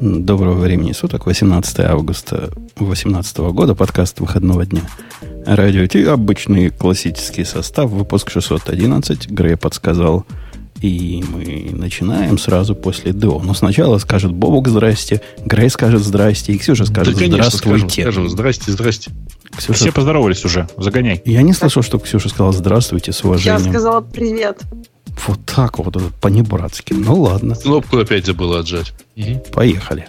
Доброго времени суток, 18 августа 2018 года, подкаст выходного дня. Радио Ти, обычный классический состав, выпуск 611, Грей подсказал. И мы начинаем сразу после ДО. Но сначала скажет Бобук здрасте, Грей скажет здрасте, и Ксюша скажет да, конечно, здравствуйте. Скажем, скажем, здрасте, здрасте. Ксюша... Все поздоровались уже, загоняй. Я не слышал, что Ксюша сказала здравствуйте с уважением. Я сказала привет. Вот так вот, по-небратски. Ну ладно. Кнопку опять забыла отжать. Поехали.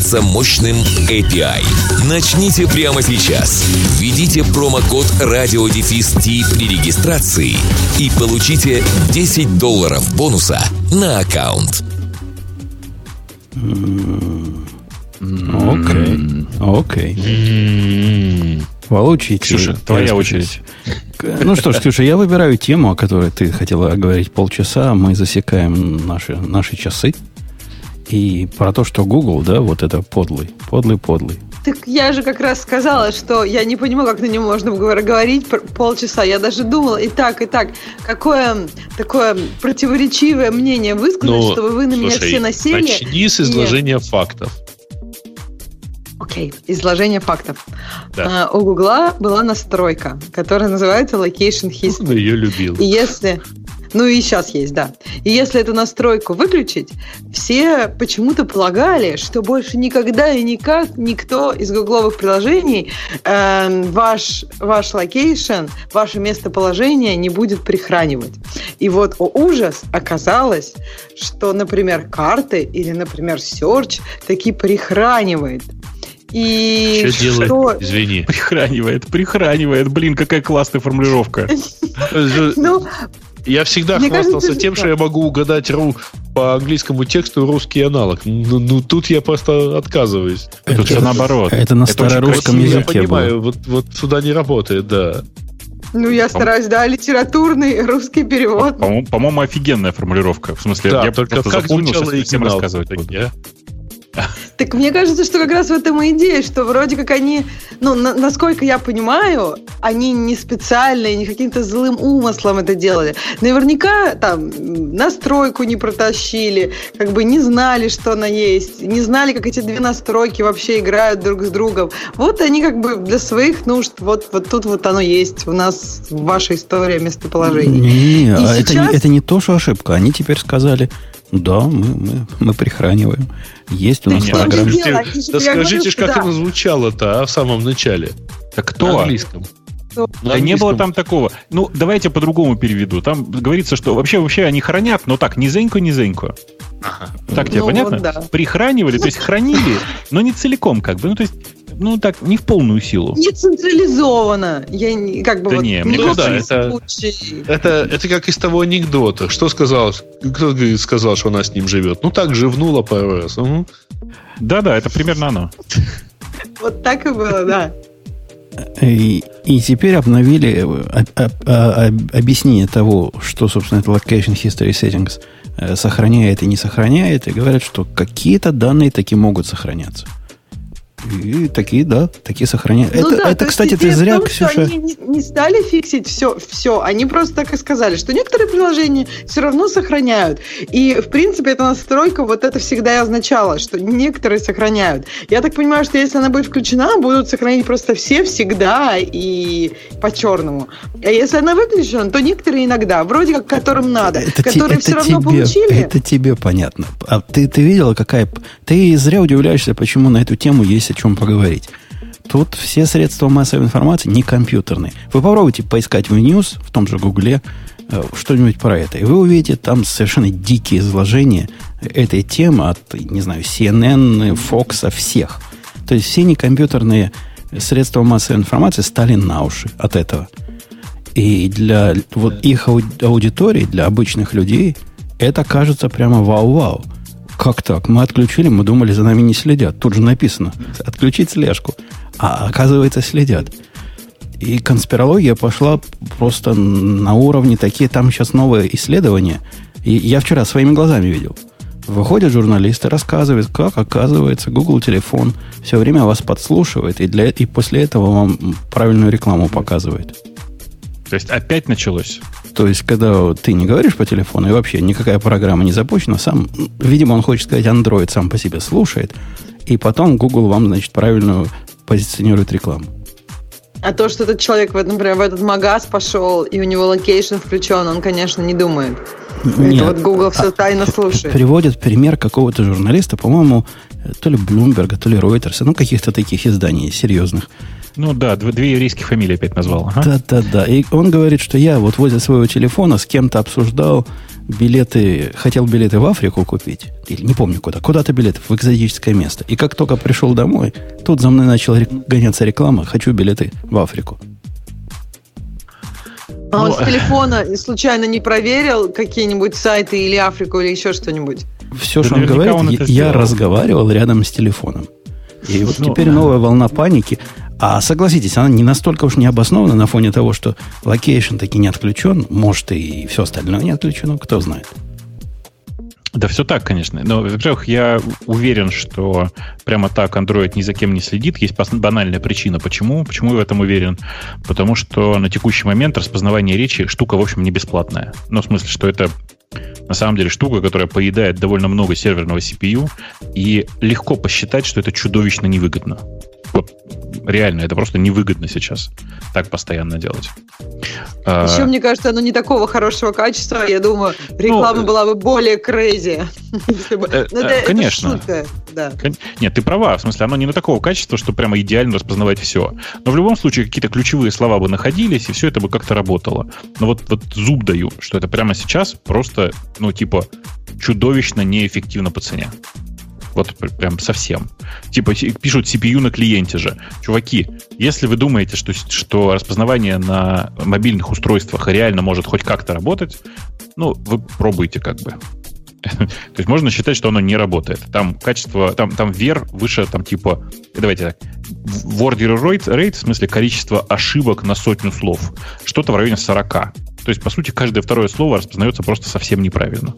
мощным API. Начните прямо сейчас. Введите промокод радиодефис при регистрации и получите 10 долларов бонуса на аккаунт. Окей. Окей. Получите. Ксюша, твоя очередь. Ну что ж, Ксюша, я выбираю тему, о которой ты хотела говорить полчаса. Мы засекаем наши, наши часы. И про то, что Google, да, вот это подлый, подлый, подлый. Так я же как раз сказала, что я не понимаю, как на нем можно говорить полчаса. Я даже думала, и так, и так, какое такое противоречивое мнение высказать, ну, чтобы вы на слушай, меня все насели. Начни с изложения Нет. фактов. Окей, okay. изложение фактов. Да. Uh, у Гугла была настройка, которая называется Location History. Он ее любил. И если ну и сейчас есть, да. И если эту настройку выключить, все почему-то полагали, что больше никогда и никак никто из гугловых приложений э, ваш, ваш location, ваше местоположение не будет прихранивать. И вот, о ужас, оказалось, что, например, карты или, например, Search таки прихранивает. И что, что делает? Извини. Прихранивает, прихранивает. Блин, какая классная формулировка. Ну, я всегда Мне хвастался кажется, тем, что я могу угадать ру по английскому тексту русский аналог. Ну, ну тут я просто отказываюсь. Это, тут наоборот. Это на старорусском языке. Я понимаю, вот, вот сюда не работает, да. Ну, я стараюсь, да, литературный русский перевод. По-моему, по офигенная формулировка. В смысле, да, я только как запомнил, сейчас всем рассказывать буду. Так мне кажется, что как раз в этом и идея, что вроде как они, ну, на, насколько я понимаю, они не специально и не каким-то злым умыслом это делали. Наверняка там настройку не протащили, как бы не знали, что она есть, не знали, как эти две настройки вообще играют друг с другом. Вот они как бы для своих нужд, вот, вот тут вот оно есть, у нас ваша история местоположения. Не-не-не, а сейчас... это, не, это не то, что ошибка. Они теперь сказали, да, мы, мы, мы прихраниваем. Есть у нас Нет, программа. Да скажите же, как да. оно звучало-то а, в самом начале. Так кто? На английском. Да не было там такого. Ну, давайте по-другому переведу. Там говорится, что вообще вообще они хранят, но так, низенько, низенько. Ага. Так тебе ну, понятно? Вот, да. Прихранивали, то есть хранили, но не целиком, как бы. Ну, то есть ну так, не в полную силу. Не централизованно. Я не, как бы да вот, не, мне ну, да, это, это, это как из того анекдота. Что сказал, кто сказал, что она с ним живет? Ну так, живнула пару раз. Угу. Да-да, это примерно оно. Вот так и было, да. И, и теперь обновили об, об, об, объяснение того, что, собственно, это Location History Settings э, сохраняет и не сохраняет, и говорят, что какие-то данные таки могут сохраняться. И такие, да, такие сохраняют. Ну, это, да, это кстати, ты зря, том, Ксюша... Они не, не стали фиксить все, все. Они просто так и сказали, что некоторые приложения все равно сохраняют. И, в принципе, эта настройка вот это всегда и означало, что некоторые сохраняют. Я так понимаю, что если она будет включена, будут сохранить просто все всегда и по-черному. А если она выключена, то некоторые иногда, вроде как которым надо, это которые те, все равно тебе, получили. Это тебе понятно. А ты, ты видела, какая... Ты зря удивляешься, почему на эту тему есть о чем поговорить. Тут все средства массовой информации не компьютерные. Вы попробуйте поискать в News, в том же Гугле, э, что-нибудь про это. И вы увидите там совершенно дикие изложения этой темы от, не знаю, CNN, Fox, всех. То есть все некомпьютерные средства массовой информации стали на уши от этого. И для вот их аудитории, для обычных людей, это кажется прямо вау-вау как так? Мы отключили, мы думали, за нами не следят. Тут же написано, отключить слежку. А оказывается, следят. И конспирология пошла просто на уровне такие. Там сейчас новое исследование. И я вчера своими глазами видел. Выходят журналисты, рассказывают, как, оказывается, Google телефон все время вас подслушивает и, для, и после этого вам правильную рекламу показывает. То есть опять началось? То есть, когда ты не говоришь по телефону, и вообще никакая программа не запущена, сам, видимо, он хочет сказать, Android сам по себе слушает, и потом Google вам, значит, правильную позиционирует рекламу. А то, что этот человек, например, в этот магаз пошел, и у него location включен, он, конечно, не думает. Нет, Это вот Google все а, тайно слушает. Приводит пример какого-то журналиста, по-моему, то ли Bloomberg, то ли Reuters, ну, каких-то таких изданий серьезных. Ну да, две еврейские фамилии опять назвал. Да-да-да. И он говорит, что я вот возле своего телефона с кем-то обсуждал билеты, хотел билеты в Африку купить, или не помню куда, куда-то билеты в экзотическое место. И как только пришел домой, тут за мной начала гоняться реклама, хочу билеты в Африку. А он с телефона случайно не проверил какие-нибудь сайты или Африку, или еще что-нибудь? Все, что он говорит, он я, я разговаривал рядом с телефоном. И вот ну, теперь новая волна паники. А согласитесь, она не настолько уж не обоснована на фоне того, что location таки не отключен, может и все остальное не отключено, кто знает. Да, все так, конечно. Но, во-первых, я уверен, что прямо так Android ни за кем не следит. Есть банальная причина. Почему? Почему я в этом уверен? Потому что на текущий момент распознавание речи штука, в общем, не бесплатная. Ну, в смысле, что это на самом деле штука, которая поедает довольно много серверного CPU, и легко посчитать, что это чудовищно невыгодно. Вот реально, это просто невыгодно сейчас так постоянно делать. Еще, а, мне кажется, оно не такого хорошего качества. Я думаю, реклама ну, была бы более крейзи. Э, ну, э, конечно. Да. Нет, ты права. В смысле, оно не на такого качества, что прямо идеально распознавать все. Но в любом случае какие-то ключевые слова бы находились, и все это бы как-то работало. Но вот, вот зуб даю, что это прямо сейчас просто, ну, типа, чудовищно неэффективно по цене. Вот прям совсем. Типа пишут CPU на клиенте же. Чуваки, если вы думаете, что, что распознавание на мобильных устройствах реально может хоть как-то работать, ну, вы пробуйте как бы. То есть можно считать, что оно не работает. Там качество, там, там вер выше, там типа, давайте так, word rate, rate, в смысле количество ошибок на сотню слов, что-то в районе 40. То есть, по сути, каждое второе слово распознается просто совсем неправильно.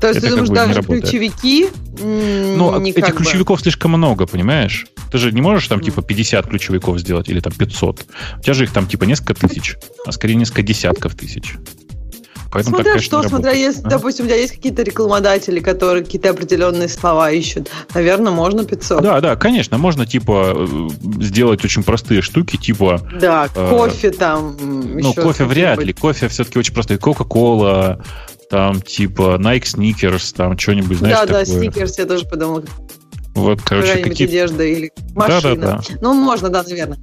То есть это ты думаешь, даже ключевики Ну, а этих бы... ключевиков слишком много, понимаешь? Ты же не можешь там типа 50 ключевиков сделать или там 500. У тебя же их там типа несколько тысяч, а скорее несколько десятков тысяч. Поэтому смотря так, что, смотря, если, а? допустим, у тебя есть какие-то рекламодатели, которые какие-то определенные слова ищут, наверное, можно 500. Да, да, конечно, можно, типа, э, сделать очень простые штуки, типа... Да, э, кофе там. Ну, кофе вряд ли, кофе все-таки очень простой. Кока-кола, там типа Nike Sneakers, там что-нибудь, знаешь, Да, такое. да, Sneakers, я тоже подумал. Вот, короче, какие одежда или машина. Да, да, да. Ну, можно, да, наверное.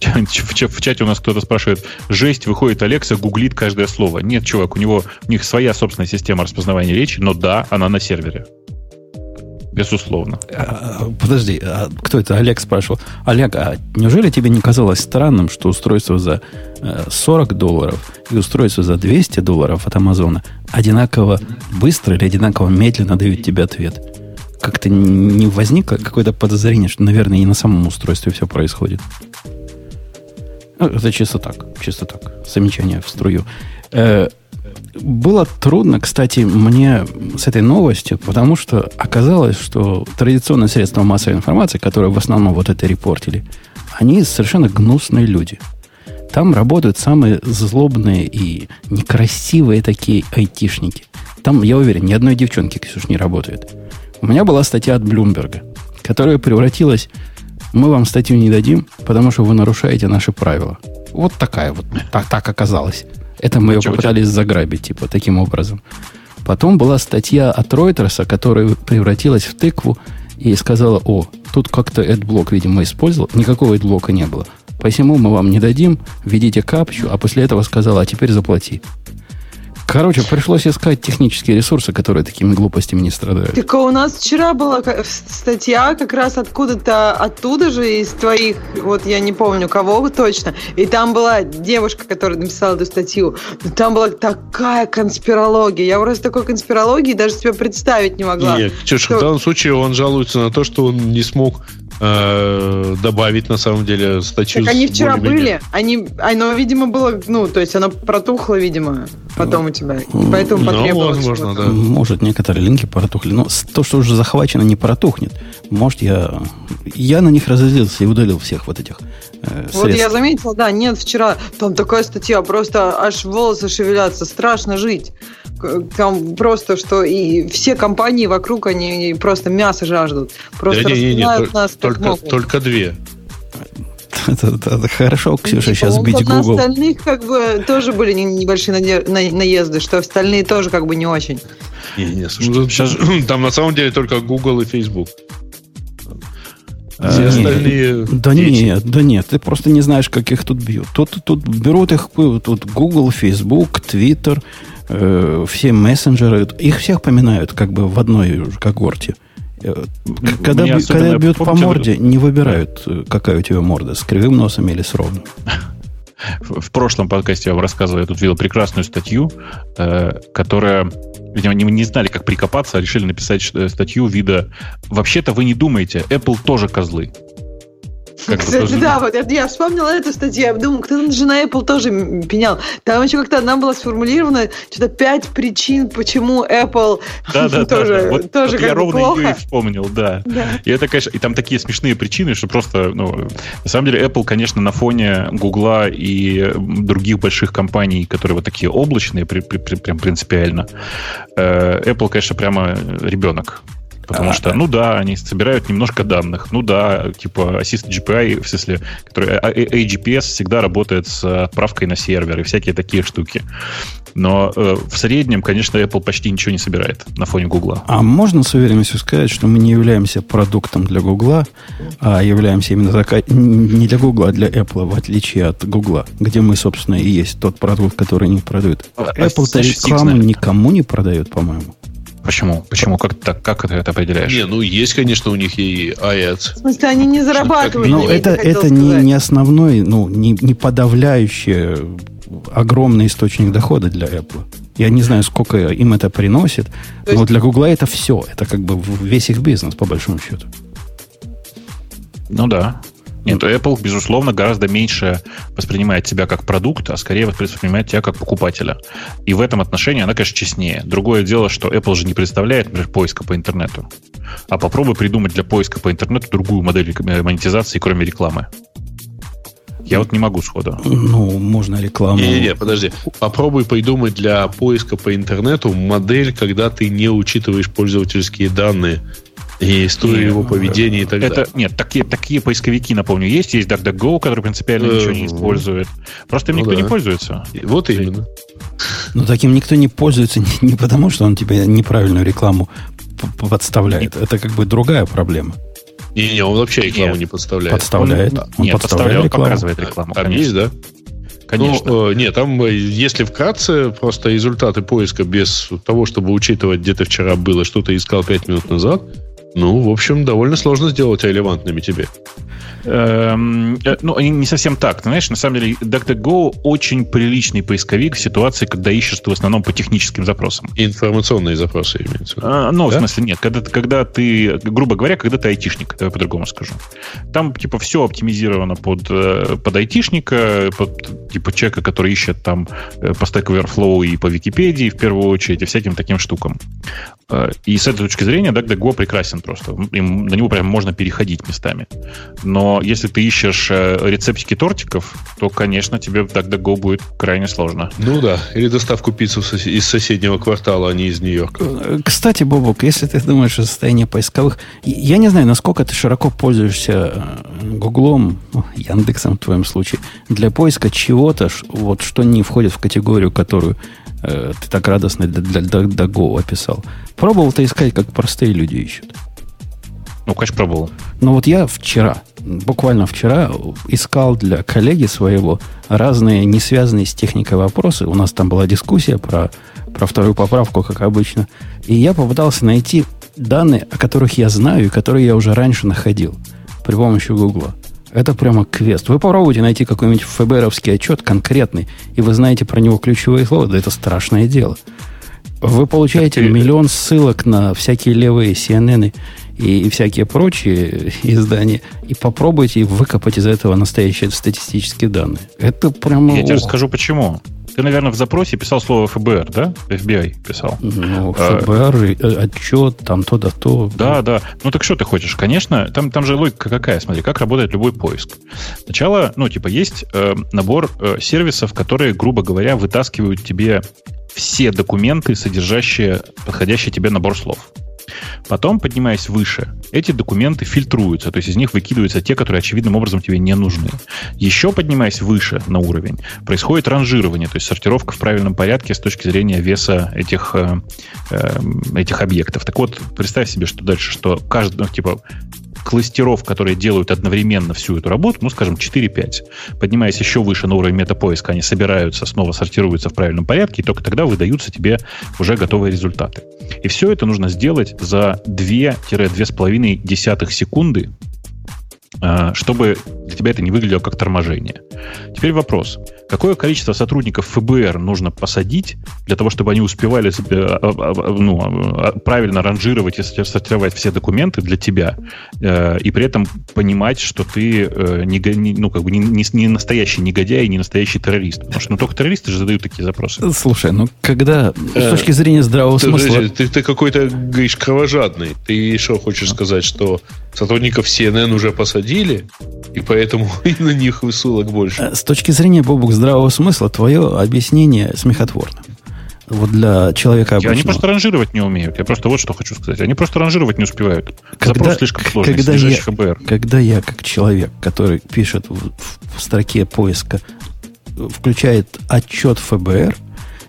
В, чате у нас кто-то спрашивает, жесть, выходит Алекса, гуглит каждое слово. Нет, чувак, у него у них своя собственная система распознавания речи, но да, она на сервере. Безусловно. А, подожди, а кто это? Олег спрашивал. Олег, а неужели тебе не казалось странным, что устройство за 40 э, долларов и устройство за 200 долларов от Амазона одинаково быстро или одинаково медленно дают тебе ответ? Как-то не возникло какое-то подозрение, что, наверное, и на самом устройстве все происходит? Ну, это чисто так, чисто так. Замечание в струю. Э, было трудно, кстати, мне с этой новостью, потому что оказалось, что традиционные средства массовой информации, которые в основном вот это репортили, они совершенно гнусные люди. Там работают самые злобные и некрасивые такие айтишники. Там, я уверен, ни одной девчонки, Ксюш, не работает. У меня была статья от Блумберга, которая превратилась... Мы вам статью не дадим, потому что вы нарушаете наши правила. Вот такая вот. Так, так оказалось. Это мы ее попытались заграбить, типа, таким образом. Потом была статья от Ройтерса, которая превратилась в тыкву и сказала, о, тут как-то AdBlock, видимо, использовал. Никакого AdBlock не было. Посему мы вам не дадим, введите капчу, а после этого сказала, а теперь заплати. Короче, пришлось искать технические ресурсы, которые такими глупостями не страдают. Так у нас вчера была статья как раз откуда-то оттуда же, из твоих, вот я не помню кого точно, и там была девушка, которая написала эту статью. Там была такая конспирология. Я просто такой конспирологии даже себе представить не могла. Нет, Ксюша, что... в данном случае он жалуется на то, что он не смог э, добавить на самом деле статью. Так они вчера были, они, оно, видимо, было, ну, то есть оно протухло, видимо, потом у тебя, и поэтому ну, потребовалось. возможно, да. Может, некоторые линки протухли, но то, что уже захвачено, не протухнет. Может, я, я на них разозлился и удалил всех вот этих э, Вот я заметил, да, нет, вчера там такая статья, просто аж волосы шевелятся, страшно жить там просто, что и все компании вокруг, они просто мясо жаждут. Просто да, не, не, не, нас только, только две. Хорошо, Ксюша, сейчас ну, бить Google. На остальных как бы тоже были небольшие наезды, что остальные тоже как бы не очень. Не, не, слушайте, сейчас, там на самом деле только Google и Facebook. Все остальные... Да нет, да нет, ты просто не знаешь, как их тут бьют. Тут, тут берут их, тут Google, Facebook, Twitter, э, все мессенджеры, их всех поминают как бы в одной когорте. Э, когда, б, когда бьют по морде, не выбирают, э, какая у тебя морда, с кривым носом или с ровным. В прошлом подкасте я вам рассказывал, я тут видел прекрасную статью, э, которая, видимо, не, не знали, как прикопаться, а решили написать статью вида «Вообще-то вы не думаете, Apple тоже козлы». Как Кстати, тоже... да, вот я, я вспомнила эту статью, я думаю, кто-то же на Apple тоже пенял. Там еще как-то она была сформулирована, что-то пять причин, почему Apple да, да, тоже, да, да. Вот, тоже вот я ровно плохо. ее и вспомнил, да. да. И это, конечно, и там такие смешные причины, что просто, ну, на самом деле Apple, конечно, на фоне Гугла и других больших компаний, которые вот такие облачные, при, при, при, прям принципиально, э, Apple, конечно, прямо ребенок Потому а, что, ну да, они собирают немножко данных. Ну да, типа Assist GPI, в смысле, который AGPS всегда работает с отправкой на сервер и всякие такие штуки. Но э, в среднем, конечно, Apple почти ничего не собирает на фоне Гугла. А можно с уверенностью сказать, что мы не являемся продуктом для Гугла, а являемся именно такая, не для Гугла, а для Apple, в отличие от Гугла, где мы, собственно, и есть тот продукт, который они продают. А, Apple-то рекламу никому не продает, по-моему. Почему? Почему? Как, так, как ты это определяешь? Не, ну есть, конечно, у них и AEDS. В смысле, они не зарабатывают. Ну, это, это не, не основной, ну, не, не подавляющий огромный источник дохода для Apple. Я не знаю, сколько им это приносит, есть... но для Google это все. Это как бы весь их бизнес, по большому счету. Ну да. Нет, Apple, безусловно, гораздо меньше воспринимает тебя как продукт, а скорее воспринимает тебя как покупателя. И в этом отношении она, конечно, честнее. Другое дело, что Apple же не представляет, например, поиска по интернету. А попробуй придумать для поиска по интернету другую модель монетизации, кроме рекламы. Я вот не могу сходу. Ну, можно рекламу. Не-не-не, подожди. Попробуй придумать для поиска по интернету модель, когда ты не учитываешь пользовательские данные и историю его поведения и так это, далее. Нет, такие, такие поисковики, напомню, есть. Есть DuckDuckGo, который принципиально э, ничего не использует. Просто им ну, никто да. не пользуется. Вот именно. Но таким никто не пользуется не, не потому, что он тебе неправильную рекламу подставляет. Это как бы другая проблема. Не-не, он вообще рекламу нет. не подставляет. Подставляет. Он, он нет, подставляет, рекламу. показывает рекламу. Там конечно. есть, да? Конечно. Ну, э, нет, там, э, если вкратце, просто результаты поиска без того, чтобы учитывать, где ты вчера было, что ты искал 5 минут назад, ну, в общем, довольно сложно сделать релевантными тебе. Эм, э, ну, не совсем так. Ты знаешь, на самом деле DuckDuckGo очень приличный поисковик в ситуации, когда ищешь ты в основном по техническим запросам. Информационные запросы имеются. А, ну, да? в смысле, нет. Когда, когда ты, грубо говоря, когда ты айтишник, давай по-другому скажу. Там, типа, все оптимизировано под, э, под айтишника, под, типа, человека, который ищет там э, по Stack Overflow и по Википедии, в первую очередь, и всяким таким штукам. И с этой точки зрения DuckDuckGo прекрасен просто. Им, на него прям можно переходить местами. Но если ты ищешь э, рецептики тортиков, то, конечно, тебе в DuckDuckGo будет крайне сложно. Ну да, или доставку пиццу из соседнего квартала, а не из Нью-Йорка. Э, кстати, Бобок, если ты думаешь о состоянии поисковых, я не знаю, насколько ты широко пользуешься э, Гуглом, Яндексом в твоем случае, для поиска чего-то, вот что не входит в категорию, которую э, ты так радостно для, для описал. Пробовал ты искать, как простые люди ищут? Ну, конечно, пробовал. Ну, вот я вчера, буквально вчера, искал для коллеги своего разные не связанные с техникой вопросы. У нас там была дискуссия про про вторую поправку, как обычно. И я попытался найти данные, о которых я знаю и которые я уже раньше находил при помощи Гугла. Это прямо квест. Вы попробуйте найти какой-нибудь ФБРовский отчет конкретный, и вы знаете про него ключевые слова, да это страшное дело. Вы получаете миллион ссылок на всякие левые CNN и, и всякие прочие издания, и попробуйте выкопать из этого настоящие статистические данные. Это прямо... Я тебе расскажу почему. Ты, наверное, в запросе писал слово ФБР, да? FBI писал. Ну, ФБР, а, отчет, там то да то. Да, да. Ну так что ты хочешь? Конечно, там, там же логика какая, смотри, как работает любой поиск. Сначала, ну, типа, есть э, набор э, сервисов, которые, грубо говоря, вытаскивают тебе все документы, содержащие подходящий тебе набор слов. Потом, поднимаясь выше, эти документы фильтруются, то есть из них выкидываются те, которые очевидным образом тебе не нужны. Еще поднимаясь выше на уровень, происходит ранжирование, то есть сортировка в правильном порядке с точки зрения веса этих, э, э, этих объектов. Так вот, представь себе, что дальше, что каждый, ну, типа, кластеров, которые делают одновременно всю эту работу, ну, скажем, 4-5. Поднимаясь еще выше на уровень метапоиска, они собираются, снова сортируются в правильном порядке, и только тогда выдаются тебе уже готовые результаты. И все это нужно сделать за 2-2,5 секунды, чтобы для тебя это не выглядело как торможение. Теперь вопрос. Какое количество сотрудников ФБР нужно посадить для того, чтобы они успевали а, а, ну, правильно ранжировать и сортировать все документы для тебя, э, и при этом понимать, что ты э, не, ну, как бы не, не настоящий негодяй, не настоящий террорист? Потому что ну, только террористы же задают такие запросы. Слушай, ну когда с э, точки зрения здравого ты, смысла... Ты, ты какой-то, говоришь, кровожадный. Ты что хочешь сказать, что сотрудников CNN уже посадили, и поэтому и на них высылок больше? С точки зрения, Бобук, здравого смысла твое объяснение смехотворно. Вот для человека обычного. Они просто ранжировать не умеют. Я просто вот что хочу сказать. Они просто ранжировать не успевают. Когда, Запрос слишком сложный, когда я, ФБР. Когда я, как человек, который пишет в, в строке поиска, включает отчет ФБР,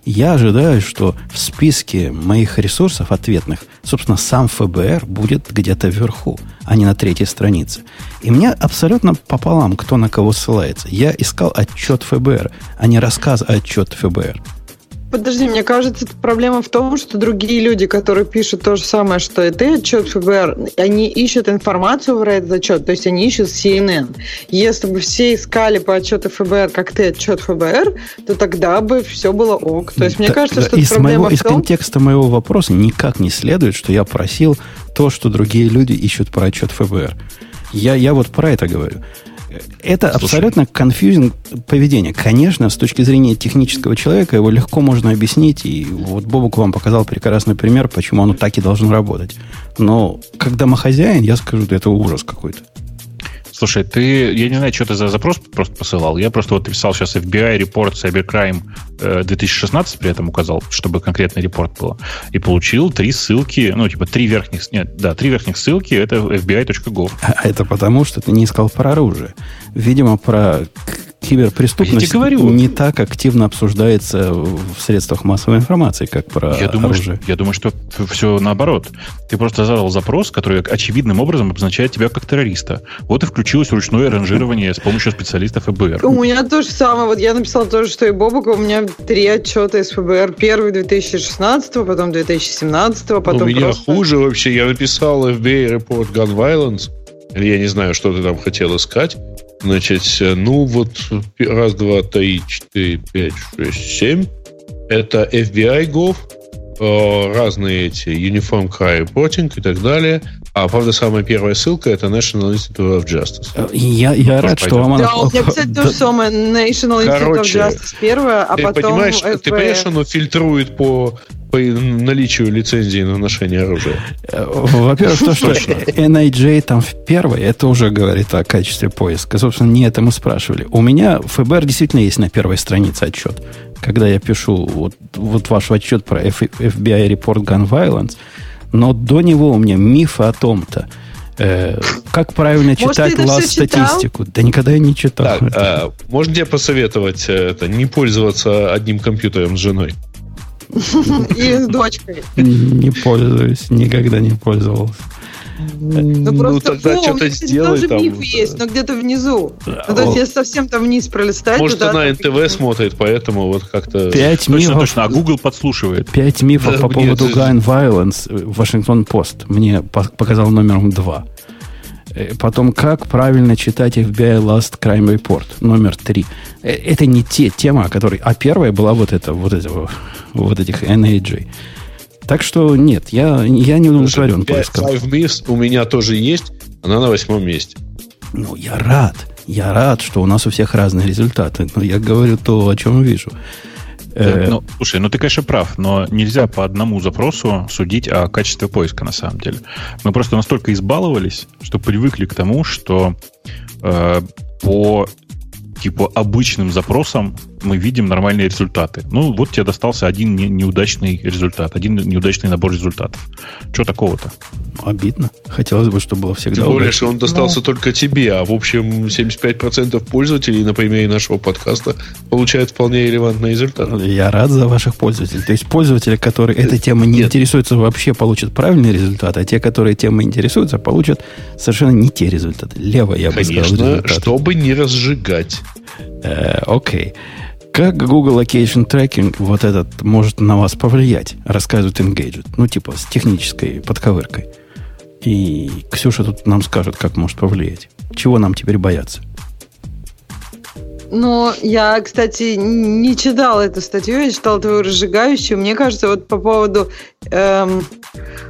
я ожидаю, что в списке моих ресурсов ответных, собственно, сам ФБР будет где-то вверху, а не на третьей странице. И мне абсолютно пополам, кто на кого ссылается. Я искал отчет ФБР, а не рассказ, а отчет ФБР. Подожди, мне кажется, проблема в том, что другие люди, которые пишут то же самое, что и ты, отчет ФБР, они ищут информацию про этот отчет, то есть они ищут CNN. Если бы все искали по отчету ФБР, как ты отчет ФБР, то тогда бы все было ок. То есть мне да, кажется, да, что из проблема моего, в том... Из контекста моего вопроса никак не следует, что я просил то, что другие люди ищут про отчет ФБР. Я, я вот про это говорю. Это Слушай. абсолютно конфьюзинг поведение. Конечно, с точки зрения технического человека его легко можно объяснить. И вот Бобук вам показал прекрасный пример, почему оно так и должно работать. Но как домохозяин, я скажу, это ужас какой-то. Слушай, ты, я не знаю, что ты за запрос просто посылал. Я просто вот писал сейчас FBI репорт Cybercrime 2016 при этом указал, чтобы конкретный репорт было. И получил три ссылки, ну, типа, три верхних, нет, да, три верхних ссылки, это fbi.gov. А это потому, что ты не искал про оружие. Видимо, про киберпреступность говорю. не так активно обсуждается в средствах массовой информации, как про я думаю, оружие. Что, я думаю, что все наоборот. Ты просто задал запрос, который очевидным образом обозначает тебя как террориста. Вот и включилось ручное ранжирование с помощью специалистов ФБР. У меня то же самое. Вот я написала то же, что и Бобука. У меня три отчета из ФБР. Первый 2016, потом 2017, потом У меня просто... хуже вообще. Я написал FBI Report Gun Violence. Я не знаю, что ты там хотел искать. Значит, ну вот раз, два, три, четыре, пять, шесть, семь. Это FBI Gov, э, разные эти Uniform Crime Reporting и так далее. А, правда, самая первая ссылка это National Institute of Justice. Э, я, я рад, что вам она... Да, у меня, кстати, то же самое. National Короче, Institute of Justice первая, а ты потом... Понимаешь, ты понимаешь, оно фильтрует по по наличию лицензии на ношение оружия? Во-первых, то, что NIJ там в первой, это уже говорит о качестве поиска. Собственно, не это мы спрашивали. У меня ФБР действительно есть на первой странице отчет. Когда я пишу вот, вот ваш отчет про FBI Report Gun Violence, но до него у меня миф о том-то, Э, как правильно читать лаз статистику? Да никогда я не читал. Так, э, можно тебе посоветовать э, это, не пользоваться одним компьютером с женой? И с дочкой. Не пользуюсь, никогда не пользовался. Ну, ну тогда фу, что-то сделай тоже там. миф есть, но где-то внизу. Ну, то есть, если совсем там вниз пролистать... Может, она НТВ смотрит, поэтому вот как-то... Пять мифов... Точно, а Google подслушивает. Пять мифов по поводу Gun Violence Вашингтон Пост мне показал номером два. Э, потом, как правильно читать FBI Last Crime Report, номер три. Э, это не те темы, о которой... А первая была вот это, вот, это, вот этих NAJ. Так что нет, я, я не удовлетворен поиском. Five Myths у меня тоже есть, она на восьмом месте. Ну, я рад. Я рад, что у нас у всех разные результаты. Но я говорю то, о чем вижу. Э, ну, слушай, ну ты, конечно, прав, но нельзя по одному запросу судить о качестве поиска на самом деле. Мы просто настолько избаловались, что привыкли к тому, что э, по типа обычным запросам мы видим нормальные результаты. Ну, вот тебе достался один не, неудачный результат, один неудачный набор результатов. Что такого-то? Обидно. Хотелось бы, чтобы было всегда Тем более, что он достался Но... только тебе, а в общем 75% пользователей на примере нашего подкаста получают вполне релевантные результаты. Я рад за ваших пользователей. То есть пользователи, которые этой темой не Нет. интересуются, вообще получат правильные результаты, а те, которые темой интересуются, получат совершенно не те результаты. Лево, я бы сказал. Конечно, чтобы не разжигать. Э, окей. Как Google Location Tracking вот этот может на вас повлиять, рассказывает Engadget. Ну, типа с технической подковыркой. И Ксюша тут нам скажет, как может повлиять. Чего нам теперь бояться? Ну, я, кстати, не читала эту статью, я читала твою разжигающую. Мне кажется, вот по поводу эм,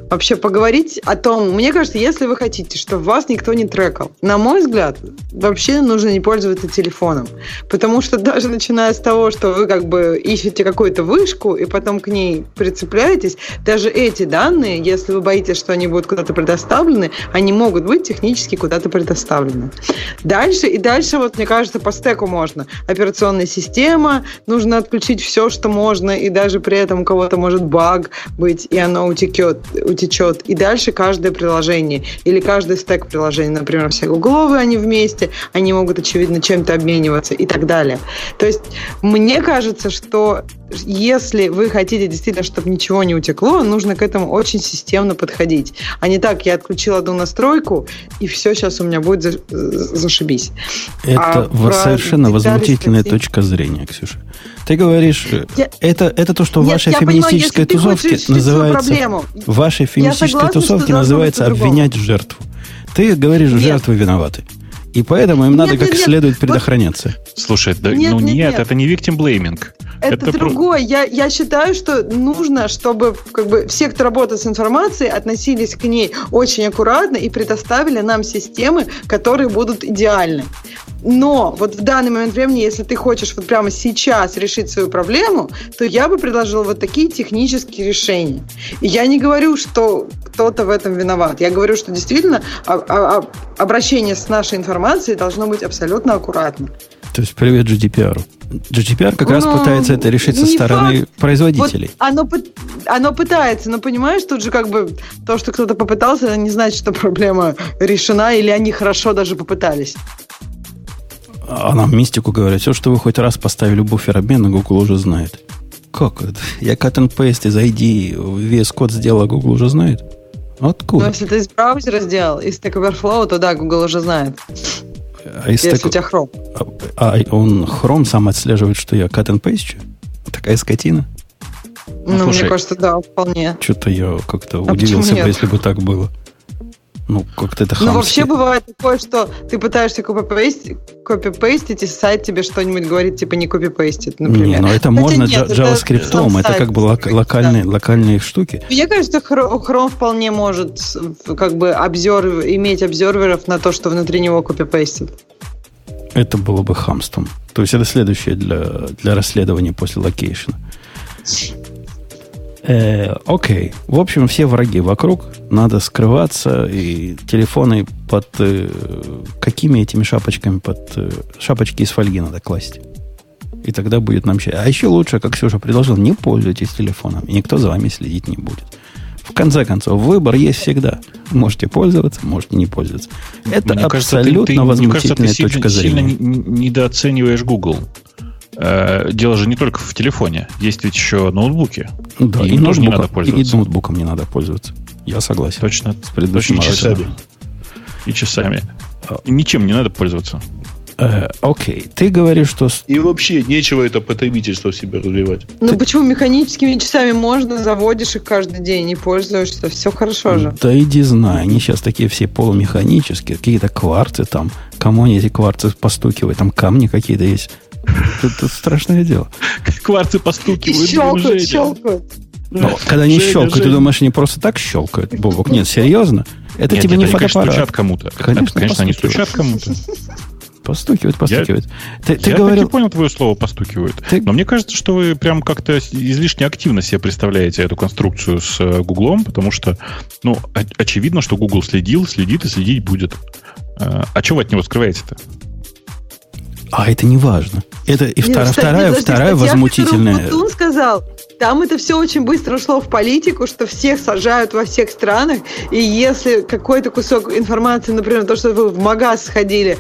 вообще поговорить о том, мне кажется, если вы хотите, чтобы вас никто не трекал, на мой взгляд, вообще нужно не пользоваться телефоном. Потому что даже начиная с того, что вы как бы ищете какую-то вышку и потом к ней прицепляетесь, даже эти данные, если вы боитесь, что они будут куда-то предоставлены, они могут быть технически куда-то предоставлены. Дальше и дальше, вот мне кажется, по стеку можно. Операционная система, нужно отключить все, что можно, и даже при этом у кого-то может баг быть, и оно утекет, утечет. И дальше каждое приложение или каждый стек приложений, например, все гугловые, они вместе, они могут, очевидно, чем-то обмениваться и так далее. То есть мне кажется, что если вы хотите действительно, чтобы ничего не утекло, нужно к этому очень системно подходить. А не так, я отключил одну настройку, и все, сейчас у меня будет за, зашибись. Это а совершенно возмутительная статьи... точка зрения, Ксюша. Ты говоришь, я... это, это то, что в вашей феминистической понимаю, тусовке называется... В вашей феминистической тусовке называется обвинять жертву. Ты говоришь, Нет. жертвы виноваты. И поэтому им нет, надо нет, как нет. следует предохраняться. Слушай, да, нет, ну нет, нет, это не victim blaming. Это, это другое. Про... Я, я считаю, что нужно, чтобы как бы, все, кто работает с информацией, относились к ней очень аккуратно и предоставили нам системы, которые будут идеальны. Но вот в данный момент времени, если ты хочешь вот прямо сейчас решить свою проблему, то я бы предложила вот такие технические решения. И я не говорю, что кто-то в этом виноват. Я говорю, что действительно обращение с нашей информацией должно быть абсолютно аккуратно. То есть привет GDPR. GDPR как ну, раз пытается это решить со стороны факт. производителей. Вот оно, оно пытается, но понимаешь, тут же как бы то, что кто-то попытался, это не значит, что проблема решена, или они хорошо даже попытались. А нам мистику говорят, все, что вы хоть раз поставили буфер обмена, Google уже знает. Как это? Я cut and paste из ID весь код сделал, а Google уже знает? Откуда? Ну, если ты из браузера сделал, из Stack Overflow, то да, Google уже знает. А из если у тебя Chrome. А, а он Chrome сам отслеживает, что я cut and paste? Такая скотина? Ну, ну мне кажется, да, вполне. Что-то я как-то а удивился бы, если бы так было. Ну, как-то это хамски. Ну, вообще бывает такое, что ты пытаешься копипейстить, копипейстить, и сайт тебе что-нибудь говорит, типа не копипейстит, например. Не, но это Хотя можно нет, JavaScript, это, это как бы лок, локальные, да. локальные штуки. Мне кажется, Chrome вполне может как бы обзор, иметь observer ов на то, что внутри него копипейстит. Это было бы хамством. То есть это следующее для, для расследования после локейшена. Э, окей. В общем, все враги вокруг. Надо скрываться. И телефоны под... Э, какими этими шапочками? Под э, шапочки из фольги надо класть. И тогда будет нам счастье. А еще лучше, как Ксюша предложил, не пользуйтесь телефоном. И никто за вами следить не будет. В конце концов, выбор есть всегда. Можете пользоваться, можете не пользоваться. Это мне абсолютно кажется, ты, возмутительная кажется, ты точка сильно, зрения. Сильно недооцениваешь Google. Э, дело же не только в телефоне. Есть ведь еще ноутбуки. Да, и, и ноутбуком, не надо пользоваться. И ноутбуком не надо пользоваться. Я согласен. Точно. С предыдущим И часами. И часами. И ничем не надо пользоваться. Э, окей, ты говоришь, что... И вообще нечего это потребительство в себе развивать. Ну Ты- почему механическими часами можно, заводишь их каждый день и пользуешься, все хорошо же. Да иди знай, они сейчас такие все полумеханические, какие-то кварцы там. Кому они эти кварцы постукивают? Там камни какие-то есть. Это, это страшное дело. Кварцы постукивают. щелкают, щелкают. Но когда они Женя, щелкают, ты Женя. думаешь, они просто так щелкают? Бобок, нет, серьезно? Это Нет, тебе нет, не они, конечно, фотоаппарат. стучат кому-то. Конечно, Конечно, они стучат кому-то. Постукивают, постукивают. Ты, ты Я говорил... так и понял твое слово «постукивают». Ты- Но мне кажется, что вы прям как-то излишне активно себе представляете эту конструкцию с э, Гуглом, потому что, ну, очевидно, что Google следил, следит и следить будет. Э, А чего вы от него скрываете-то? А это не важно. Это и Нет, вторая, кстати, вторая, подожди, вторая статья, возмутительная. Платун сказал, там это все очень быстро ушло в политику, что всех сажают во всех странах, и если какой-то кусок информации, например, то, что вы в магаз сходили,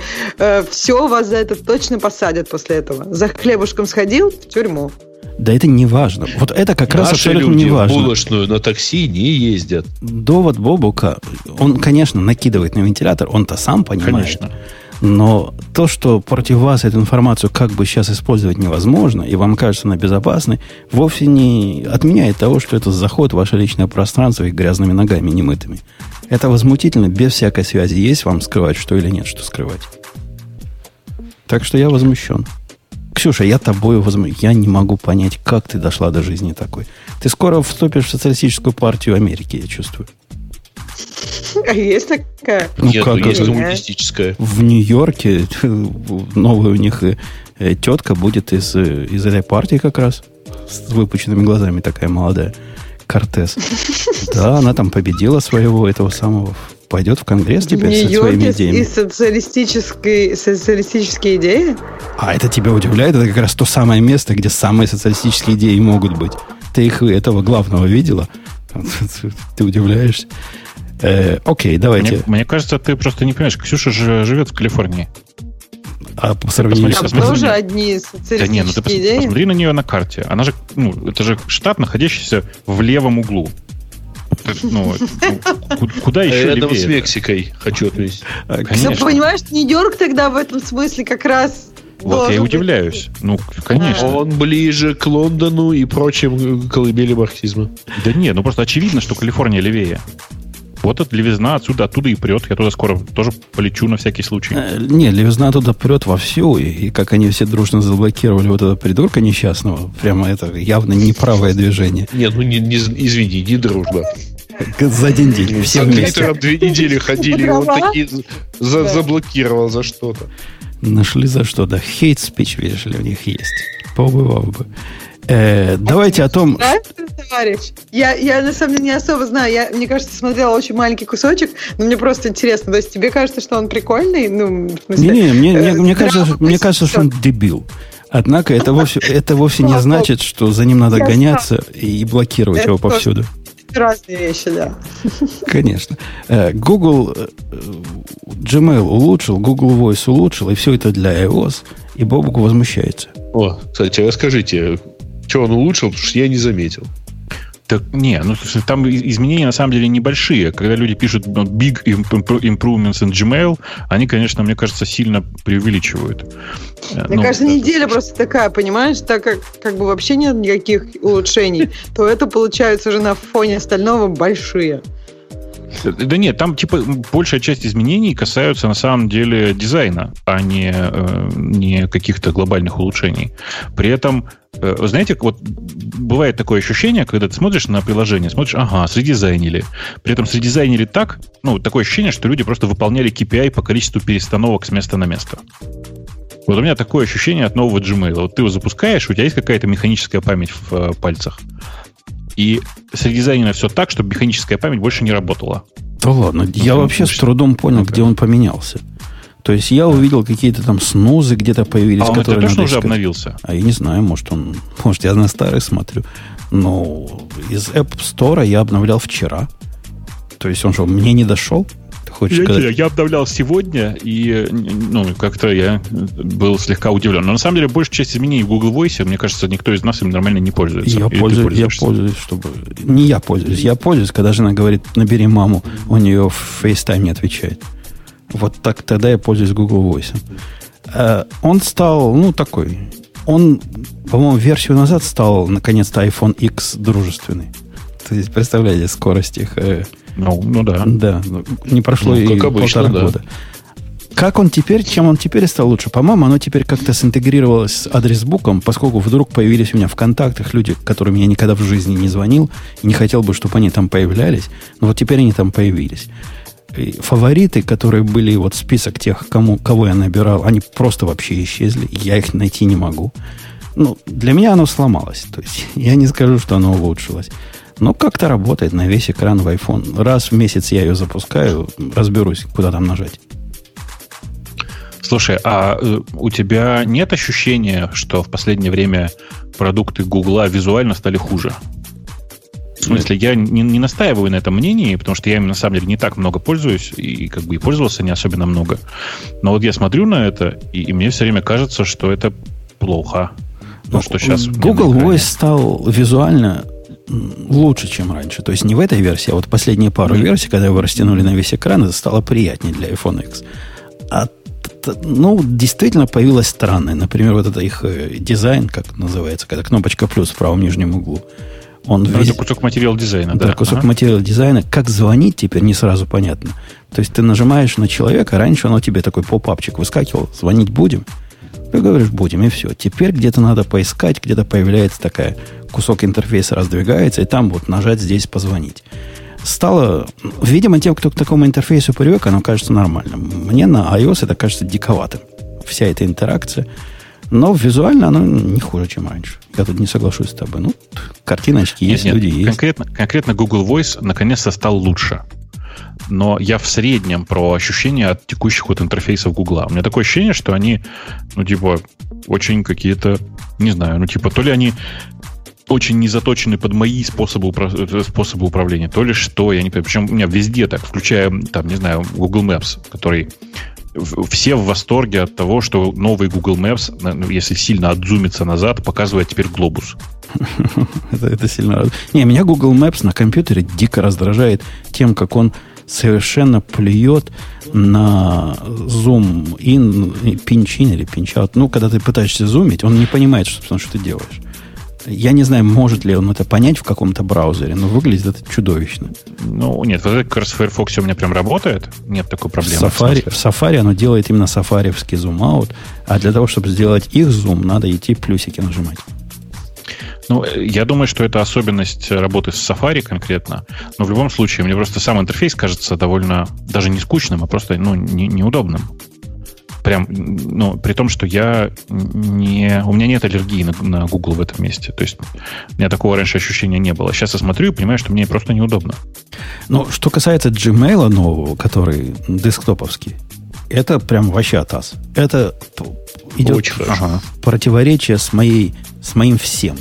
все, вас за это точно посадят после этого. За хлебушком сходил в тюрьму. Да это не важно. Вот это как раз Наши абсолютно люди не в важно. булочную на такси не ездят. Довод Бобука, он, конечно, накидывает на вентилятор, он-то сам понимает. Конечно. Но то, что против вас эту информацию как бы сейчас использовать невозможно, и вам кажется она безопасной, вовсе не отменяет того, что это заход в ваше личное пространство и грязными ногами немытыми. Это возмутительно, без всякой связи. Есть вам скрывать что или нет, что скрывать. Так что я возмущен. Ксюша, я тобою возмущен. Я не могу понять, как ты дошла до жизни такой. Ты скоро вступишь в социалистическую партию Америки, я чувствую. А есть такая? Ну, Нет, как ну, есть это? коммунистическая. В Нью-Йорке новая у них э, э, тетка будет из, э, из этой партии как раз. С выпученными глазами такая молодая. Кортес. Да, она там победила своего этого самого. Пойдет в Конгресс теперь со своими идеями. и социалистической, социалистические идеи? А это тебя удивляет? Это как раз то самое место, где самые социалистические идеи могут быть. Ты их этого главного видела? Ты удивляешься? Э, окей, давайте. Мне, мне кажется, ты просто не понимаешь, Ксюша же живет в Калифорнии. А по сравнению Посмотри, с... Там посмотри. тоже одни Да не, ну ты социалистические пос- идеи? посмотри на нее на карте. Она же, ну, это же штат, находящийся в левом углу. Ты- Ну, ну, ку- куда еще Рядом левее с это? Мексикой, хочу отметить. Конечно. понимаешь, Нью-Йорк тогда в этом смысле как раз... Вот я и должен быть- удивляюсь. Ну, конечно. Он ближе к Лондону и прочим колыбели марксизма. Да нет, ну просто очевидно, что Калифорния левее. Вот эта левизна отсюда, оттуда и прет. Я туда скоро тоже полечу на всякий случай. Э, Не, левизна туда прет вовсю, и, и как они все дружно заблокировали вот этого придурка несчастного, прямо это явно неправое движение. Нет, ну не, не- извини, не дружно. За один день, все вместе. Две недели ходили, и он такие за- заблокировал за что-то. Нашли за что, да. Хейт спич, видишь ли, у них есть. Побывал бы. Э, давайте о том... Нравится, товарищ? Я, я на самом деле не особо знаю. Я, мне кажется, смотрела очень маленький кусочек, но мне просто интересно. То есть тебе кажется, что он прикольный? Ну, в смысле, Не-не, мне, мне, э, мне кажется, здраво мне кажется, что он дебил. Однако это вовсе, это вовсе не значит, что за ним надо Я гоняться и блокировать Это его повсюду. Разные вещи, да. Конечно. Э, Google Gmail улучшил, Google Voice улучшил, и все это для iOS. И Бобук возмущается. О, кстати, расскажите, что он улучшил, потому что я не заметил. Так, не, ну слушай, там изменения на самом деле небольшие. Когда люди пишут ну, big impro- improvements in Gmail, они, конечно, мне кажется, сильно преувеличивают. Э, Мне ну, кажется, э, неделя просто такая, понимаешь, так как как бы вообще нет никаких улучшений, то это получается уже на фоне остального большие. Да нет, там типа большая часть изменений касаются на самом деле дизайна, а не, э, не каких-то глобальных улучшений. При этом, э, знаете, вот бывает такое ощущение, когда ты смотришь на приложение, смотришь, ага, средизайнили. При этом средизайнили так, ну, такое ощущение, что люди просто выполняли KPI по количеству перестановок с места на место. Вот у меня такое ощущение от нового Gmail. Вот ты его запускаешь, у тебя есть какая-то механическая память в э, пальцах. И средизайнено все так, чтобы механическая память больше не работала. Да ладно, я ну, вообще с трудом понял, где он поменялся. То есть я увидел какие-то там снузы где-то появились, А он это которые точно надо уже искать. обновился? А я не знаю, может он, может я на старый смотрю. Но из App Store я обновлял вчера. То есть он что, мне не дошел? Хочешь я, сказать? Я обновлял сегодня, и ну, как-то я был слегка удивлен. Но на самом деле большая часть изменений в Google Voice, мне кажется, никто из нас им нормально не пользуется. Я, пользуюсь, я пользуюсь, чтобы... Не я пользуюсь, я пользуюсь, когда жена говорит, набери маму, у нее в FaceTime не отвечает. Вот так тогда я пользуюсь Google Voice. Э, он стал, ну, такой... Он, по-моему, версию назад стал, наконец-то, iPhone X дружественный. То есть, представляете, скорость их... Ну, ну да. Да, не прошло ну, и обычно, полтора да. года. Как он теперь, чем он теперь стал лучше? По-моему, оно теперь как-то синтегрировалось с адресбуком, поскольку вдруг появились у меня в контактах люди, которым я никогда в жизни не звонил, и не хотел бы, чтобы они там появлялись. Но вот теперь они там появились. И фавориты, которые были, вот список тех, кому, кого я набирал, они просто вообще исчезли. Я их найти не могу. Ну, для меня оно сломалось. То есть я не скажу, что оно улучшилось. Но как-то работает на весь экран в iPhone. Раз в месяц я ее запускаю, разберусь, куда там нажать. Слушай, а э, у тебя нет ощущения, что в последнее время продукты Гугла визуально стали хуже? В смысле, я не, не настаиваю на этом мнении, потому что я им на самом деле не так много пользуюсь, и как бы и пользовался не особенно много. Но вот я смотрю на это, и, и мне все время кажется, что это плохо. Ну, что сейчас Google Voice стал визуально лучше, чем раньше. То есть не в этой версии, а вот последние пару mm-hmm. версий, когда его растянули на весь экран, это стало приятнее для iPhone X. А ну, действительно появилось странное. Например, вот это их э, дизайн, как называется, когда кнопочка плюс в правом нижнем углу. Он ну, весь... Это кусок материала дизайна, да. Да, кусок ага. материала дизайна. Как звонить теперь не сразу понятно. То есть ты нажимаешь на человека, раньше оно тебе такой поп-апчик выскакивал, звонить будем. Ты говоришь, будем, и все. Теперь где-то надо поискать, где-то появляется такая кусок интерфейса раздвигается, и там вот нажать здесь позвонить. Стало, видимо, тем, кто к такому интерфейсу привык, оно кажется нормальным. Мне на iOS это кажется диковатым. Вся эта интеракция. Но визуально оно не хуже, чем раньше. Я тут не соглашусь с тобой. Ну, картиночки нет, есть, нет, люди есть. Конкретно, конкретно Google Voice наконец-то стал лучше. Но я в среднем про ощущения от текущих вот интерфейсов Google. У меня такое ощущение, что они, ну, типа, очень какие-то, не знаю, ну, типа, то ли они очень не заточены под мои способы, э, способы управления, то ли что, я не понимаю. Причем у меня везде так, включая, там, не знаю, Google Maps, который все в восторге от того, что новый Google Maps, ну, если сильно отзумиться назад, показывает теперь глобус. это, это сильно... Не, меня Google Maps на компьютере дико раздражает тем, как он совершенно плюет на зум in, pinch или pinch. Ну, когда ты пытаешься зумить, он не понимает, что, что ты делаешь. Я не знаю, может ли он это понять в каком-то браузере, но выглядит это чудовищно. Ну, нет, вот как раз в Firefox у меня прям работает. Нет такой проблемы. В Safari, в, Safari оно делает именно сафариевский зум-аут, а для того, чтобы сделать их зум, надо идти плюсики нажимать. Ну, я думаю, что это особенность работы с Safari конкретно. Но в любом случае, мне просто сам интерфейс кажется довольно даже не скучным, а просто ну, не, неудобным. Прям, ну, при том, что я не... У меня нет аллергии на, на Google в этом месте. То есть у меня такого раньше ощущения не было. Сейчас я смотрю и понимаю, что мне просто неудобно. Ну, что касается Gmail нового, который десктоповский, это прям вообще атас. Это идет Очень ага, противоречие с, моей, с моим всем.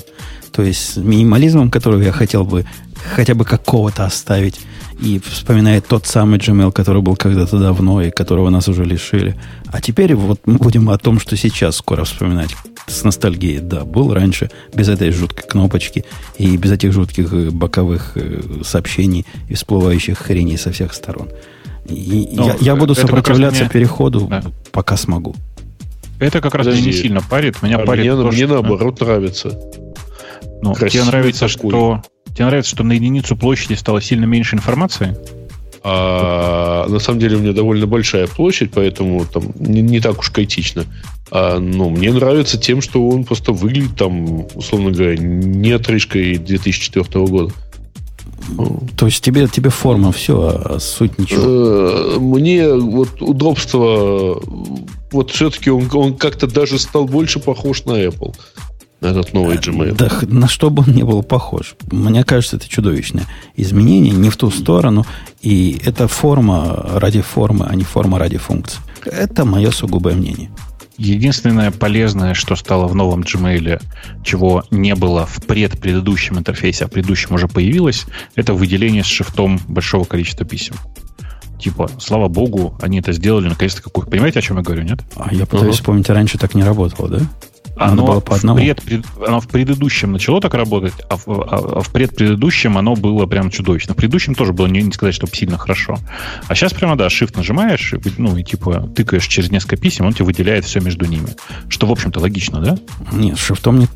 То есть с минимализмом, который я хотел бы хотя бы какого-то оставить и вспоминает тот самый Gmail, который был когда-то давно и которого нас уже лишили. А теперь вот мы будем о том, что сейчас скоро вспоминать с ностальгией. Да, был раньше без этой жуткой кнопочки и без этих жутких э, боковых э, сообщений и всплывающих хреней со всех сторон. И Но я, я буду сопротивляться меня... переходу, да. пока смогу. Это как раз Подожди. не сильно парит. Меня а парит мне, то, мне что... наоборот нравится. Ну, тебе нравится, такой. что Тебе нравится, что на единицу площади стало сильно меньше информации? А, на самом деле у меня довольно большая площадь, поэтому там не, не так уж критично. А, ну, мне нравится тем, что он просто выглядит там, условно говоря, не отрыжкой 2004 года. То есть тебе, тебе форма все, а суть ничего? Э, мне вот удобство, вот все-таки он, он как-то даже стал больше похож на Apple этот новый Gmail. Да, на что бы он ни был похож. Мне кажется, это чудовищное изменение, не в ту сторону. И это форма ради формы, а не форма ради функции. Это мое сугубое мнение. Единственное полезное, что стало в новом Gmail, чего не было в предпредыдущем интерфейсе, а в предыдущем уже появилось, это выделение с шифтом большого количества писем. Типа, слава богу, они это сделали наконец-то какой. Понимаете, о чем я говорю, нет? А я пытаюсь uh-huh. вспомнить, раньше так не работало, да? Оно, было по одному. В пред, пред, оно в предыдущем начало так работать, а в, а, а в предпредыдущем оно было прям чудовищно. В предыдущем тоже было не, не сказать, что сильно хорошо. А сейчас прямо, да, shift нажимаешь, и, ну, и типа тыкаешь через несколько писем, он тебе выделяет все между ними. Что, в общем-то, логично, да? Нет, шифтом не...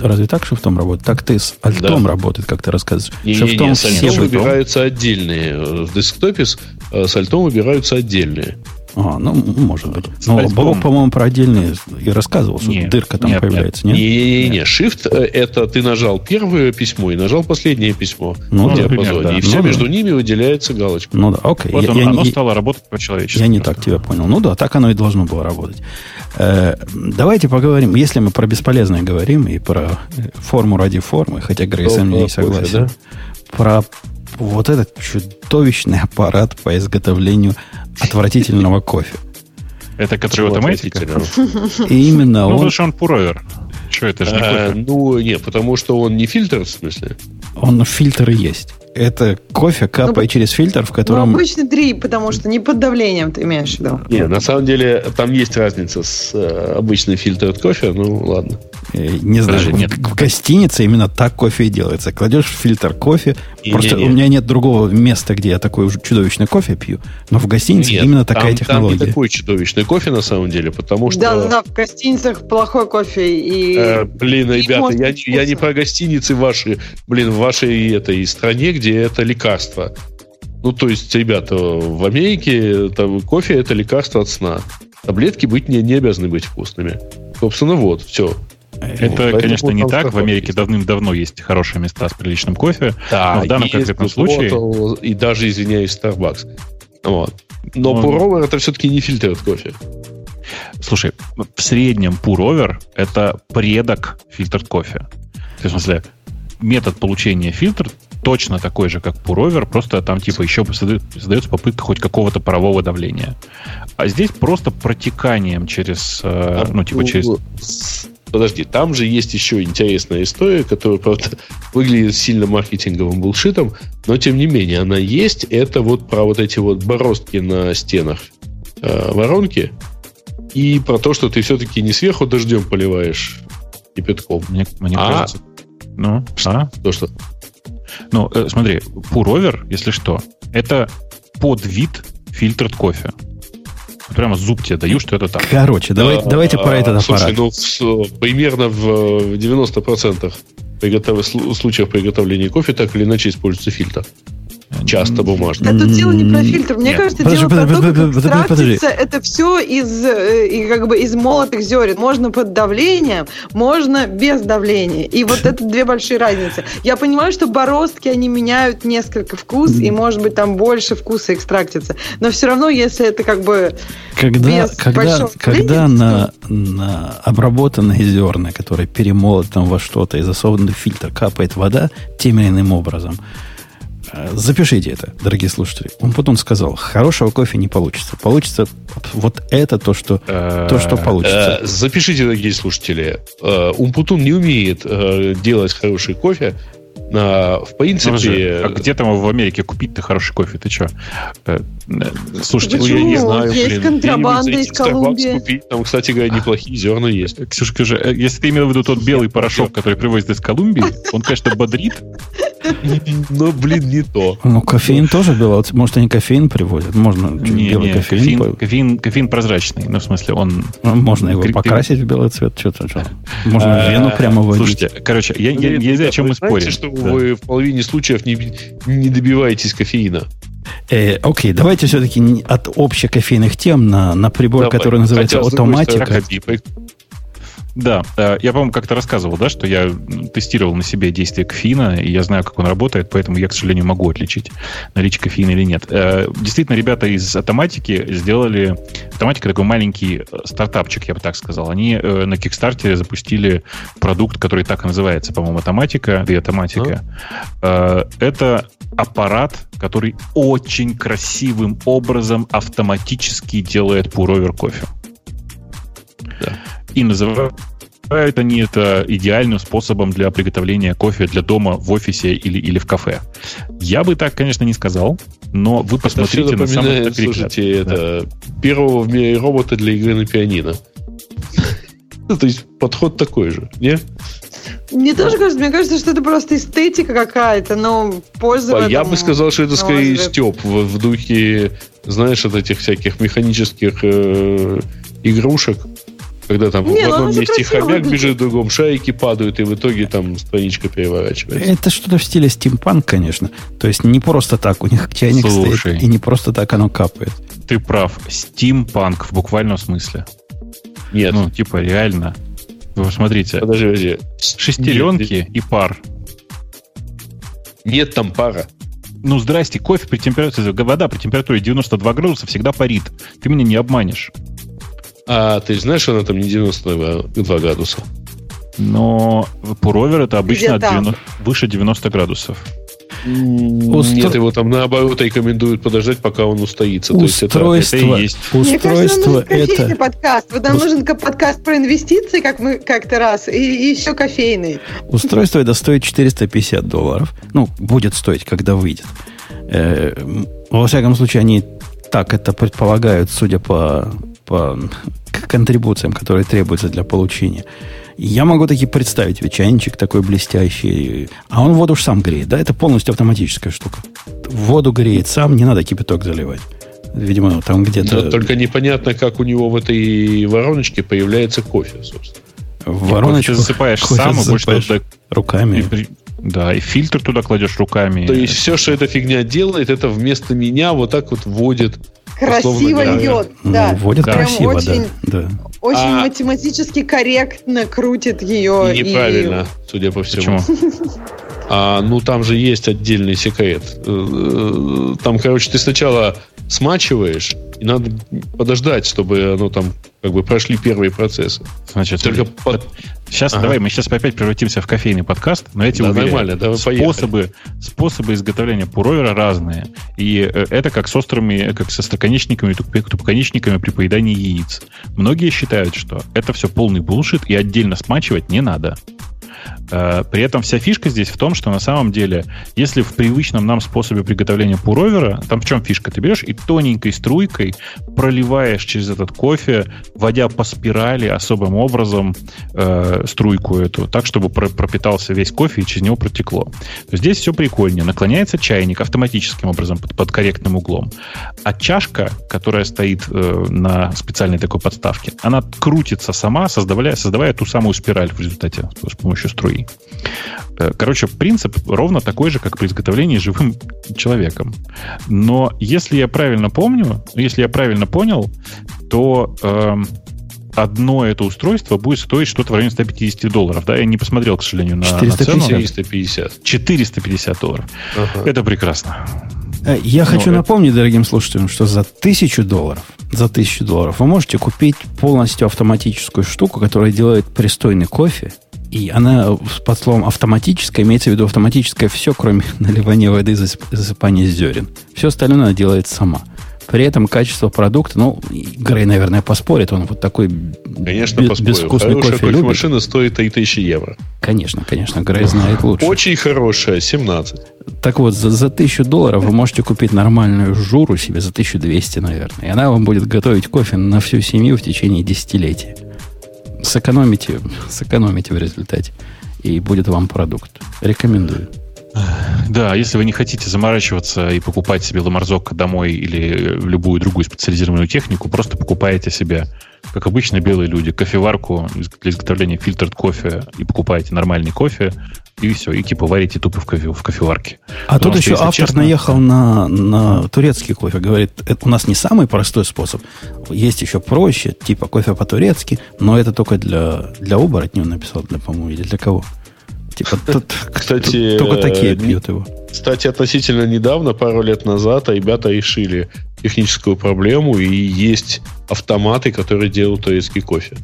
Разве так шифтом работает? Так ты с альтом да. работает, как ты рассказываешь. Не, шифтом не, не, все выбираются отдельные. В десктопе с, э, с альтом выбираются отдельные. А, ну, может быть. Но Бог, по-моему, про отдельные и рассказывал, что нет, дырка там нет, появляется. Нет, не, не, не, Shift э, это ты нажал первое письмо и нажал последнее письмо. Ну, в диапазоне. Да. И все ну, между да. ними выделяется галочка. Ну да, окей. Вот я, оно, я, оно стало работать по-человечески. Я не так тебя понял. Ну да, так оно и должно было работать. Э, давайте поговорим, если мы про бесполезное говорим и про форму ради формы, хотя Грей со мной не согласен, да? про вот этот чудовищный аппарат по изготовлению отвратительного кофе. Это который автоматика? И именно ну, он... потому что он пуровер. Что, это же не а, кофе? Ну, нет, потому что он не фильтр, в смысле? Он фильтр и есть. Это кофе капает ну, через фильтр, в котором... Ну, обычно три, потому что не под давлением ты имеешь в виду. Не, на самом деле там есть разница с э, обычным фильтром от кофе, ну ладно. Э, не знаю, Подожди, нет. в гостинице именно так кофе и делается. Кладешь в фильтр кофе. И, просто не, не. у меня нет другого места, где я такой уже чудовищный кофе пью. Но в гостинице нет, именно такая там, технология. Там не такой чудовищный кофе на самом деле, потому что... Да, да, в гостиницах плохой кофе и... Э, блин, и ребята, я, я не про гостиницы ваши, блин, в вашей этой стране, где это лекарство. Ну, то есть, ребята, в Америке там, кофе это лекарство от сна. Таблетки быть не, не обязаны быть вкусными. Собственно, вот, все. Это, ну, конечно, не так. В Америке давным-давно есть хорошие места с приличным кофе. Да, но в данном конкретном случае... И даже, извиняюсь, Starbucks. Вот. Но он... pour это все-таки не фильтр от кофе. Слушай, в среднем pour это предок фильтр кофе. То есть, в смысле, метод получения фильтр точно такой же, как пуровер, просто там типа еще создается попытка хоть какого-то парового давления. А здесь просто протеканием через, а, ну, типа через... Подожди, там же есть еще интересная история, которая, правда, выглядит сильно маркетинговым булшитом, но тем не менее она есть. Это вот про вот эти вот бороздки на стенах э, воронки и про то, что ты все-таки не сверху дождем поливаешь кипятком. Мне, мне а... кажется... Ну, что? А? То, что? Ну, э, смотри, пуровер, если что, это подвид фильтр кофе. Прямо зуб тебе даю, что это так. Короче, давай, а, давайте про этот аппарат. Слушай, ну, примерно в 90% приготов... случаев приготовления кофе так или иначе используется фильтр. Часто бумажный. Да тут дело не про фильтр. Мне кажется, дело про то, как экстрактится это все из, э, как бы из молотых зерен. Можно под давлением, можно без давления. И вот это две большие разницы. Я понимаю, что бороздки, они меняют несколько вкус, и, может быть, там больше вкуса экстрактится. Но все равно, если это как бы когда, когда, когда на, на обработанные зерна, которые перемолоты там во что-то и засованы в фильтр, капает вода тем или иным образом – Запишите это, дорогие слушатели. Он потом сказал, хорошего кофе не получится. Получится вот это то, что, то, что получится. Э, запишите, дорогие слушатели. Э, Умпутун не умеет э, делать хороший кофе, в принципе... Ну, а где там в Америке купить-то хороший кофе? Ты что? Слушайте, Почему? я не знаю. Есть блин, контрабанда из Колумбии. Купить. Там, кстати говоря, неплохие зерна есть. Ксюша, скажи, если ты имел в виду тот белый порошок, который привозят из Колумбии, он, конечно, бодрит, но, блин, не то. Ну, кофеин тоже белый. Может, они кофеин привозят? Можно не, белый не, кофеин. Кофеин, кофеин. кофеин прозрачный. Ну, в смысле, он... Ну, можно его покрасить в белый цвет. Что-то, что Можно вену а, прямо вводить. Слушайте, короче, я, я, я, я о чем мы спорим. Что вы в половине случаев не, не добиваетесь кофеина. Э, окей, давайте все-таки от общекофейных тем на, на прибор, Давай. который называется Хотя, автоматика. Да, э, я, по-моему, как-то рассказывал, да, что я тестировал на себе действие кофеина, и я знаю, как он работает, поэтому я, к сожалению, могу отличить наличие кофеина или нет. Э, действительно, ребята из автоматики сделали... Автоматика такой маленький э, стартапчик, я бы так сказал. Они на Кикстартере запустили продукт, который так и называется, по-моему, автоматика, и автоматика. А? Это аппарат, который очень красивым образом автоматически делает пуровер кофе. Да и называют они это идеальным способом для приготовления кофе для дома, в офисе или, или в кафе. Я бы так, конечно, не сказал. но вы посмотрите на самый Слушайте, это первого в мире робота для игры на пианино. Ну, то есть подход такой же, не? Мне тоже кажется, мне кажется, что это просто эстетика какая-то, но польза Я бы сказал, что это скорее степ в, в духе, знаешь, от этих всяких механических э, игрушек, когда там Не, в ну одном месте хомяк бежит, в другом шайки падают, и в итоге там страничка переворачивается. Это что-то в стиле стимпанк, конечно. То есть не просто так у них чайник Слушай, стоит, и не просто так оно капает. Ты прав. Стимпанк в буквальном смысле. Нет. Ну, типа, реально. Вы посмотрите. Подожди, подожди. Шестеренки нет, и пар. Нет там пара. Ну, здрасте, кофе при температуре, вода при температуре 92 градуса всегда парит. Ты меня не обманешь. А ты знаешь, она там не 92 градуса? Но пуровер это обычно от 90, выше 90 градусов. Устро... Нет, его там наоборот рекомендуют подождать, пока он устоится. Устройство, То есть это, это и есть. Устройство Мне кажется, это... подкаст. Вот нам Ус... нужен подкаст про инвестиции, как мы как-то раз, и, и еще кофейный. Устройство это стоит 450 долларов. Ну, будет стоить, когда выйдет. Э, во всяком случае, они так это предполагают, судя по, по контрибуциям, которые требуются для получения. Я могу таки представить, ведь чайничек такой блестящий. А он воду уж сам греет, да? Это полностью автоматическая штука. Воду греет сам, не надо кипяток заливать. Видимо, там где-то... Но только непонятно, как у него в этой вороночке появляется кофе, собственно. В вороночку засыпаешь кофе сам, засыпаешь больше туда... руками. И, да, и фильтр туда кладешь руками. То есть все, что эта фигня делает, это вместо меня вот так вот вводит красиво льет. Да. Ну, вводит да. красиво, очень, да. Очень а... математически корректно крутит ее. И неправильно, и... судя по всему. А, ну, там же есть отдельный секрет. Э, э, там, короче, ты сначала смачиваешь, и надо подождать, чтобы оно там как бы прошли первые процессы. Значит, Только под... сейчас ага. давай мы сейчас опять превратимся в кофейный подкаст, но тебе да, уверяю, нормально, давай способы, способы изготовления пуровера разные. И э, это как с острыми, как со строконечниками, тупоконечниками при поедании яиц. Многие считают, что это все полный булшит и отдельно смачивать не надо. Э, при этом вся фишка здесь в том, что на самом деле, если в привычном нам способе приготовления пуровера, там в чем фишка? Ты берешь и тоненькой струйкой проливаешь через этот кофе, вводя по спирали особым образом э, струйку эту, так, чтобы пропитался весь кофе и через него протекло. То здесь все прикольнее. Наклоняется чайник автоматическим образом под, под корректным углом. А чашка, которая стоит э, на специальной такой подставке, она крутится сама, создавая, создавая ту самую спираль в результате с помощью струи. Э, короче, принцип ровно такой же, как при изготовлении живым человеком. Но если я правильно помню, если я правильно понял, то э, одно это устройство будет стоить что-то в районе 150 долларов. Да, я не посмотрел, к сожалению, на, 450. на цену. 450. 450 долларов. Ага. Это прекрасно. Э, я Но хочу это... напомнить, дорогим слушателям, что за тысячу долларов, за тысячу долларов вы можете купить полностью автоматическую штуку, которая делает пристойный кофе, и она под словом автоматическая имеется в виду автоматическое все, кроме наливания воды и засыпания зерен. Все остальное она делает сама. При этом качество продукта, ну, Грей, наверное, поспорит, он вот такой конечно, без, безвкусный кофе кофе любит. машина стоит 3000 евро. Конечно, конечно, Грей знает лучше. Очень хорошая, 17. Так вот, за, за 1000 долларов вы можете купить нормальную журу себе за 1200, наверное. И она вам будет готовить кофе на всю семью в течение десятилетия сэкономите, сэкономите в результате. И будет вам продукт. Рекомендую. Да, если вы не хотите заморачиваться и покупать себе ламарзок домой или любую другую специализированную технику, просто покупаете себе, как обычно белые люди, кофеварку для изготовления фильтр кофе и покупаете нормальный кофе, и все, и типа варите тупо в, кофе, в кофеварке. А Потому тут еще автор честно... наехал на, на турецкий кофе. Говорит, это у нас не самый простой способ. Есть еще проще, типа кофе по-турецки, но это только для, для оборотней он написал, для, по-моему, или для кого. Типа, тут, кстати, только такие пьют его. Кстати, относительно недавно, пару лет назад, ребята решили техническую проблему, и есть автоматы, которые делают турецкий кофе.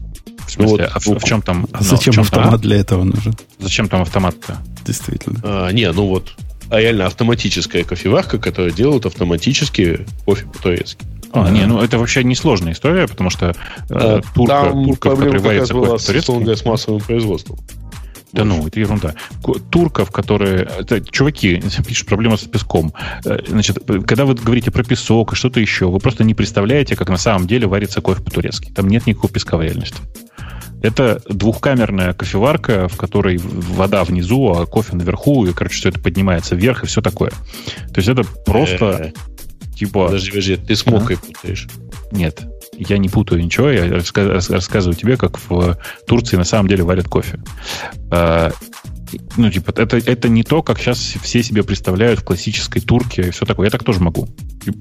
В смысле, вот, а в, в чем там? А зачем чем автомат там? для этого нужен? Зачем там автомат-то? Действительно. А, не, ну вот, а реально автоматическая кофеварка, которая делает автоматически кофе по-турецки. А, а, не, ну это вообще несложная история, потому что э, турка, там турка, проблема как раз была с, с массовым производством. Да ну, это ерунда. Турков, которые... Это, чуваки, пишут, проблема с песком. Э, значит, когда вы говорите про песок и что-то еще, вы просто не представляете, как на самом деле варится кофе по-турецки. Там нет никакого песка в реальности. Это двухкамерная кофеварка, в которой вода внизу, а кофе наверху, и, короче, все это поднимается вверх и все такое. То есть это просто типа... Подожди, подожди, ты с мокой путаешь. Нет, я не путаю ничего, я рассказываю тебе, как в Турции на самом деле варят кофе. А, ну, типа, это, это не то, как сейчас все себе представляют в классической турке и все такое. Я так тоже могу.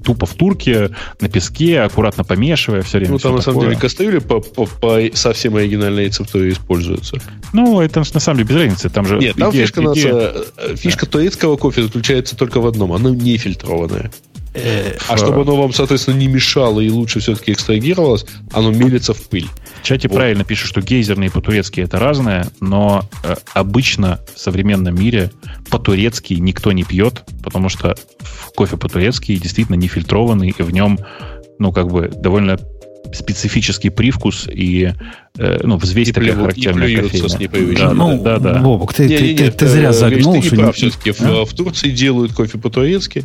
Тупо в турке, на песке, аккуратно помешивая все время. Ну, там на самом деле кастрюли по, по, по совсем оригинальной рецептуре используются. Ну, это на самом деле без разницы. Там же Нет, там идея, фишка, идея... Нас, фишка да. турецкого кофе заключается только в одном. Оно не фильтрованное. Э, а чтобы оно вам, соответственно, не мешало и лучше все-таки экстрагировалось, оно мелится в пыль. В чате вот. правильно пишут, что гейзерные по-турецки это разное, но э, обычно в современном мире по-турецки никто не пьет, потому что кофе по-турецки действительно не фильтрованный, и в нем, ну, как бы, довольно специфический привкус и э, ну, взвесь и такая плюют, характерная кофейная. Да, ну, да, да. Бобок, ты, не, ты, не, ты, ты зря загнул. Ты не прав, все-таки а? в, в Турции делают кофе по-турецки,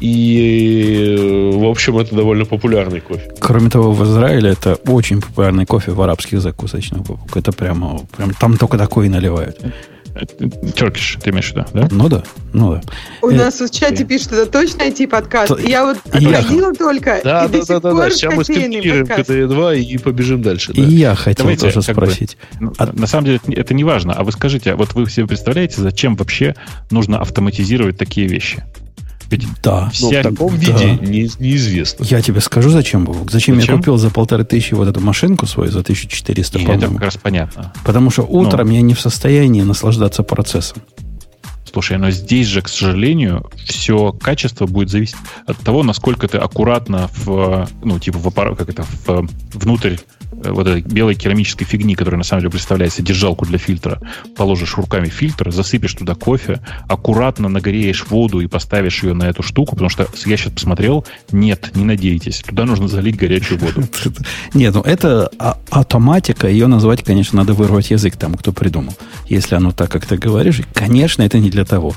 и, в общем, это довольно популярный кофе. Кроме того, в Израиле это очень популярный кофе в арабских закусочных. Это прямо, прям там только такое и наливают. Turkish, ты имеешь в виду, да? Ну да, ну да. У э, нас в чате пишут, это точно IT-подкаст. Я вот отходила только, да, и да, до сих да, пор да, Сейчас мы скопируем КТЕ-2 и побежим дальше. И я хотел Давайте, тоже спросить. Бы, а... На самом деле это не важно. А вы скажите, а вот вы себе представляете, зачем вообще нужно автоматизировать такие вещи? Ведь да. Вся... Ну, в таком да. виде не, неизвестно. Я тебе скажу, зачем, Бог. Зачем, зачем я купил за полторы тысячи вот эту машинку свою, за 1400, по-моему. Это как раз понятно. Потому что утром Но... я не в состоянии наслаждаться процессом. Слушай, но здесь же, к сожалению, все качество будет зависеть от того, насколько ты аккуратно в, ну, типа в аппарат, как это, в, внутрь вот этой белой керамической фигни, которая на самом деле представляет содержалку для фильтра, положишь руками фильтр, засыпешь туда кофе, аккуратно нагреешь воду и поставишь ее на эту штуку, потому что я сейчас посмотрел, нет, не надейтесь, туда нужно залить горячую воду. Нет, ну это а, автоматика, ее назвать, конечно, надо вырвать язык там, кто придумал. Если оно так, как ты говоришь, конечно, это не для того.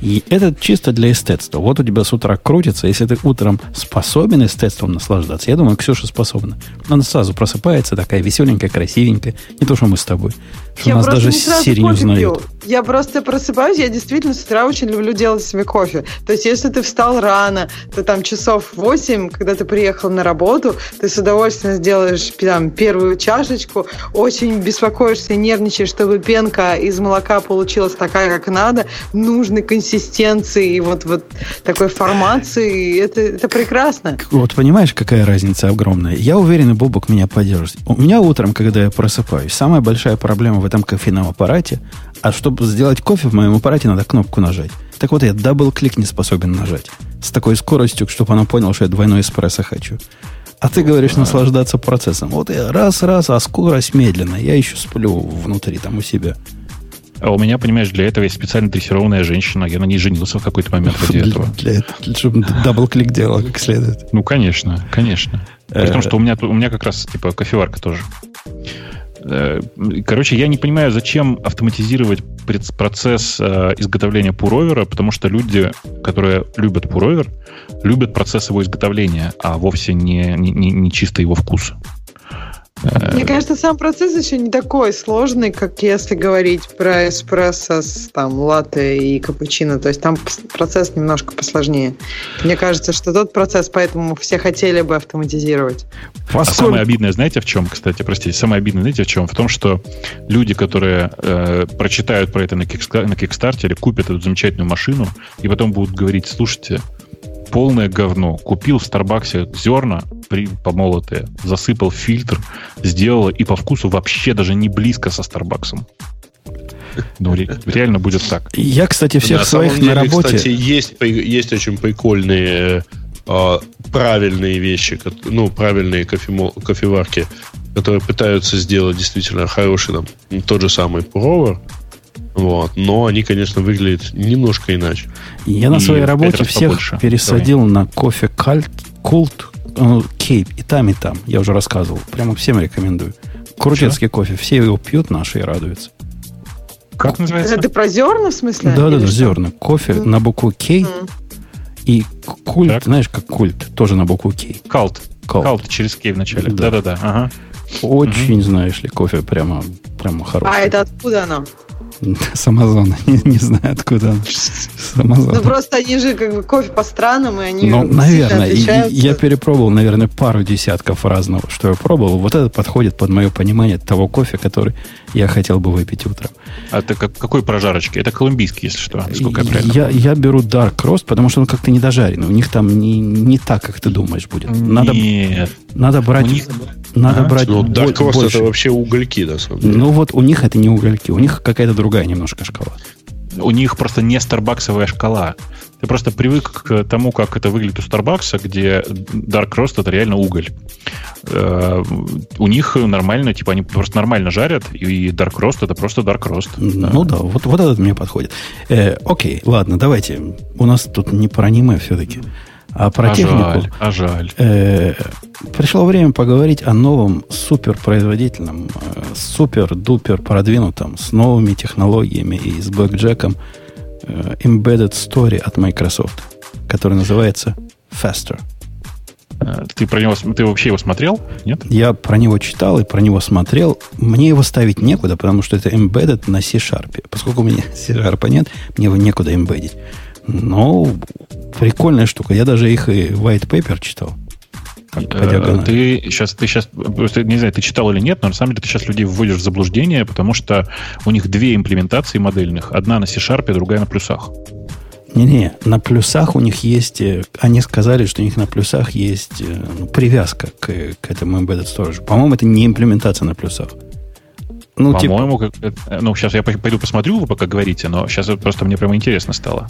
И это чисто для эстетства. Вот у тебя с утра крутится. Если ты утром способен эстетством наслаждаться, я думаю, Ксюша способна. Она сразу просыпается, такая веселенькая, красивенькая. Не то, что мы с тобой. Что я нас даже Сири не узнает. Я просто просыпаюсь, я действительно с утра очень люблю делать себе кофе. То есть, если ты встал рано, то там часов 8, когда ты приехал на работу, ты с удовольствием сделаешь там, первую чашечку, очень беспокоишься, нервничаешь, чтобы пенка из молока получилась такая, как надо, нужной консистенции и вот, вот такой формации. Это, это прекрасно. Вот понимаешь, какая разница огромная? Я уверен, и Бобок меня поддержит. У меня утром, когда я просыпаюсь, самая большая проблема в этом кофейном аппарате, а чтобы сделать кофе в моем аппарате, надо кнопку нажать. Так вот, я double-click не способен нажать. С такой скоростью, чтобы оно понял, что я двойной эспрессо хочу. А ты говоришь наслаждаться процессом. Вот я раз-раз, а скорость медленно. Я еще сплю внутри, там у себя. А у меня, понимаешь, для этого есть специально дрессированная женщина. Я на ней женился в какой-то момент ради для, этого. Для этого, чтобы double-click делал как следует. Ну, конечно, конечно. При том, что у меня, у меня как раз типа кофеварка тоже. Э, короче, я не понимаю, зачем автоматизировать процесс э, изготовления пуровера, потому что люди, которые любят пуровер, любят процесс его изготовления, а вовсе не, не, не чисто его вкус. Мне кажется, сам процесс еще не такой сложный, как если говорить про эспрессо с там латте и капучино. То есть там процесс немножко посложнее. Мне кажется, что тот процесс, поэтому все хотели бы автоматизировать. А самое обидное, знаете, в чем, кстати, простите, самое обидное, знаете, в чем? В том, что люди, которые э, прочитают про это на, кикстар- на Кикстартере, купят эту замечательную машину и потом будут говорить, слушайте, полное говно. Купил в Старбаксе зерна при, помолотые, засыпал фильтр, сделал и по вкусу вообще даже не близко со Старбаксом. Ну, реально будет так. Я, кстати, всех на своих деле, на работе... Кстати, есть, есть очень прикольные э, правильные вещи, ну, правильные кофемо, кофеварки, которые пытаются сделать действительно хороший, там, тот же самый провер, вот. Но они, конечно, выглядят немножко иначе. Я на своей работе всех побольше. пересадил Давай. на кофе кальт, культ, э, кейп. И там, и там. Я уже рассказывал. Прямо всем рекомендую. Крутецкий кофе. Все его пьют наши и радуются. Как называется? Это ты про зерна, в смысле? Да, да, да, зерна. Кофе mm. на букву К. Mm. И культ, так. знаешь, как культ, тоже на букву К. Калт. Калт через К в начале. Да-да-да. Ага. Очень, угу. знаешь ли, кофе прямо, прямо хороший. А это откуда оно? С Амазона. Не, не знаю, откуда. С Амазона. Ну, просто они же как бы кофе по странам, и они Ну, наверное. И, я перепробовал, наверное, пару десятков разного, что я пробовал. Вот это подходит под мое понимание того кофе, который я хотел бы выпить утром. А это как, какой прожарочки? Это колумбийский, если что, сколько я правильно я, я беру Dark Roast, потому что он как-то не дожаренный. У них там не, не так, как ты думаешь, будет. Надо, Нет. Надо брать... У них... Надо а? брать ну, Dark больше. это вообще угольки, на самом деле. Ну вот у них это не угольки, у них какая-то другая немножко шкала. У них просто не старбаксовая шкала. Ты просто привык к тому, как это выглядит у Starbucks, где Dark Roast это реально уголь. Uh, у них нормально, типа они просто нормально жарят, и Dark Roast это просто Dark Roast. Ну да, вот, вот этот мне подходит. Э, окей, ладно, давайте. У нас тут не про аниме все-таки. А про а технику... Жаль, а жаль. Э, пришло время поговорить о новом суперпроизводительном, э, супер-дупер продвинутом, с новыми технологиями и с блэкджеком э, Embedded Story от Microsoft, который называется Faster. Э, ты про него, ты вообще его смотрел? Нет? Я про него читал и про него смотрел. Мне его ставить некуда, потому что это embedded на C-Sharp. Поскольку у меня C-Sharp нет, мне его некуда embeddить. Но прикольная штука. Я даже их и white paper читал. Э, ты сейчас, ты сейчас, просто не знаю, ты читал или нет, но на самом деле ты сейчас людей вводишь в заблуждение, потому что у них две имплементации модельных. Одна на C-Sharp, другая на плюсах. Не-не, на плюсах у них есть... Э, они сказали, что у них на плюсах есть э, ну, привязка к, к этому embedded storage. По-моему, это не имплементация на плюсах. Ну, типа По-моему, типа... как, ну, сейчас я пойду посмотрю, вы пока говорите, но сейчас просто мне прямо интересно стало.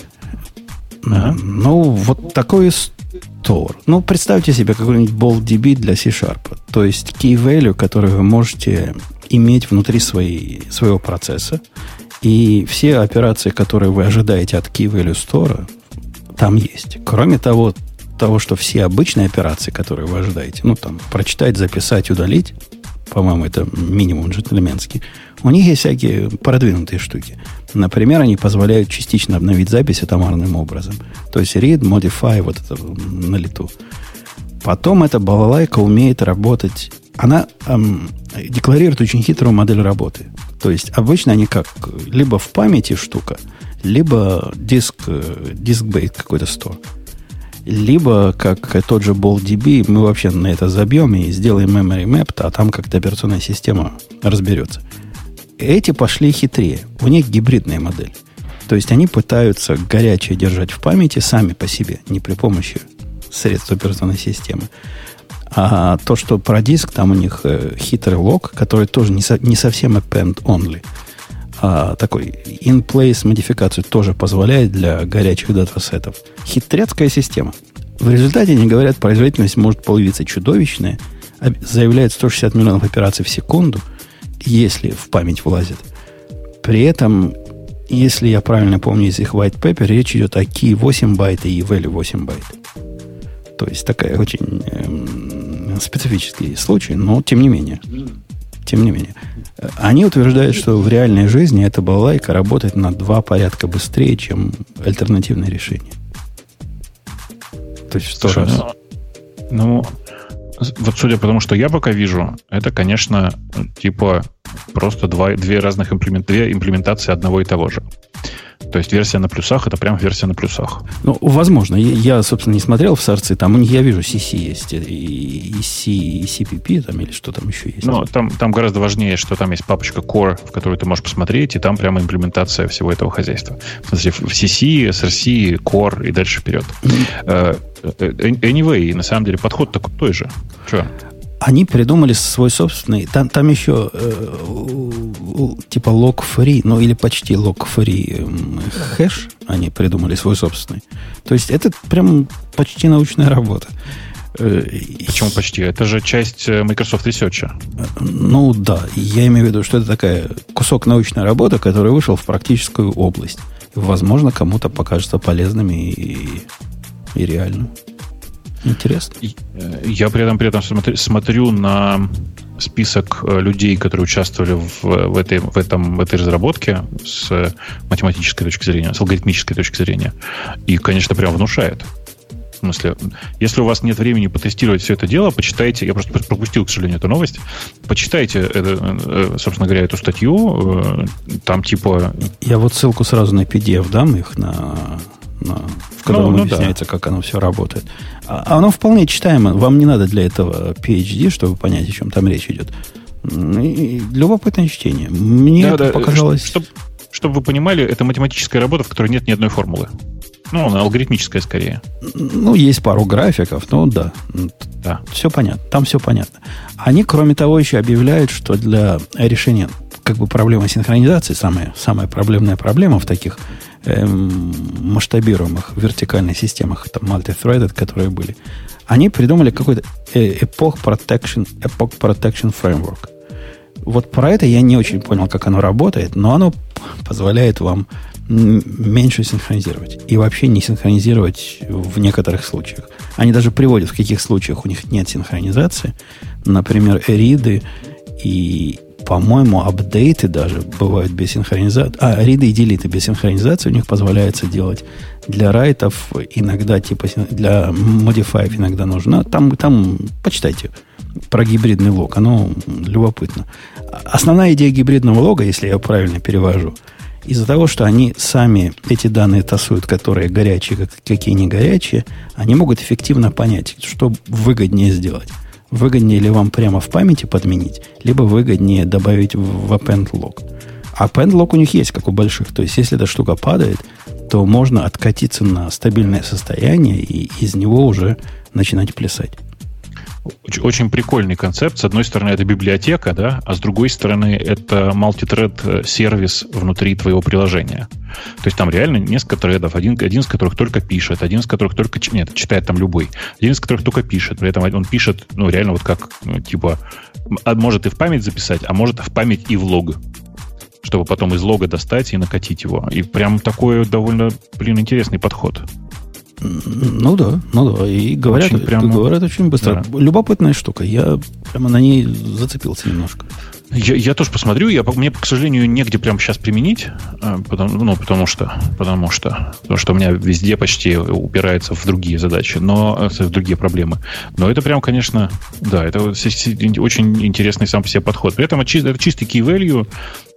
Ага. Ну, вот такой store. Ну, представьте себе какой-нибудь BoldDB для C-Sharp. То есть key value, который вы можете иметь внутри своей, своего процесса. И все операции, которые вы ожидаете от key value store, там есть. Кроме того, того, что все обычные операции, которые вы ожидаете, ну, там, прочитать, записать, удалить, по-моему, это минимум джентльменский, у них есть всякие продвинутые штуки. Например, они позволяют частично обновить запись атомарным образом. То есть read, modify, вот это на лету. Потом эта балалайка умеет работать. Она эм, декларирует очень хитрую модель работы. То есть обычно они как либо в памяти штука, либо диск, э, диск-бейт какой-то стор. Либо, как тот же BallDB, мы вообще на это забьем и сделаем memory map, а там как-то операционная система разберется. Эти пошли хитрее. У них гибридная модель. То есть они пытаются горячее держать в памяти сами по себе, не при помощи средств операционной системы. А то, что про диск, там у них э, хитрый лог, который тоже не, со, не совсем append only, а такой in-place модификацию тоже позволяет для горячих датасетов. Хитрецкая система. В результате, они говорят, производительность может появиться чудовищная, заявляют 160 миллионов операций в секунду – если в память влазит. При этом, если я правильно помню из их white paper, речь идет о key 8 байт и value 8 байт. То есть такая очень эм, специфический случай, но тем не менее. Тем не менее. Они утверждают, что в реальной жизни эта балалайка работает на два порядка быстрее, чем альтернативное решение. То есть в сто раз. Ну, ну, вот судя по тому, что я пока вижу, это, конечно, типа просто два, две разных имплемент, две имплементации одного и того же. То есть версия на плюсах это прям версия на плюсах. Ну, возможно. Я, я собственно, не смотрел в сорцы. Там у них, я вижу, CC есть, и, C, и CPP, там, или что там еще есть. Ну, там, там гораздо важнее, что там есть папочка Core, в которую ты можешь посмотреть, и там прямо имплементация всего этого хозяйства. В смысле, в CC, SRC, Core и дальше вперед. Mm-hmm. Anyway, на самом деле, подход такой той же. Что? Они придумали свой собственный. Там, там еще э, типа log-free, ну или почти log-free э, хэш они придумали свой собственный. То есть это прям почти научная работа. Э, Почему почти? Это же часть э, Microsoft Research. Ну да, я имею в виду, что это такая кусок научной работы, который вышел в практическую область. Возможно, кому-то покажется полезным и, и реальным. Интересно. Э, я при этом, при этом смотрю, смотрю на список э, людей, которые участвовали в, в, этой, в, этом, в этой разработке с математической точки зрения, с алгоритмической точки зрения. И, конечно, прям внушает. В смысле, если у вас нет времени потестировать все это дело, почитайте, я просто пропустил, к сожалению, эту новость, почитайте, э, собственно говоря, эту статью, там типа... Я вот ссылку сразу на PDF дам их на, в котором ну, ну, объясняется, да. как оно все работает. А, оно вполне читаемо. Вам не надо для этого PhD, чтобы понять, о чем там речь идет. И любопытное чтение. Мне да, это да, показалось... Чтобы, чтобы вы понимали, это математическая работа, в которой нет ни одной формулы. Ну, она алгоритмическая скорее. Ну, есть пару графиков, но да. Да. Все понятно. Там все понятно. Они, кроме того, еще объявляют, что для решения как бы проблемы синхронизации, самая, самая проблемная проблема в таких эм, масштабируемых вертикальных системах, там multi-threaded, которые были, они придумали какой-то э, Epoch Protection, Epoch Protection Framework. Вот про это я не очень понял, как оно работает, но оно позволяет вам меньше синхронизировать. И вообще не синхронизировать в некоторых случаях. Они даже приводят, в каких случаях у них нет синхронизации. Например, эриды и, по-моему, апдейты даже бывают без синхронизации. А, риды и делиты без синхронизации у них позволяется делать для райтов иногда, типа для модифаев иногда нужно. Там, там почитайте про гибридный лог. Оно любопытно. Основная идея гибридного лога, если я правильно перевожу, из-за того, что они сами эти данные тасуют, которые горячие, какие не горячие, они могут эффективно понять, что выгоднее сделать. Выгоднее ли вам прямо в памяти подменить, либо выгоднее добавить в append log. А append log у них есть, как у больших. То есть, если эта штука падает, то можно откатиться на стабильное состояние и из него уже начинать плясать. Очень прикольный концепт. С одной стороны, это библиотека, да, а с другой стороны, это мультитред э, сервис внутри твоего приложения. То есть там реально несколько тредов, один, один из которых только пишет, один из которых только... Нет, читает там любой. Один из которых только пишет. При этом он пишет, ну, реально вот как, ну, типа, а может и в память записать, а может в память и в лог чтобы потом из лога достать и накатить его. И прям такой довольно, блин, интересный подход. Ну да, ну да. И говорят, очень прямо... говорят очень быстро. Да. Любопытная штука. Я прямо на ней зацепился немножко. Я, я тоже посмотрю. Я, мне, к сожалению, негде прямо сейчас применить, а, потому, ну, потому что, потому что, потому что у меня везде почти упирается в другие задачи, но э, в другие проблемы. Но это прям, конечно, да, это очень интересный сам по себе подход. При этом это чистый key value,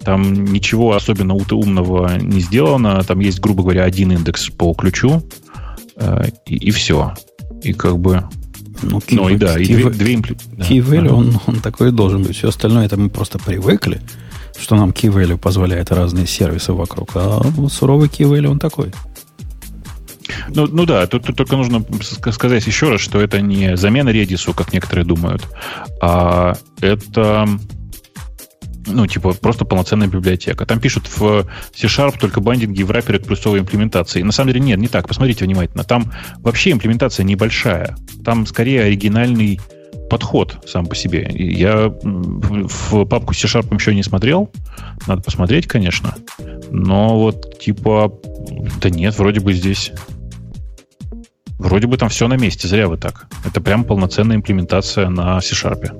там ничего особенно умного не сделано. Там есть, грубо говоря, один индекс по ключу, Э, и, и все. И как бы... Ну, key, ну и да, key, и две, две импли... Key value, да. он, он такой должен быть. Все остальное это мы просто привыкли, что нам key value позволяет разные сервисы вокруг. А суровый key value он такой. Ну, ну да, тут, тут только нужно сказать еще раз, что это не замена Redis, как некоторые думают, а это ну, типа, просто полноценная библиотека. Там пишут в C-Sharp только бандинги в рапере к плюсовой имплементации. На самом деле нет, не так. Посмотрите внимательно. Там вообще имплементация небольшая. Там скорее оригинальный подход сам по себе. Я в папку C-Sharp еще не смотрел. Надо посмотреть, конечно. Но вот типа... Да нет, вроде бы здесь... Вроде бы там все на месте. Зря вы так. Это прям полноценная имплементация на C-Sharp.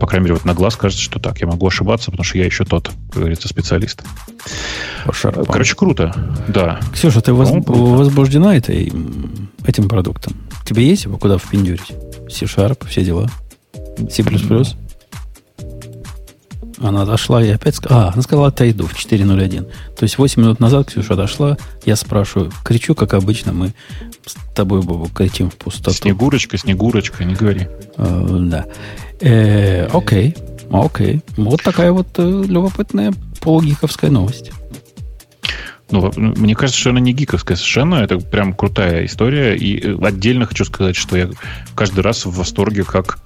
По крайней мере, вот на глаз кажется, что так. Я могу ошибаться, потому что я еще тот, как говорится, специалист. Пошарпан. Короче, круто. Да. Ксюша, ты воз... возбуждена этой, этим продуктом? Тебе есть его куда впендюрить? C-Sharp, все дела? C++? Она дошла и опять сказала... А, она сказала, отойду в 4.01. То есть 8 минут назад Ксюша дошла, я спрашиваю, кричу, как обычно, мы с тобой, Бобу, кричим в пустоту. Снегурочка, Снегурочка, не говори. Э, да. Э, окей, окей. Вот такая вот э, любопытная полугиковская новость. Ну, мне кажется, что она не гиковская совершенно. Это прям крутая история. И э, отдельно хочу сказать, что я каждый раз в восторге, как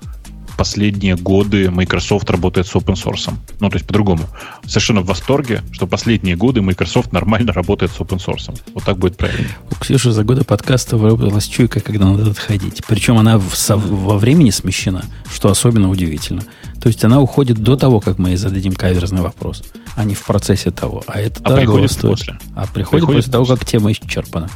последние годы Microsoft работает с open source. Ну, то есть по-другому. Совершенно в восторге, что последние годы Microsoft нормально работает с open source. Вот так будет правильно. У Ксюши за годы подкаста выработалась чуйка, когда надо отходить. Причем она в, во времени смещена, что особенно удивительно. То есть она уходит до того, как мы ей зададим каверзный вопрос, а не в процессе того. А это а приходит стоит. после. А приходит, приходит после того, как тема исчерпана.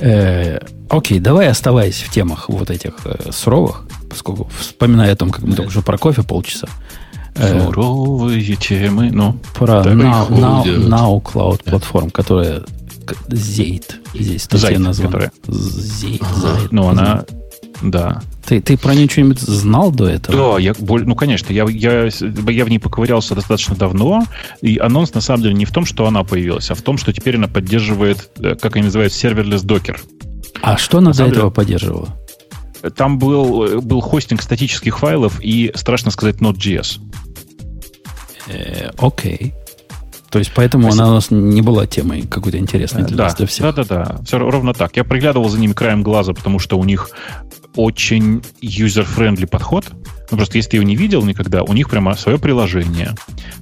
Э, окей, давай оставаясь в темах вот этих э, суровых, сколько, вспоминая о том, как мы только что про кофе полчаса. Э, Суровые темы, ну. Про now, now, now Cloud платформ, которая Зейт. Здесь статья названа. Зейт. Ну, она да. Ты, ты про нее что-нибудь знал до этого? Да, я, ну, конечно. Я, я, я в ней поковырялся достаточно давно. И анонс, на самом деле, не в том, что она появилась, а в том, что теперь она поддерживает, э, как они называют, serverless Docker. А что она до этого деле, поддерживала? Там был, был хостинг статических файлов и, страшно сказать, Node.js. Э, окей. То есть поэтому Спасибо. она у нас не была темой какой-то интересной для да, нас, для всех. Да, да, да. Все ровно так. Я приглядывал за ними краем глаза, потому что у них очень user-friendly подход. Ну, просто если ты его не видел никогда, у них прямо свое приложение.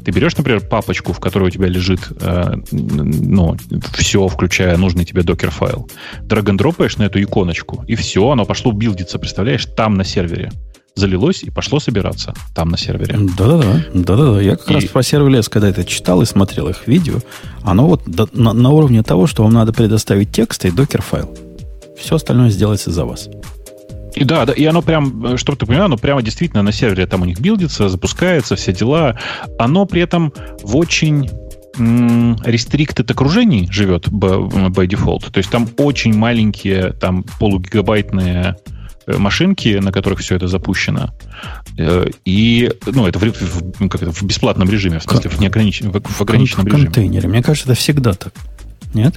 Ты берешь, например, папочку, в которой у тебя лежит э, ну, все, включая нужный тебе Docker-файл. drag-n-drop аешь на эту иконочку, и все, оно пошло билдиться, представляешь, там на сервере залилось и пошло собираться там на сервере. Да-да-да. Да-да-да. Я как и... раз про serverless, когда это читал и смотрел их видео, оно вот до, на, на уровне того, что вам надо предоставить текст и докер-файл. Все остальное сделается за вас. И да, да, и оно прям, чтобы ты понимал, оно прямо действительно на сервере там у них билдится, запускается, все дела. Оно при этом в очень restricted окружении живет by, default. То есть там очень маленькие, там полугигабайтные Э, машинки, на которых все это запущено. Э, и, ну, это в, в, ну, как это, в бесплатном режиме, в смысле, в, неограничен, в, в ограниченном в режиме. контейнере. Мне кажется, это всегда так. Нет?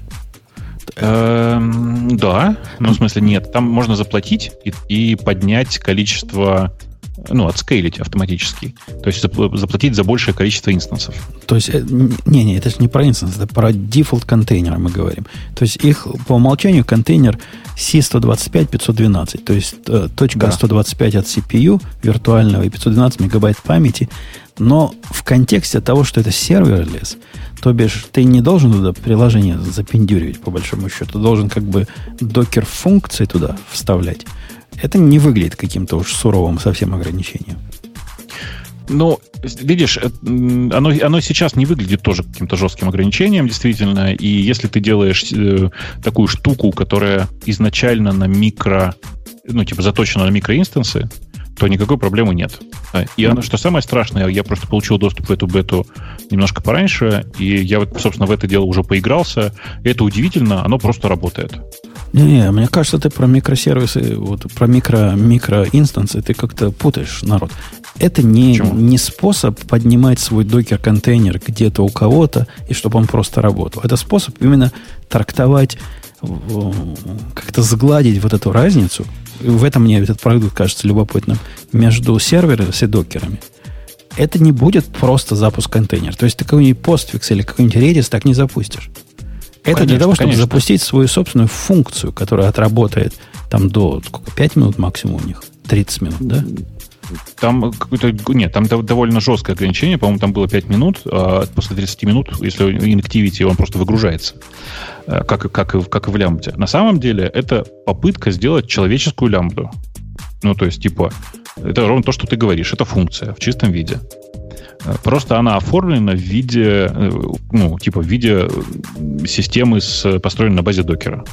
Эм, да, ну, в смысле, нет. Там можно заплатить и, поднять количество ну, отскейлить автоматически. То есть заплатить за большее количество инстансов. То есть, не-не, это же не про инстанс, это про дефолт контейнера мы говорим. То есть их по умолчанию контейнер C125-512, то есть э, точка да. 125 от CPU виртуального и 512 мегабайт памяти. Но в контексте того, что это serverless, то бишь ты не должен туда приложение запендюривать, по большому счету. Ты должен как бы Docker-функции туда вставлять это не выглядит каким-то уж суровым совсем ограничением. Ну, видишь, э, оно, оно сейчас не выглядит тоже каким-то жестким ограничением, действительно. И если ты делаешь э, такую штуку, которая изначально на микро, ну, типа заточена на микроинстансы, то никакой проблемы нет. И оно, что самое страшное, я просто получил доступ в эту бету немножко пораньше, и я, вот, собственно, в это дело уже поигрался. И это удивительно, оно просто работает. Не-не, мне кажется, ты про микросервисы, вот про микро, микроинстансы ты как-то путаешь народ. Это не, не способ поднимать свой докер-контейнер где-то у кого-то, и чтобы он просто работал. Это способ именно трактовать, как-то сгладить вот эту разницу. В этом мне этот продукт кажется любопытным. Между серверами и докерами. Это не будет просто запуск контейнера. То есть ты какой-нибудь постфикс или какой-нибудь Redis так не запустишь. Это конечно, для того, чтобы конечно. запустить свою собственную функцию, которая отработает там до сколько, 5 минут максимум у них? 30 минут, да? Там какое-то... Нет, там довольно жесткое ограничение. По-моему, там было 5 минут. А после 30 минут, если inactivity, он просто выгружается. Э, как, как, как и в лямбде. На самом деле, это попытка сделать человеческую лямбду. Ну, то есть, типа, это ровно то, что ты говоришь. Это функция в чистом виде. Э, просто она оформлена в виде, э, ну, типа в виде системы, с, построенной на базе докера.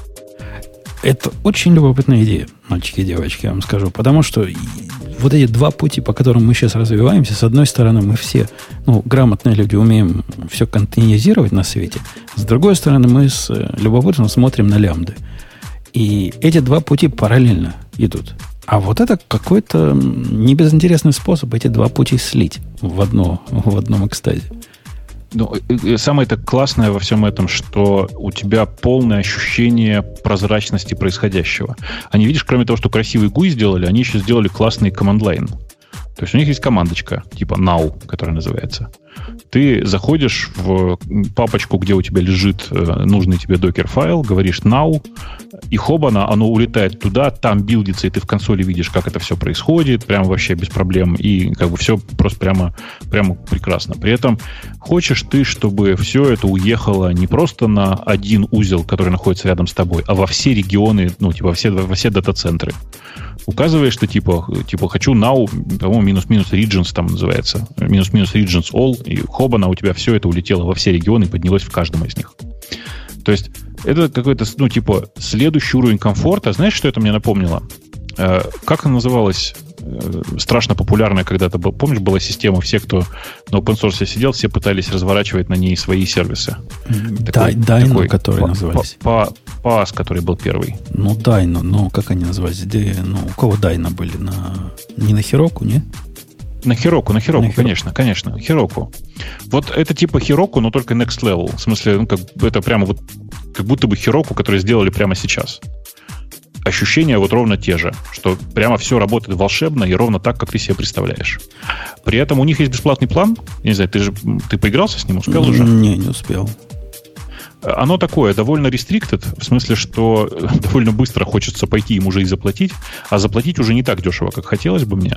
Это очень любопытная идея, мальчики и девочки, я вам скажу. Потому что вот эти два пути, по которым мы сейчас развиваемся, с одной стороны, мы все, ну, грамотные люди, умеем все контейнеризировать на свете. С другой стороны, мы с э, любопытством смотрим на лямбды. И эти два пути параллельно идут. А вот это какой-то небезынтересный способ эти два пути слить в, одно, в одном экстазе. Ну, самое это классное во всем этом, что у тебя полное ощущение прозрачности происходящего. Они, видишь, кроме того, что красивый GUI сделали, они еще сделали классный line. То есть у них есть командочка, типа now, которая называется. Ты заходишь в папочку, где у тебя лежит э, нужный тебе докер-файл, говоришь now, и хобана, оно улетает туда, там билдится, и ты в консоли видишь, как это все происходит, прямо вообще без проблем, и как бы все просто прямо, прямо прекрасно. При этом хочешь ты, чтобы все это уехало не просто на один узел, который находится рядом с тобой, а во все регионы, ну, типа, во все, во все дата-центры указываешь, что типа, типа хочу now, по-моему, минус-минус regions там называется, минус-минус regions all, и хобана у тебя все это улетело во все регионы и поднялось в каждом из них. То есть это какой-то, ну, типа, следующий уровень комфорта. Знаешь, что это мне напомнило? Э, как она называлась? э, страшно популярная когда-то, был, помнишь, была система, все, кто на open source сидел, все пытались разворачивать на ней свои сервисы. Дай, Дайно, такой, которые по, назывались. По, по, PAS, который был первый. Ну, Дайно, ну, как они назывались? Ну, у кого Дайно были? На, не на Хироку, не? На Хироку, на Хироку, конечно, конечно, Хироку. Вот это типа Хироку, но только next level. В смысле, ну, как, это прямо вот как будто бы Хироку, который сделали прямо сейчас. Ощущения вот ровно те же, что прямо все работает волшебно и ровно так, как ты себе представляешь. При этом у них есть бесплатный план. Я не знаю, ты же ты поигрался с ним, успел уже? Не, не успел оно такое, довольно restricted, в смысле, что довольно быстро хочется пойти им уже и заплатить, а заплатить уже не так дешево, как хотелось бы мне.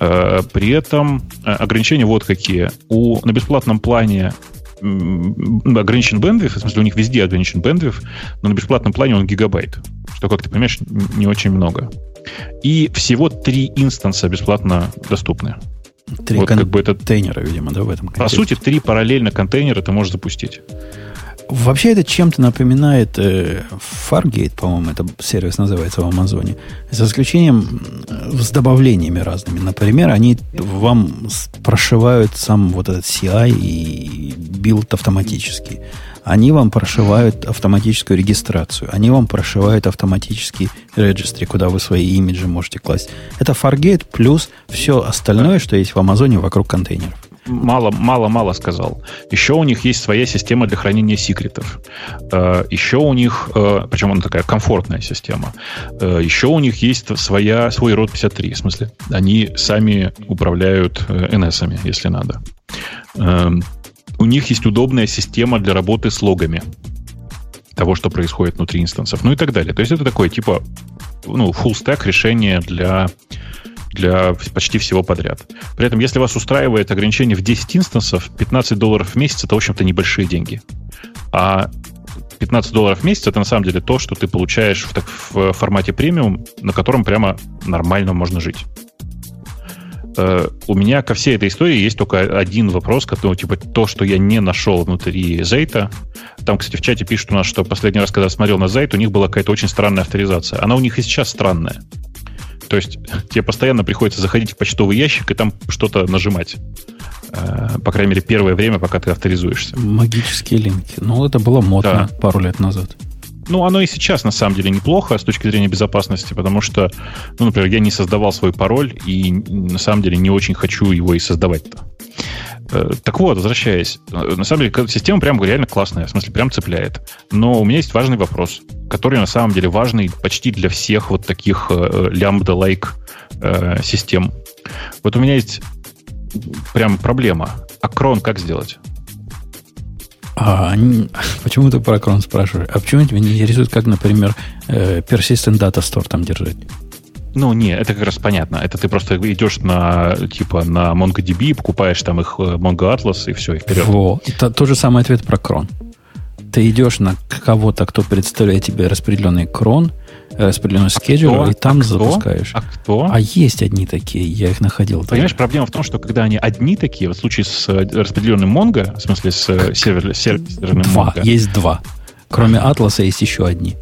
Э, при этом э, ограничения вот какие. У, на бесплатном плане ограничен бендвидth, в смысле у них везде ограничен бендвидth, но на бесплатном плане он гигабайт, что, как ты понимаешь, не очень много. И всего три инстанса бесплатно доступны. Три вот контейнера, как бы это, видимо, да, в этом контексте. По сути, три параллельно контейнера ты можешь запустить. Вообще это чем-то напоминает э, Fargate, по-моему, это сервис называется в Амазоне, за исключением с добавлениями разными. Например, они вам прошивают сам вот этот CI и build автоматически. Они вам прошивают автоматическую регистрацию. Они вам прошивают автоматический registry, куда вы свои имиджи можете класть. Это Fargate плюс все остальное, что есть в Амазоне вокруг контейнеров мало, мало, мало сказал. Еще у них есть своя система для хранения секретов. Э, Еще у них, э, причем она такая комфортная система. Э, Еще у них есть своя, свой род 53. В смысле, они сами управляют NS, если надо. Эм, у них есть удобная система для работы с логами того, что происходит внутри инстансов, ну и так далее. То есть это такое типа ну, full stack решение для для почти всего подряд. При этом, если вас устраивает ограничение в 10 инстансов, 15 долларов в месяц это, в общем-то, небольшие деньги. А 15 долларов в месяц это на самом деле то, что ты получаешь в, так, в формате премиум, на котором прямо нормально можно жить. Э, у меня ко всей этой истории есть только один вопрос, который, типа, то, что я не нашел внутри Зейта. Там, кстати, в чате пишут у нас, что последний раз, когда смотрел на Зейт, у них была какая-то очень странная авторизация. Она у них и сейчас странная. То есть тебе постоянно приходится заходить в почтовый ящик и там что-то нажимать. Э, по крайней мере, первое время, пока ты авторизуешься. Магические линки. Ну, это было модно да. пару лет назад. Ну, оно и сейчас, на самом деле, неплохо с точки зрения безопасности, потому что, ну, например, я не создавал свой пароль и, на самом деле, не очень хочу его и создавать-то. Э, так вот, возвращаясь. Э, на самом деле, система прям реально классная, в смысле, прям цепляет. Но у меня есть важный вопрос, который на самом деле важный почти для всех вот таких э, лямбда-лайк систем. Вот у меня есть прям проблема. А крон как сделать? А почему ты про крон спрашиваешь? А почему тебя не интересует, как, например, Persistent Data Store там держать? Ну, не, это как раз понятно. Это ты просто идешь на, типа, на MongoDB, покупаешь там их э, Mongo Atlas и все, и вперед. Во, это тот же самый ответ про крон. Ты идешь на кого-то, кто представляет тебе распределенный крон, распределенный скеджер, и там а запускаешь. А кто? А есть одни такие, я их находил. Понимаешь, тоже. проблема в том, что когда они одни такие, вот в случае с э, распределенным Mongo, в смысле с э, сервер, серверным Два, Mongo. есть два. Кроме Атласа есть еще одни.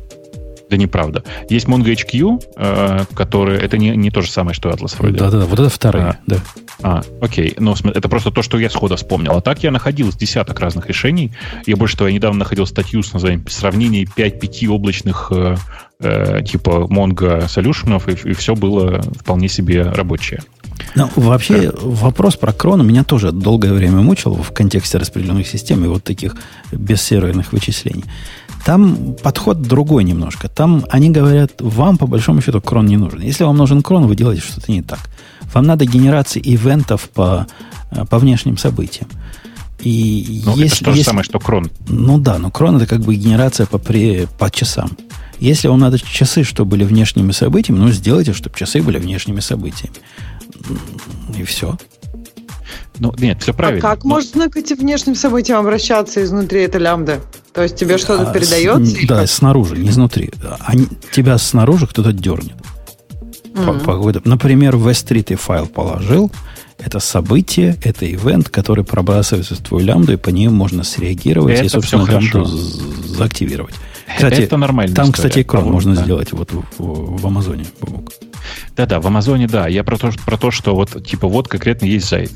Да неправда. Есть MongoHQ, э, который... Это не, не то же самое, что Atlas вроде. Да-да-да, вот это вторые, а, да. А, окей. Ну, это просто то, что я сходу вспомнил. А так я находил с десяток разных решений. Я больше того, я недавно находил статью с названием «Сравнение 5-5 облачных э, э, типа Mongo солюшенов», и, и все было вполне себе рабочее. Ну, вообще, да. вопрос про крон меня тоже долгое время мучил в контексте распределенных систем и вот таких бессерверных вычислений. Там подход другой немножко. Там они говорят, вам по большому счету крон не нужен. Если вам нужен крон, вы делаете что-то не так. Вам надо генерации ивентов по, э, по внешним событиям. И ну, если, это то же самое, что крон. Ну да, но крон это как бы генерация по, при, по часам. Если вам надо часы, чтобы были внешними событиями, ну сделайте, чтобы часы были внешними событиями. И все. Ну, нет, все правильно. А как но... можно к этим внешним событиям обращаться изнутри этой лямбды? То есть тебе что-то а, передается? С, да, снаружи, не изнутри. Они, тебя снаружи кто-то дернет. Mm-hmm. По, по, например, в S3 ты файл положил, это событие, это ивент, который пробрасывается в твою лямбду, и по нему можно среагировать это и, собственно, лямбду заактивировать. Кстати, это нормально. Там, история. кстати, крон можно да. сделать вот в, в, в Амазоне. Да-да, в Амазоне, да. Я про то, про то, что вот типа вот конкретно есть сайт.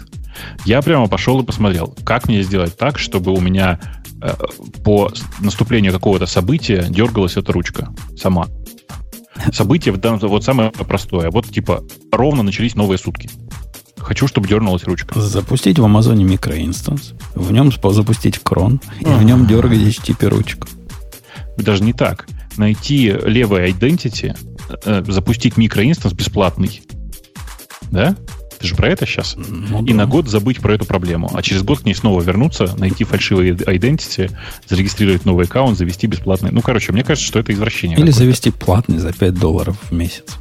Я прямо пошел и посмотрел, как мне сделать так, чтобы у меня по наступлению какого-то события дергалась эта ручка сама. Событие вот самое простое. Вот типа ровно начались новые сутки. Хочу, чтобы дернулась ручка. Запустить в Амазоне микроинстанс, в нем запустить крон, и в нем дергать HTTP ручку. Даже не так. Найти левый identity, э, запустить микроинстанс бесплатный. Да? Ты же про это сейчас? Ну, и да. на год забыть про эту проблему. А через год к ней снова вернуться, найти фальшивый identity, зарегистрировать новый аккаунт, завести бесплатный. Ну, короче, мне кажется, что это извращение. Или завести платный за 5 долларов в месяц.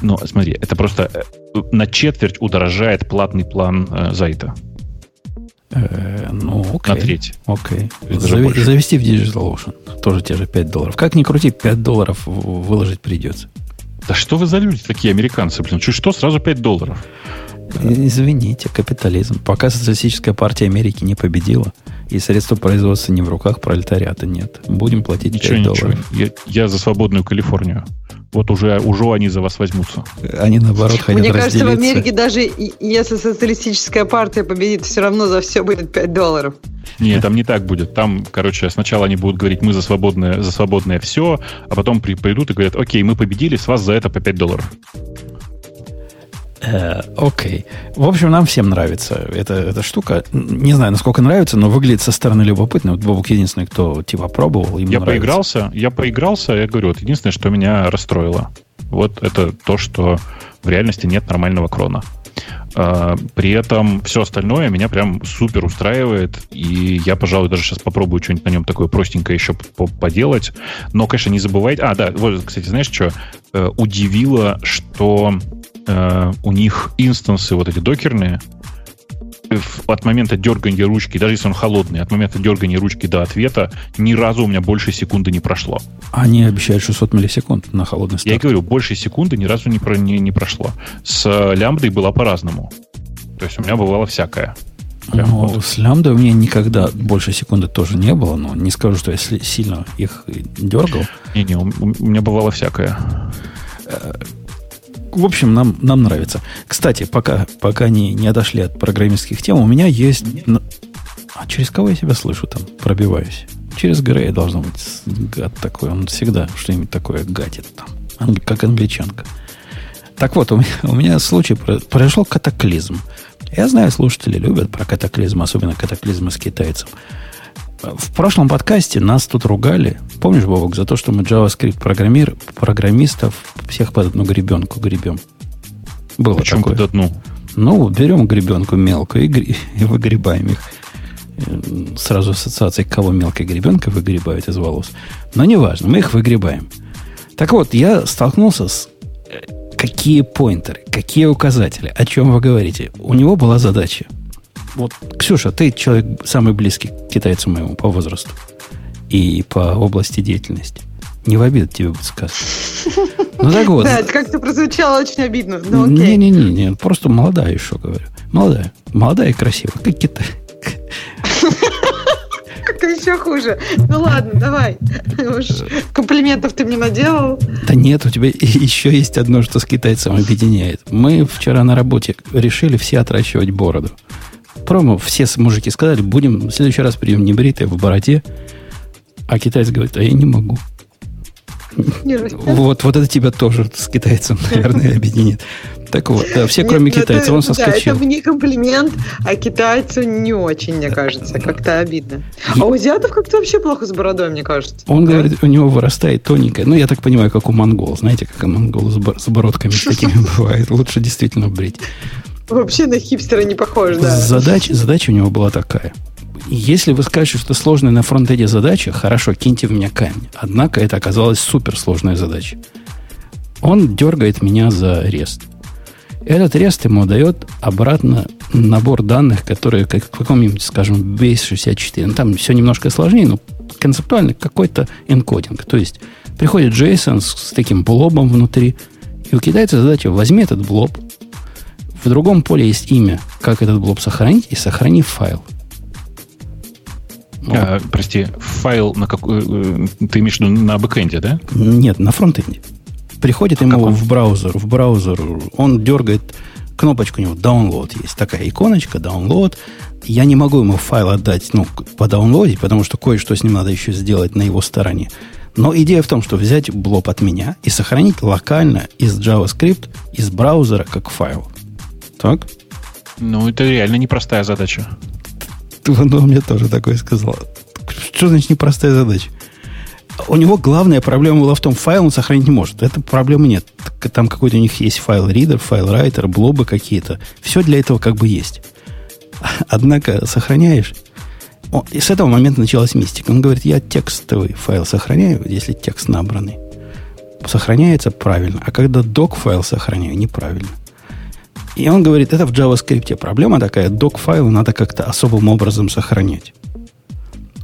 Ну, смотри, это просто э, на четверть удорожает платный план э, Зайта. Э, ну, окей. На треть. Окей. Зави- завести в DigitalOcean. Тоже те же 5 долларов. Как ни крути, 5 долларов выложить придется. Да что вы за люди такие, американцы, блин? Чуть что, сразу 5 долларов? Извините, капитализм. Пока социалистическая партия Америки не победила, и средства производства не в руках пролетариата нет. Будем платить ничего, 5 ничего. долларов. Я, я за свободную Калифорнию. Вот уже, уже они за вас возьмутся. Они, наоборот, хотят Мне кажется, в Америке даже если социалистическая партия победит, все равно за все будет 5 долларов. Нет, там не так будет. Там, короче, сначала они будут говорить, мы за свободное, за свободное все, а потом при, придут и говорят, окей, мы победили, с вас за это по 5 долларов. Э, окей. В общем, нам всем нравится эта, эта штука. Не знаю, насколько нравится, но выглядит со стороны любопытно. Вот Бобук единственный, кто типа пробовал. Ему я нравится. поигрался, я поигрался, я говорю, вот единственное, что меня расстроило. Вот это то, что в реальности нет нормального крона. Uh, при этом все остальное меня прям супер устраивает, и я, пожалуй, даже сейчас попробую что-нибудь на нем такое простенькое еще поделать. Но, конечно, не забывайте... А, да, вот, кстати, знаешь что? Uh, удивило, что э, у них инстансы вот эти докерные, от момента дергания ручки, даже если он холодный, от момента дергания ручки до ответа ни разу у меня больше секунды не прошло. Они обещают 600 миллисекунд на холодный старт. Я говорю, больше секунды ни разу не, про, не, не прошло. С лямбдой было по-разному. То есть у меня бывало всякое. Прям ну, вот. С лямбдой у меня никогда больше секунды тоже не было, но не скажу, что я сильно их дергал. Не-не, у, у меня бывало всякое. В общем, нам, нам нравится. Кстати, пока, пока не, не отошли от программистских тем, у меня есть... А через кого я себя слышу там? Пробиваюсь. Через Грея должно быть гад такой. Он всегда что-нибудь такое гадит там. Как англичанка. Так вот, у меня, у меня случай произошел катаклизм. Я знаю, слушатели любят про катаклизм, особенно катаклизмы с китайцем. В прошлом подкасте нас тут ругали, помнишь, Бобок, за то, что мы JavaScript программир, программистов всех под одну гребенку гребем. Было Почему такое. под одну? Ну, берем гребенку мелкую и, гри... и выгребаем их. Сразу ассоциация, кого мелкая гребенка выгребают из волос. Но неважно, мы их выгребаем. Так вот, я столкнулся с э, какие поинтеры, какие указатели, о чем вы говорите. У него была задача – вот, Ксюша, ты человек самый близкий к китайцу моему по возрасту и по области деятельности. Не в обиду тебе будет сказано. Ну так вот. Да, это как-то прозвучало очень обидно. Не-не-не, не, просто молодая еще говорю. Молодая. Молодая и красивая, как Китай. Как-то еще хуже. Ну ладно, давай. Уж комплиментов ты мне наделал. Да нет, у тебя еще есть одно, что с китайцем объединяет. Мы вчера на работе решили все отращивать бороду промо все мужики сказали, будем в следующий раз придем не бритые в бороде. А китаец говорит, а я не могу. Вот, вот это тебя тоже с китайцем, наверное, объединит. Так вот, да, все, кроме Нет, ну китайца, это, он соскочил. Да, это не комплимент, а китайцу не очень, мне кажется, как-то обидно. А у азиатов как-то вообще плохо с бородой, мне кажется. Он да? говорит, у него вырастает тоненькая. Ну, я так понимаю, как у монгол. Знаете, как у монгол с бородками такими бывает. Лучше действительно брить. Вообще на хипстера не похож, да. Задача, задача у него была такая. Если вы скажете, что сложная на фронтеде задача, хорошо, киньте в меня камень. Однако это оказалась суперсложная задача. Он дергает меня за рест. Этот рест ему дает обратно набор данных, которые, как в каком-нибудь, скажем, Base 64. Ну, там все немножко сложнее, но концептуально какой-то энкодинг. То есть приходит JSON с, с таким блобом внутри, и у китайца задача возьми этот блоб, в другом поле есть имя, как этот блок сохранить, и сохрани файл. А, прости, файл на какой... Э, ты имеешь в виду на бэкэнде, да? Нет, на фронтенде. Приходит а ему в браузер, в браузер, он дергает кнопочку у него download есть. Такая иконочка, download. Я не могу ему файл отдать, ну, по потому что кое-что с ним надо еще сделать на его стороне. Но идея в том, что взять блоб от меня и сохранить локально из JavaScript, из браузера как файл. Так? Ну, это реально непростая задача. Ну, он мне тоже такое сказал. Что значит непростая задача? У него главная проблема была в том, файл он сохранить не может. Это проблемы нет. Там какой-то у них есть файл ридер, файл райтер, блобы какие-то. Все для этого как бы есть. Однако сохраняешь. И с этого момента началась мистика. Он говорит, я текстовый файл сохраняю, если текст набранный. Сохраняется правильно. А когда doc файл сохраняю, неправильно. И он говорит, это в JavaScript проблема такая, doc-файлы надо как-то особым образом сохранять.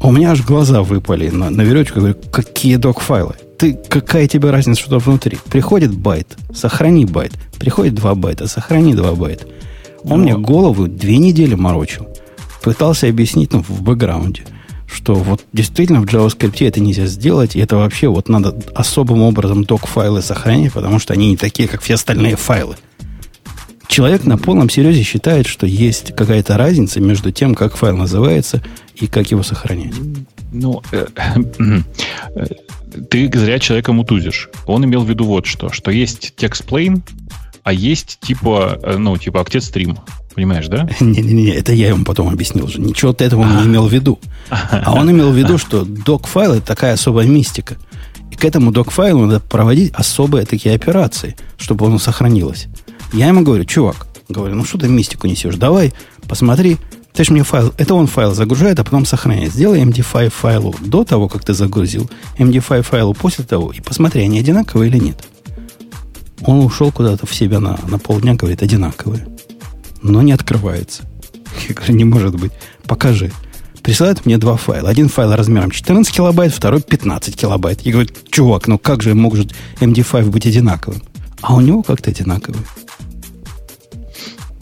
У меня аж глаза выпали на, на веревочку. говорю, какие doc-файлы? Ты, какая тебе разница, что внутри? Приходит байт, сохрани байт. Приходит два байта, сохрани два байта. Он Но... мне голову две недели морочил. Пытался объяснить ну, в бэкграунде, что вот действительно в JavaScript это нельзя сделать, и это вообще вот надо особым образом док-файлы сохранять, потому что они не такие, как все остальные файлы человек на полном серьезе считает, что есть какая-то разница между тем, как файл называется и как его сохранять. Ну, э, э, ты зря человека мутузишь. Он имел в виду вот что, что есть текст plain, а есть типа, э, ну, типа octet Понимаешь, да? Не-не-не, это я ему потом объяснил же. Ничего ты этого не имел в виду. А он имел в виду, что док-файл это такая особая мистика. И к этому док-файлу надо проводить особые такие операции, чтобы оно сохранилось. Я ему говорю, чувак, говорю, ну что ты мистику несешь? Давай, посмотри, ты же мне файл, это он файл загружает, а потом сохраняет. Сделай MD5 файлу до того, как ты загрузил, MD5 файлу после того, и посмотри, они одинаковые или нет. Он ушел куда-то в себя на, на полдня, говорит, одинаковые. Но не открывается. Я говорю, не может быть. Покажи. Присылает мне два файла. Один файл размером 14 килобайт, второй 15 килобайт. Я говорю, чувак, ну как же может MD5 быть одинаковым? А у него как-то одинаковый.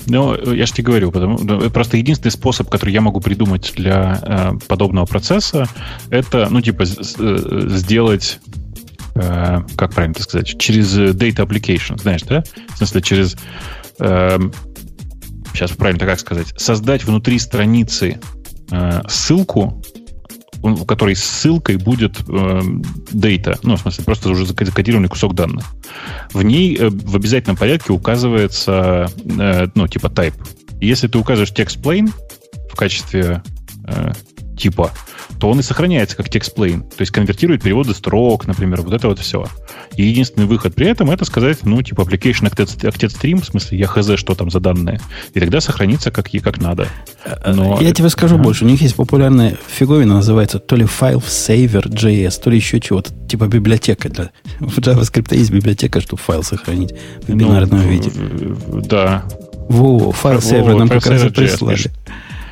Ну, я же тебе говорю, потому, просто единственный способ, который я могу придумать для э, подобного процесса, это, ну, типа, э, сделать, э, как правильно это сказать, через data application, знаешь, да? В смысле, через, э, сейчас правильно как сказать, создать внутри страницы э, ссылку, у которой ссылкой будет э, data, ну, в смысле, просто уже закодированный кусок данных. В ней э, в обязательном порядке указывается, э, ну, типа type. Если ты указываешь text plain в качестве э, типа, то он и сохраняется как текст plain. То есть конвертирует переводы строк, например, вот это вот все. И единственный выход при этом это сказать, ну, типа application octet stream, в смысле, я хз, что там за данные. И тогда сохранится как, как надо. Э, Но я тебе скажу а. больше. У них есть популярная фиговина, называется то ли файл saver JS, то ли еще чего-то, типа библиотека для... В JavaScript есть библиотека, чтобы файл сохранить в бинарном ну, виде. Да. Во, файл сейвер нам показали, прислали.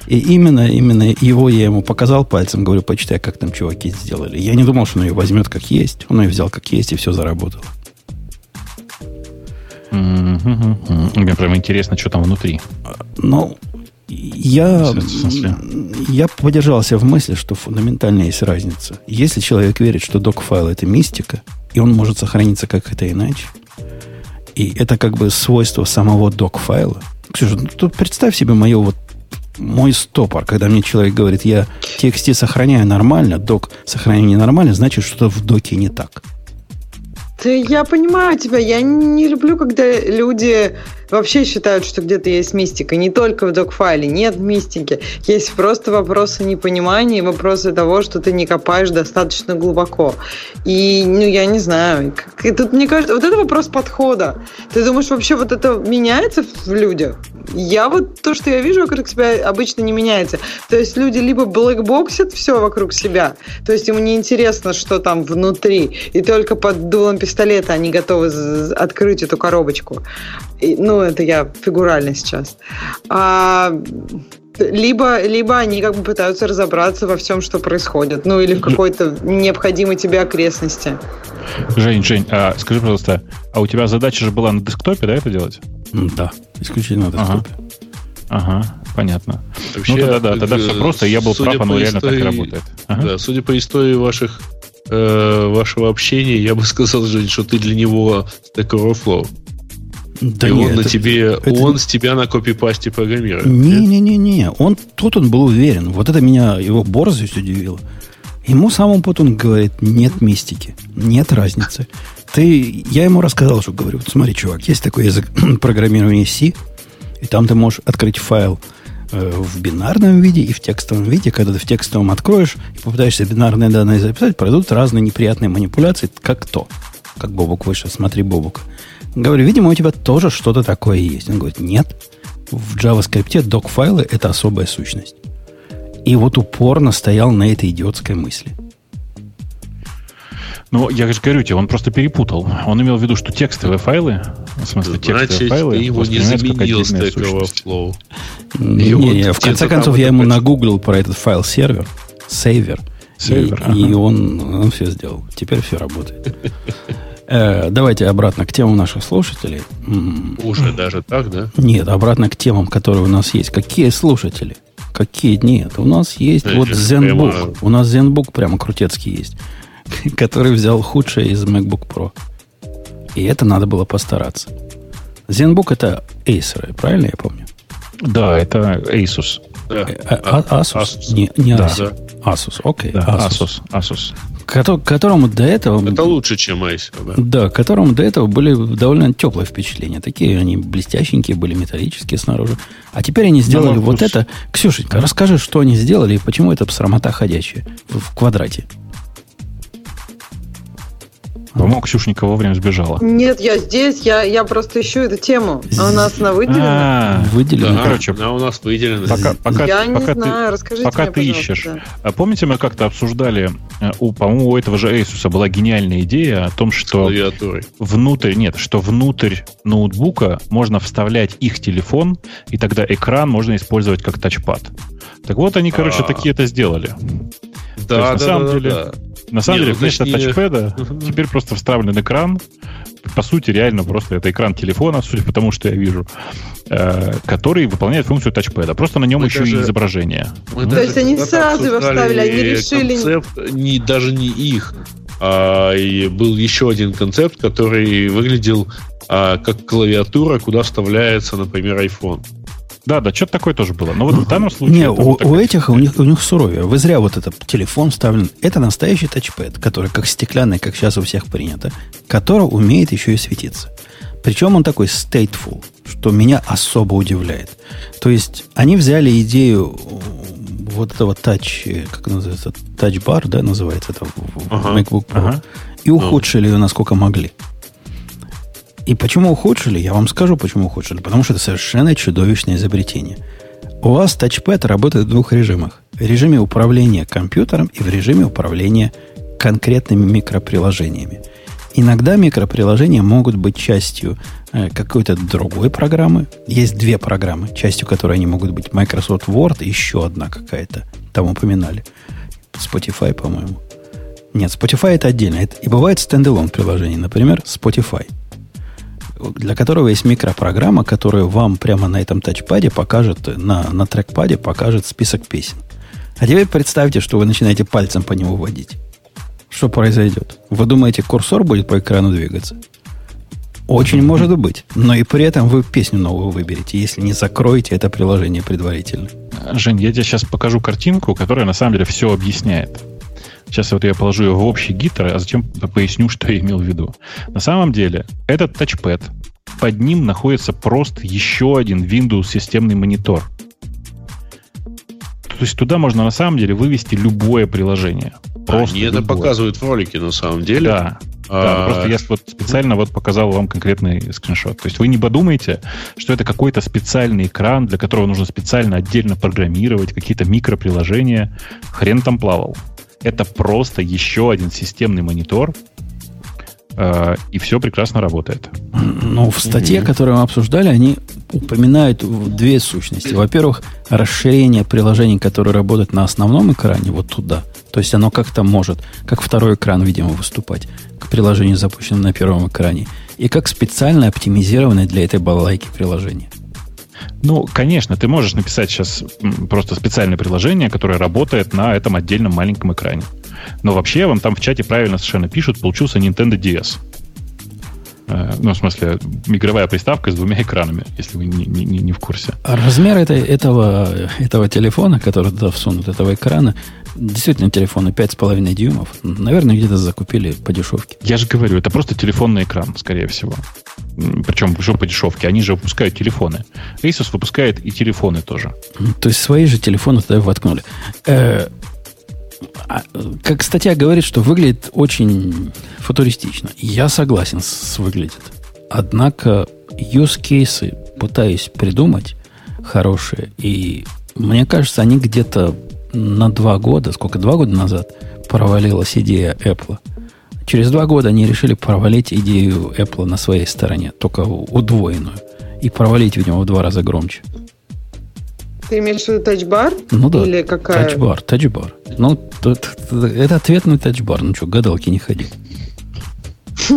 И именно, именно его я ему показал пальцем, говорю, почитай, как там чуваки сделали. Я не думал, что он ее возьмет как есть. Он ее взял как есть, и все заработало. Мне прям интересно, что там внутри. Ну, я, я поддержался в мысли, что фундаментально есть разница. Если человек верит, что док-файл это мистика, и он может сохраниться как это иначе, и это как бы свойство самого док-файла. Ксюша, ну, тут представь себе мое вот мой стопор, когда мне человек говорит, я TXT сохраняю нормально, док сохраняю ненормально, значит, что-то в доке не так. Да я понимаю тебя. Я не люблю, когда люди вообще считают, что где-то есть мистика. Не только в док-файле. Нет мистики. Есть просто вопросы непонимания, вопросы того, что ты не копаешь достаточно глубоко. И, ну, я не знаю. И тут, мне кажется, вот это вопрос подхода. Ты думаешь, вообще вот это меняется в людях? Я вот то, что я вижу вокруг себя, обычно не меняется. То есть люди либо блэкбоксят все вокруг себя, то есть им не интересно, что там внутри, и только под дулом пистолета они готовы открыть эту коробочку. И, ну, ну, это я фигурально сейчас. А, либо, либо они как бы пытаются разобраться во всем, что происходит. Ну, или в какой-то необходимой тебе окрестности. Жень, Жень, а скажи, пожалуйста, а у тебя задача же была на десктопе, да, это делать? Да, исключительно на десктопе. Ага. ага. понятно. Вообще, ну, тогда, да, тогда все просто, я был прав, оно реально истории, так и работает. Ага. Да, судя по истории ваших, э, вашего общения, я бы сказал, Жень, что ты для него Stack Overflow. Да и нет, он на это, тебе, это... он с тебя на копипасте программирует. Не-не-не-не, он тут он был уверен. Вот это меня его борзость удивило. Ему самому вот он говорит, нет мистики, нет разницы. Ты, я ему рассказал, что говорю, вот смотри, чувак, есть такой язык программирования C, и там ты можешь открыть файл э, в бинарном виде и в текстовом виде. Когда ты в текстовом откроешь и попытаешься бинарные данные записать, пройдут разные неприятные манипуляции, как то. Как Бобок выше, смотри, Бобок. Говорю, видимо, у тебя тоже что-то такое есть. Он говорит, нет. В JavaScript док-файлы – это особая сущность. И вот упорно стоял на этой идиотской мысли – ну, я же говорю тебе, он просто перепутал. Он имел в виду, что текстовые файлы, в смысле Значит, текстовые файлы, ты его не заменил Stack Overflow. Не, не, в конце концов, я ему нагуглил про этот файл сервер, сейвер, сейвер и, ага. и он, он все сделал. Теперь все работает. Э, давайте обратно к темам наших слушателей. Уже даже так, да? Нет, обратно к темам, которые у нас есть. Какие слушатели? Какие? Нет, у нас есть вот ZenBook. У нас ZenBook прямо крутецкий есть. который взял худшее из MacBook Pro. И это надо было постараться. ZenBook это Acer, правильно я помню? Да, это Asus. Да. Э, а, а, Asus? Asus? Не, не да. Asus. Asus, окей. Да, Asus. Asus. Asus. которому до этого... Это лучше, чем Acer, да? Да, которому до этого были довольно теплые впечатления. Такие они блестященькие были, металлические снаружи. А теперь они сделали ну, вот это. Ксюшенька, расскажи, что они сделали и почему это срамота ходячая в квадрате. По-моему, Ксюшника вовремя сбежала. Нет, я здесь, я, я просто ищу эту тему. А у нас она выделена? А, выделена. Да, короче, она у нас выделена. Пока, пока, я пока не ты, знаю, расскажите Пока мне, ты ищешь. Да. А помните, мы как-то обсуждали, э, у, по-моему, у этого же Asus была гениальная идея о том, что внутрь, нет, что внутрь ноутбука можно вставлять их телефон, и тогда экран можно использовать как тачпад. Так вот, они, короче, А-а-а. такие это сделали. Да, есть, да, на самом да, деле, да, да. На самом Нет, деле, вместо точнее... тачпэда теперь просто вставлен экран. По сути, реально просто это экран телефона, судя по тому, что я вижу, э, который выполняет функцию тачпэда. Просто на нем мы еще даже, и изображение. Мы То есть они сразу его вставили, они решили... Концепт, не, даже не их, а и был еще один концепт, который выглядел а, как клавиатура, куда вставляется, например, iPhone. Да, да, что-то такое тоже было. Но вот в данном случае... Не, у, у этих, у них, у них суровее. Вы зря вот этот телефон вставлен. Это настоящий тачпэд, который как стеклянный, как сейчас у всех принято, который умеет еще и светиться. Причем он такой stateful, что меня особо удивляет. То есть они взяли идею вот этого touch, как называется, touch bar, да, называется это в ага, MacBook Pro, ага. и ухудшили ее насколько могли. И почему ухудшили? Я вам скажу, почему ухудшили. Потому что это совершенно чудовищное изобретение. У вас тачпэд работает в двух режимах. В режиме управления компьютером и в режиме управления конкретными микроприложениями. Иногда микроприложения могут быть частью э, какой-то другой программы. Есть две программы, частью которой они могут быть Microsoft Word и еще одна какая-то. Там упоминали. Spotify, по-моему. Нет, Spotify это отдельно. Это, и бывает стендалон приложение. Например, Spotify – для которого есть микропрограмма, которая вам прямо на этом тачпаде покажет, на, на трекпаде покажет список песен. А теперь представьте, что вы начинаете пальцем по нему водить. Что произойдет? Вы думаете, курсор будет по экрану двигаться? Очень может быть. Но и при этом вы песню новую выберете, если не закроете это приложение предварительно. Жень, я тебе сейчас покажу картинку, которая на самом деле все объясняет. Сейчас вот я положу ее в общий гитар, а затем поясню, что я имел в виду. На самом деле, этот тачпэд, под ним находится просто еще один Windows системный монитор. То есть туда можно на самом деле вывести любое приложение. Просто Они любое. это показывают в ролике на самом деле. Да. А... Да, просто я вот специально вот показал вам конкретный скриншот. То есть вы не подумайте, что это какой-то специальный экран, для которого нужно специально отдельно программировать какие-то микроприложения. Хрен там плавал. Это просто еще один системный монитор, э, и все прекрасно работает. Ну, в статье, угу. которую мы обсуждали, они упоминают две сущности. Во-первых, расширение приложений, которые работают на основном экране, вот туда. То есть оно как-то может, как второй экран, видимо, выступать к приложению, запущенному на первом экране. И как специально оптимизированное для этой балалайки приложение. Ну, конечно, ты можешь написать сейчас просто специальное приложение, которое работает на этом отдельном маленьком экране. Но вообще вам там в чате правильно совершенно пишут, получился Nintendo DS. Э, ну, в смысле, игровая приставка с двумя экранами, если вы не, не, не в курсе. А размер этой, этого, этого телефона, который туда всунут, этого экрана, действительно телефоны 5,5 дюймов. Наверное, где-то закупили по дешевке. Я же говорю, это просто телефонный экран, скорее всего. Причем уже по дешевке. Они же выпускают телефоны. Asus выпускает и телефоны тоже. То есть свои же телефоны туда воткнули. Э, как статья говорит, что выглядит очень футуристично. Я согласен с выглядит. Однако cases пытаюсь придумать хорошие. И мне кажется, они где-то на два года, сколько, два года назад провалилась идея Apple. Через два года они решили провалить идею Apple на своей стороне, только удвоенную. И провалить, видимо, в два раза громче. Ты имеешь в виду тачбар? Ну да. Или какая? Тачбар, тачбар. Ну, это ответный тачбар. Ну что, гадалки не ходи.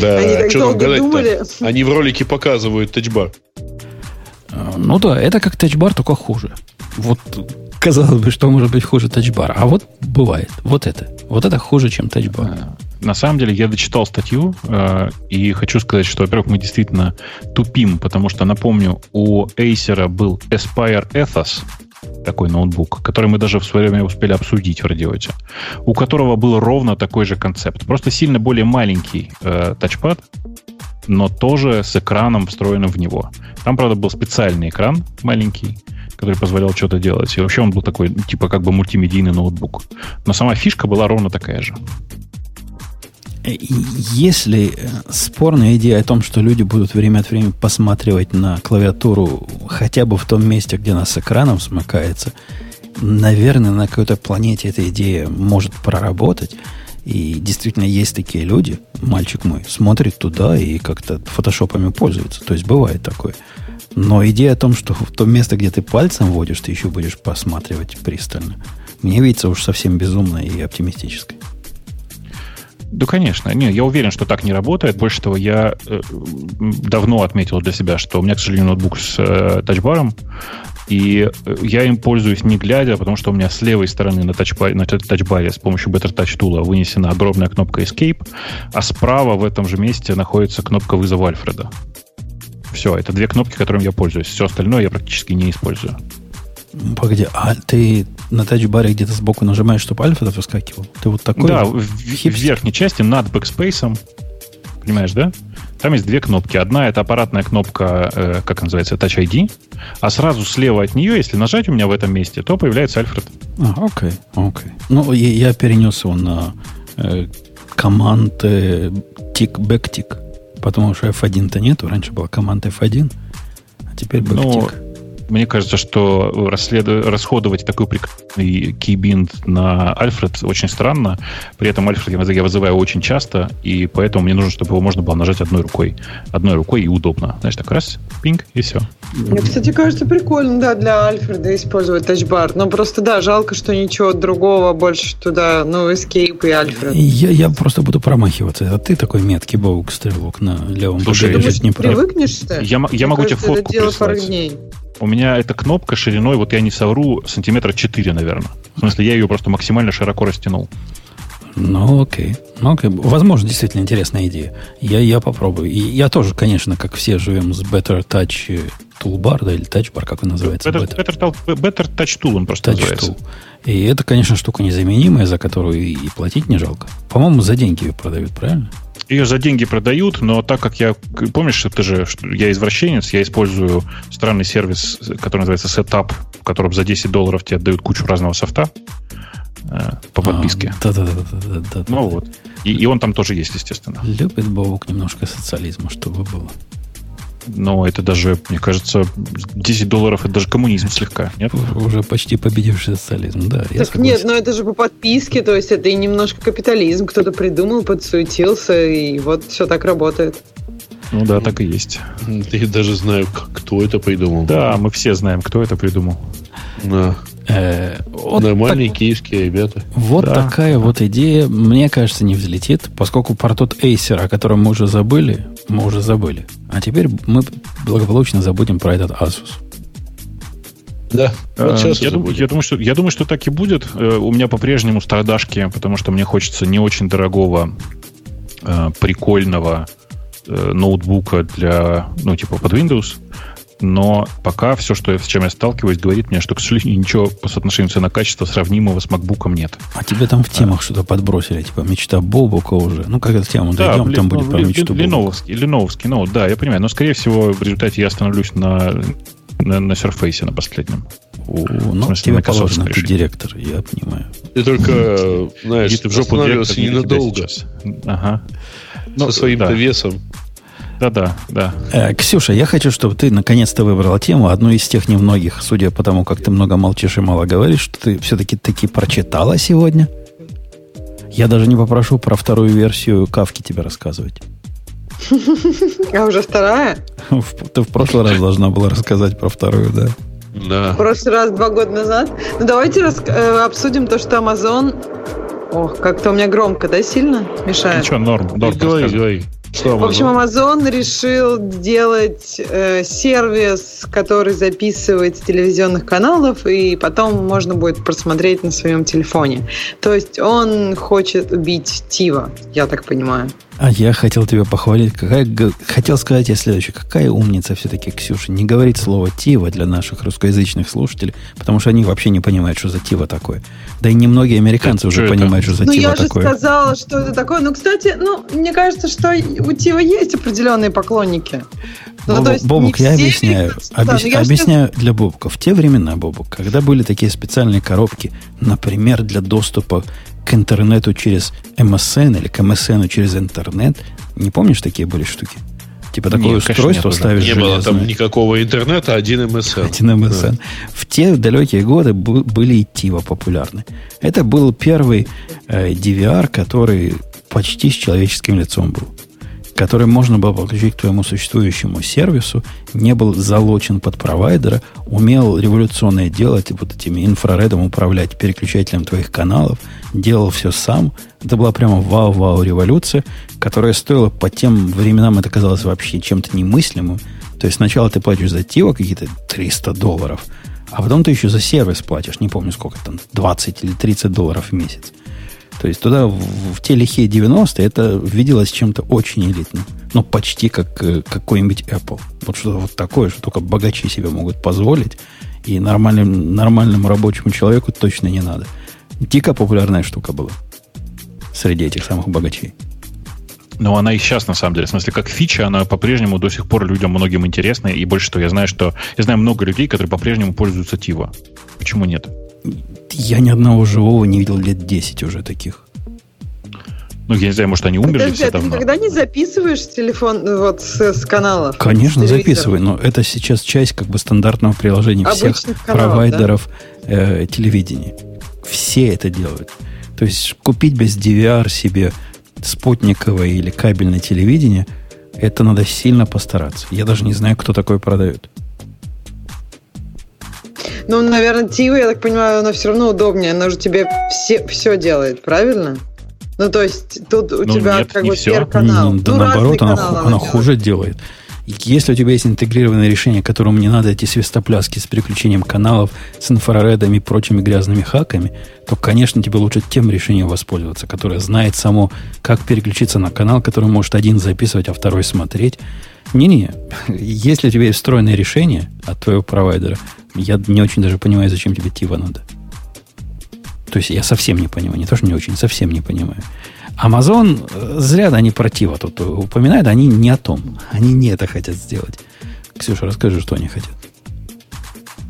Да, что там гадать Они в ролике показывают тачбар. А, ну да, это как тачбар, только хуже. Вот казалось бы, что может быть хуже тачбар. А вот бывает. Вот это. Вот это хуже, чем тачбар. А, на самом деле, я дочитал статью э, и хочу сказать, что, во-первых, мы действительно тупим, потому что, напомню, у Acer был Aspire Ethos, такой ноутбук, который мы даже в свое время успели обсудить в радиоте, у которого был ровно такой же концепт. Просто сильно более маленький э, тачпад, но тоже с экраном, встроенным в него. Там, правда, был специальный экран маленький, который позволял что-то делать. И вообще он был такой, типа, как бы мультимедийный ноутбук. Но сама фишка была ровно такая же. Если э, спорная идея о том, что люди будут время от времени посматривать на клавиатуру хотя бы в том месте, где она с экраном смыкается, наверное, на какой-то планете эта идея может проработать. И действительно есть такие люди, мальчик мой, смотрит туда и как-то фотошопами пользуется. То есть бывает такое. Но идея о том, что в то место, где ты пальцем вводишь, ты еще будешь посматривать пристально, мне видится уж совсем безумной и оптимистической. Да, конечно. Не, я уверен, что так не работает. Больше того, я э, давно отметил для себя, что у меня, к сожалению, ноутбук с э, тачбаром, и э, я им пользуюсь не глядя, потому что у меня с левой стороны на тачбаре, на тачбаре с помощью Better Touch Tool вынесена огромная кнопка Escape, а справа в этом же месте находится кнопка вызова Альфреда. Все, это две кнопки, которыми я пользуюсь. Все остальное я практически не использую. Погоди, а ты на тачбаре где-то сбоку нажимаешь, чтобы Альфред выскакивал? Ты вот такой? Да, в, в верхней части над бэкспейсом. Понимаешь, да? Там есть две кнопки. Одна это аппаратная кнопка, э, как называется, Touch ID. А сразу слева от нее, если нажать у меня в этом месте, то появляется Альфред. А, окей, окей. Ну, я, я перенес его на э, команд э, тик бэктик, потому что F1-то нету. Раньше была команда F1, а теперь бэктик. Мне кажется, что расслед... расходовать такой прекрасный кейбинд на Альфред очень странно. При этом Альфред я вызываю очень часто, и поэтому мне нужно, чтобы его можно было нажать одной рукой. Одной рукой и удобно. Знаешь, так раз, пинг, и все. Мне, кстати, кажется прикольно, да, для Альфреда использовать тачбар. Но просто, да, жалко, что ничего другого больше туда, ну, Escape и Альфред. Я, я просто буду промахиваться. А ты такой меткий баук стрелок на левом Слушай, побережье Днепра. привыкнешься? Я, я могу кажется, тебе фотку это дело прислать. У меня эта кнопка шириной, вот я не совру, сантиметра 4, наверное. В смысле, я ее просто максимально широко растянул. Ну, окей. Ну, окей. Возможно, действительно интересная идея. Я, я попробую. И я тоже, конечно, как все живем с Better Touch Toolbar, да, или Touch Bar, как он называется? Better, better, better, better Touch Tool он просто touch называется. Tool. И это, конечно, штука незаменимая, за которую и платить не жалко. По-моему, за деньги ее продают, правильно? Ее за деньги продают, но так как я... Помнишь, это же... Я извращенец, я использую странный сервис, который называется Setup, в котором за 10 долларов тебе отдают кучу разного софта по а, подписке. А, да, да, да, да, да. Ну вот. И, и он там тоже есть, естественно. Любит Бобок немножко социализма, чтобы было. Но это даже, мне кажется, 10 долларов это даже коммунизм слегка, нет? Уже почти победивший социализм, да. Так нет, но это же по подписке, то есть это и немножко капитализм. Кто-то придумал, подсуетился, и вот все так работает. Ну да, так и есть. Я даже знаю, кто это придумал. Да, мы все знаем, кто это придумал. Да. Э, вот Нормальные так, киевские ребята. Вот да. такая вот идея, мне кажется, не взлетит, поскольку про тот Acer, о котором мы уже забыли, мы уже забыли. А теперь мы благополучно забудем про этот Asus. Да. Вот сейчас я, думаю, я, думаю, что, я думаю, что так и будет. Э, у меня по-прежнему страдашки, потому что мне хочется не очень дорогого, э, прикольного э, ноутбука для, ну, типа под Windows. Но пока все, что, с чем я сталкиваюсь, говорит мне, что, к сожалению, ничего по соотношению цена-качество сравнимого с MacBook нет. А тебе там в темах а. что-то подбросили, типа мечта Бобука уже. Ну, как эту тему да, дойдем, там будет про мечту Леновский, Леновский, ну, да, я понимаю. Но, скорее всего, в результате я остановлюсь на на, на Surface на последнем. О, ну, смысле, тебе положено, ты директор, я понимаю. Ты только, знаешь, ты в жопу остановился ненадолго. Ага. Ну, Со своим-то да. весом. Да-да, да. Э, Ксюша, я хочу, чтобы ты наконец-то выбрала тему, одну из тех немногих, судя по тому, как ты много молчишь и мало говоришь, что ты все-таки таки прочитала сегодня. Я даже не попрошу про вторую версию Кавки тебе рассказывать. А уже вторая? Ты в прошлый раз должна была рассказать про вторую, да? Да. В прошлый раз, два года назад. Ну, давайте рас... Э, обсудим то, что Amazon... Ох, как-то у меня громко, да, сильно мешает? Ничего, норм. норм говори, говори. Что В общем, Amazon решил делать э, сервис, который записывает с телевизионных каналов, и потом можно будет просмотреть на своем телефоне. То есть он хочет убить Тива, я так понимаю. А я хотел тебя похвалить. Какая, хотел сказать я следующее. Какая умница все-таки Ксюша. Не говорит слово «тива» для наших русскоязычных слушателей, потому что они вообще не понимают, что за «тива» такое. Да и немногие американцы это, уже что понимают, это? что за ну, «тива» такое. Ну, я же сказала, что это такое. Ну, кстати, ну, мне кажется, что у «тива» есть определенные поклонники. Ну, Бобук, есть Бобук я объясняю. Объяс, да, я объясняю для Бобука. В те времена, Бобук, когда были такие специальные коробки, например, для доступа к интернету через MSN или к MSN через интернет. Не помнишь, такие были штуки? Типа такое Нет, устройство нет, ставишь Не было там никакого интернета, один MSN. Один MSN. Да. В те далекие годы были и Тива популярны. Это был первый э, DVR, который почти с человеческим лицом был который можно было подключить к твоему существующему сервису, не был залочен под провайдера, умел революционное делать, вот этими инфраредом управлять переключателем твоих каналов, делал все сам. Это была прямо вау-вау революция, которая стоила по тем временам, это казалось вообще чем-то немыслимым. То есть сначала ты платишь за Тиво какие-то 300 долларов, а потом ты еще за сервис платишь, не помню сколько там, 20 или 30 долларов в месяц. То есть туда в, те лихие 90-е это виделось чем-то очень элитным. Ну, почти как э, какой-нибудь Apple. Вот что-то вот такое, что только богачи себе могут позволить. И нормальным, нормальному рабочему человеку точно не надо. Дико популярная штука была среди этих самых богачей. Но она и сейчас, на самом деле, в смысле, как фича, она по-прежнему до сих пор людям многим интересна. И больше того, я знаю, что я знаю много людей, которые по-прежнему пользуются Тива. Почему нет? Я ни одного живого не видел лет 10 уже таких. Ну, я не знаю, может, они умерли Подожди, все а давно. ты никогда не записываешь телефон ну, вот с, с каналов? Конечно, записываю, но это сейчас часть как бы стандартного приложения Обычных всех каналов, провайдеров да? э, телевидения. Все это делают. То есть купить без DVR себе спутниковое или кабельное телевидение, это надо сильно постараться. Я даже не знаю, кто такое продает. Ну, наверное, Тива, я так понимаю, она все равно удобнее. Она же тебе все, все делает, правильно? Ну, то есть, тут у ну, тебя нет, как бы все. канал. Да ну, наоборот, она, она хуже делает. Если у тебя есть интегрированное решение, которому не надо эти свистопляски с переключением каналов, с инфраредами и прочими грязными хаками, то, конечно, тебе лучше тем решением воспользоваться, которое знает само, как переключиться на канал, который может один записывать, а второй смотреть. Не-не, если у тебя есть встроенное решение от твоего провайдера, я не очень даже понимаю, зачем тебе Тива надо. То есть я совсем не понимаю. Не то, что не очень, совсем не понимаю. Amazon, э, зря они про Тива тут упоминают, они не о том. Они не это хотят сделать. Ксюша, расскажи, что они хотят.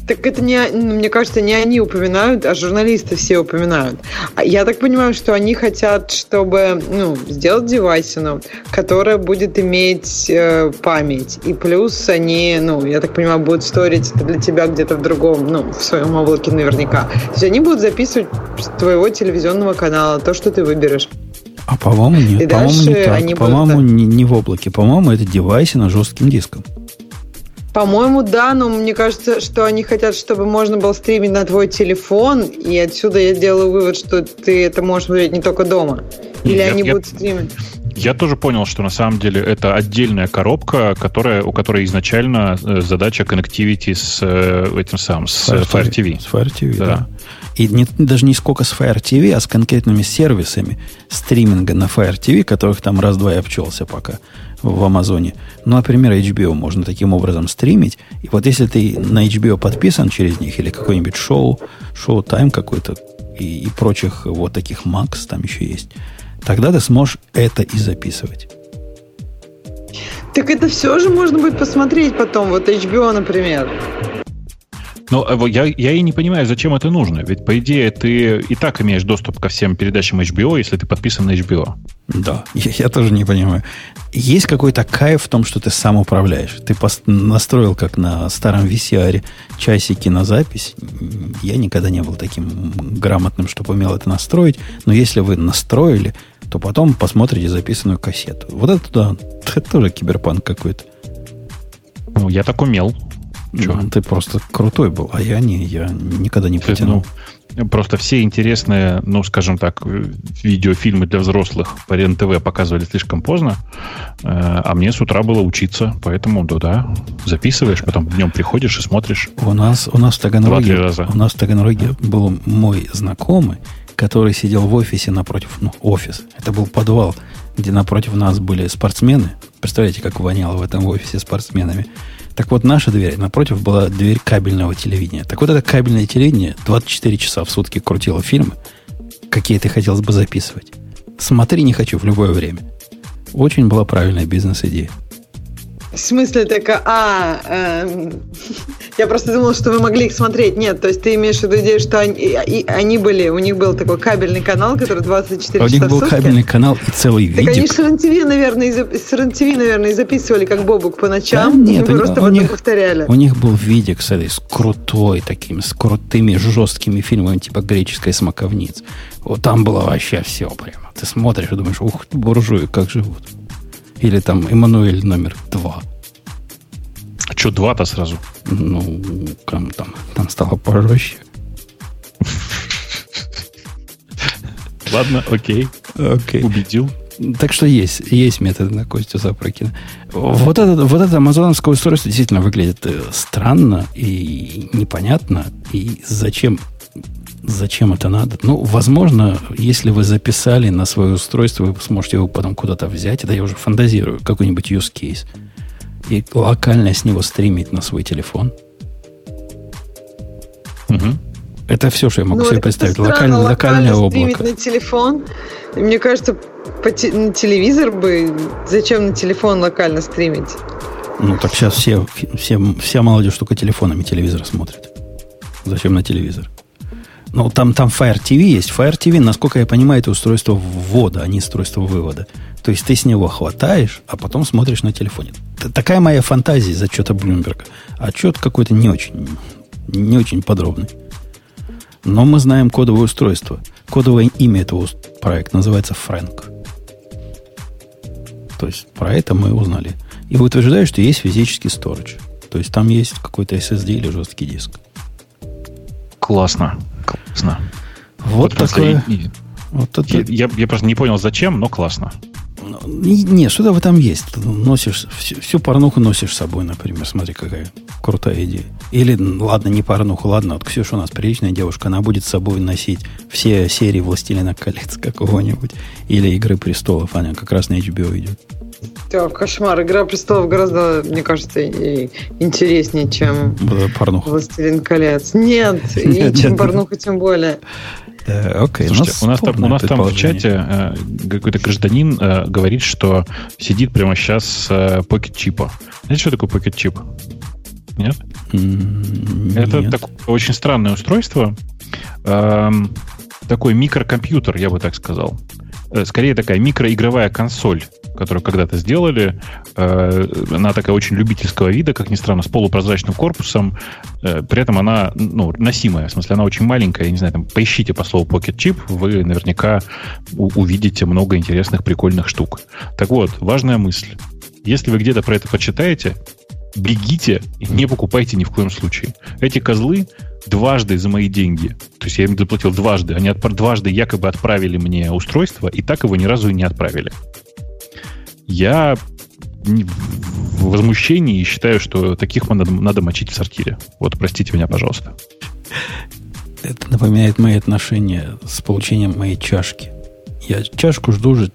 Так это не, ну, мне кажется, не они упоминают, а журналисты все упоминают. А я так понимаю, что они хотят, чтобы ну, сделать девайсину, которая будет иметь э, память. И плюс они, ну, я так понимаю, будут сторить это для тебя где-то в другом, ну, в своем облаке наверняка. То есть они будут записывать с твоего телевизионного канала то, что ты выберешь. А по-моему нет. По-моему не так. По-моему будут... не, не в облаке. По-моему это девайсы на жестким диском. По-моему, да, но мне кажется, что они хотят, чтобы можно было стримить на твой телефон, и отсюда я делаю вывод, что ты это можешь смотреть не только дома. Или я, они я, будут стримить. Я тоже понял, что на самом деле это отдельная коробка, которая, у которой изначально э, задача connectivity с э, этим самым, с Fire, Fire TV. С Fire TV, да. да. И не, даже не сколько с Fire TV, а с конкретными сервисами стриминга на Fire TV, которых там раз-два и обчелся пока в Амазоне. Ну, например, HBO можно таким образом стримить. И вот если ты на HBO подписан через них, или какой-нибудь шоу, шоу-тайм какой-то, и, и прочих вот таких Макс там еще есть, тогда ты сможешь это и записывать. Так это все же можно будет посмотреть потом, вот HBO, например. Но э, я, я и не понимаю, зачем это нужно. Ведь, по идее, ты и так имеешь доступ ко всем передачам HBO, если ты подписан на HBO. Да, я, я тоже не понимаю. Есть какой-то кайф в том, что ты сам управляешь. Ты пост- настроил, как на старом VCR, часики на запись. Я никогда не был таким грамотным, чтобы умел это настроить. Но если вы настроили, то потом посмотрите записанную кассету. Вот это да, это тоже киберпанк какой-то. Ну, я так умел. Че? Ну, ты просто крутой был, а я не, я никогда не потянул. Ну, просто все интересные, ну, скажем так, видеофильмы для взрослых по РЕН-ТВ показывали слишком поздно, э, а мне с утра было учиться, поэтому, да, да, записываешь, потом днем приходишь и смотришь. У нас, у нас в Таганроге, у нас в Таганроге был мой знакомый, который сидел в офисе напротив, ну, офис, это был подвал, где напротив нас были спортсмены. Представляете, как воняло в этом офисе спортсменами. Так вот, наша дверь, напротив была дверь кабельного телевидения. Так вот, это кабельное телевидение 24 часа в сутки крутило фильмы, какие ты хотелось бы записывать. Смотри, не хочу в любое время. Очень была правильная бизнес-идея. В смысле такая, а, э, я просто думала, что вы могли их смотреть. Нет, то есть ты имеешь в виду идею, что они, и, они были, у них был такой кабельный канал, который 24 а часа У них был сутки. кабельный канал и целый видик. Так они с РЕН-ТВ, наверное, с РЕН-ТВ, наверное, и записывали, как Бобук по ночам. Да, нет, они, просто у них, повторяли. У них был видик с, этой, с крутой таким, с крутыми жесткими фильмами, типа греческой смоковниц. Вот там было вообще все прямо. Ты смотришь и думаешь, ух, буржуи, как живут. Или там Эммануэль номер два. А что два-то сразу? Ну, там, там, там стало пожестче. Ладно, окей. Окей. Убедил. Так что есть, есть методы на Костю Запрокина. Вот это, вот это амазоновское устройство действительно выглядит э, странно и непонятно. И зачем Зачем это надо? Ну, возможно, если вы записали на свое устройство, вы сможете его потом куда-то взять. Это я уже фантазирую. Какой-нибудь use case. И локально с него стримить на свой телефон. Угу. Это все, что я могу ну, себе представить. Странно, локально, локальное облако. на телефон. Мне кажется, по те, на телевизор бы... Зачем на телефон локально стримить? Ну, так сейчас все, все, вся молодежь только телефонами телевизор смотрит. Зачем на телевизор? Ну, там, там Fire TV есть. Fire TV, насколько я понимаю, это устройство ввода, а не устройство вывода. То есть ты с него хватаешь, а потом смотришь на телефоне. Такая моя фантазия из отчета Блумберга. Отчет какой-то не очень, не очень подробный. Но мы знаем кодовое устройство. Кодовое имя этого проекта называется Фрэнк. То есть про это мы узнали. И утверждаю, что есть физический storage. То есть там есть какой-то SSD или жесткий диск. Классно. Классно. Вот, вот такое. Вот это... я, я, я просто не понял, зачем, но классно. Ну, не, что-то в этом есть. Ты носишь, всю, всю порнуху носишь с собой, например. Смотри, какая крутая идея. Или, ладно, не порнуху, ладно, вот Ксюша у нас приличная девушка, она будет с собой носить все серии «Властелина колец» какого-нибудь. Или «Игры престолов», она как раз на HBO идет. Да, кошмар. Игра престолов гораздо, мне кажется, интереснее, чем порнуха. Властелин колец. Нет, и чем порнуха, тем более. Окей, Слушайте, у нас, там, у нас там в чате э, какой-то гражданин э, говорит, что сидит прямо сейчас э, покет-чипа. Знаете, что такое покет-чип? Нет? Mm, Это нет. Так, очень странное устройство. Эм, такой микрокомпьютер, я бы так сказал. Э, скорее такая микроигровая консоль которую когда-то сделали. Э, она такая очень любительского вида, как ни странно, с полупрозрачным корпусом. Э, при этом она ну, носимая, в смысле, она очень маленькая. Я не знаю, там, поищите по слову Pocket Chip, вы наверняка увидите много интересных, прикольных штук. Так вот, важная мысль. Если вы где-то про это почитаете, бегите и не покупайте ни в коем случае. Эти козлы дважды за мои деньги, то есть я им заплатил дважды, они отпр- дважды якобы отправили мне устройство, и так его ни разу и не отправили. Я в возмущении и считаю, что таких надо, надо мочить в сортире. Вот, простите меня, пожалуйста. Это напоминает мои отношения с получением моей чашки. Я чашку жду уже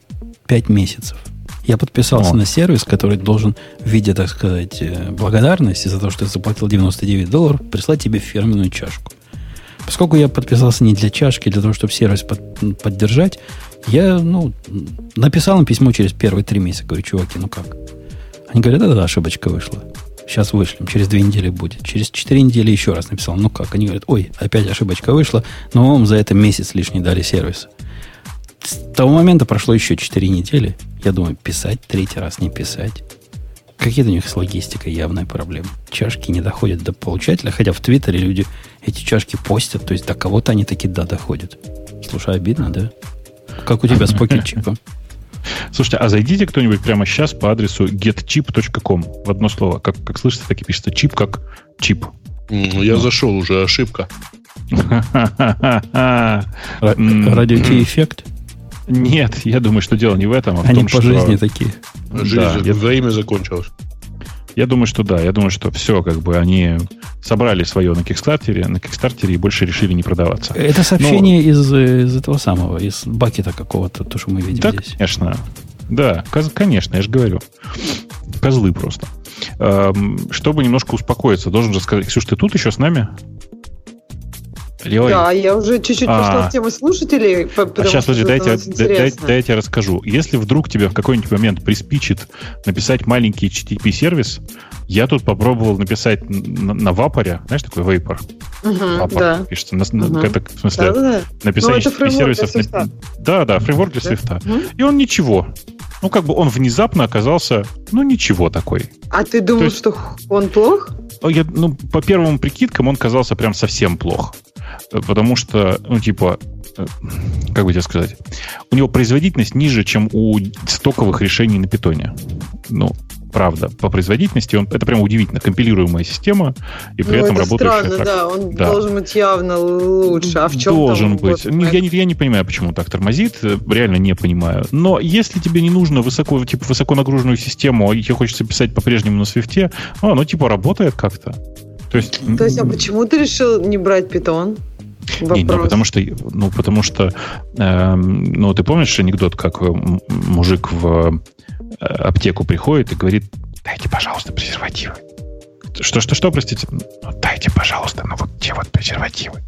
5 месяцев. Я подписался О. на сервис, который должен в виде, так сказать, э, благодарности за то, что я заплатил 99 долларов, прислать тебе фирменную чашку. Поскольку я подписался не для чашки, а для того, чтобы сервис под, поддержать, я ну, написал им письмо через первые три месяца. Говорю, чуваки, ну как? Они говорят, да-да, ошибочка вышла. Сейчас вышлем, через две недели будет. Через четыре недели еще раз написал. Ну как? Они говорят, ой, опять ошибочка вышла, но вам за это месяц лишний дали сервис. С того момента прошло еще четыре недели. Я думаю, писать третий раз, не писать. Какие-то у них с логистикой явная проблема. Чашки не доходят до получателя, хотя в Твиттере люди эти чашки постят, то есть до кого-то они таки да доходят. Слушай, обидно, да? Как у тебя с покетчиком? Слушайте, а зайдите кто-нибудь прямо сейчас по адресу getchip.com в одно слово. Как, как слышите, так и пишется чип, как чип. Ну, я зашел уже, ошибка. Радиоэффект? Нет, я думаю, что дело не в этом, а в Они том, по жизни такие. Жизнь, да, я... время закончилось. Я думаю, что да. Я думаю, что все, как бы они собрали свое на Кикстартере, на Кикстартере и больше решили не продаваться. Это сообщение Но... из, из этого самого, из бакета какого-то, то, что мы видим да, здесь. конечно. Да, конечно, я же говорю. Козлы просто. Эм, чтобы немножко успокоиться, должен же сказать, Ксюш, ты тут еще с нами? Леой. Да, я уже чуть-чуть а, пошла в тему слушателей. А сейчас, подожди, дайте, дайте, дайте я расскажу. Если вдруг тебе в какой-нибудь момент приспичит написать маленький HTTP-сервис, я тут попробовал написать на, на вапоре, знаешь, такой вейпор. Угу, да. пишется. На, угу. это, в смысле, да, да. написание ну, HTTP-сервисов. На, да, да, фреймворк для свифта. Угу. И он ничего. Ну, как бы он внезапно оказался, ну, ничего такой. А ты думал, есть, что он плох? Я, ну, по первым прикидкам он казался прям совсем плох. Потому что, ну, типа, э, как бы тебе сказать, у него производительность ниже, чем у стоковых решений на питоне. Ну, правда, по производительности он, это прям удивительно. Компилируемая система и при ну, этом это работающая странно, так. да, он да. должен быть явно лучше. А в чем Должен быть. Вот, я, не, я не понимаю, почему так тормозит, реально не понимаю. Но если тебе не нужно высоко, типа, высоко нагруженную систему, а тебе хочется писать по-прежнему на свифте, ну, оно типа работает как-то. То есть, То есть, а почему ты решил не брать питон? Не, ну, потому что, ну, потому что, э, ну, ты помнишь анекдот, как мужик в э, аптеку приходит и говорит, дайте, пожалуйста, презервативы. Что, что, что, простите? Ну, дайте, пожалуйста, ну вот те вот презервативы.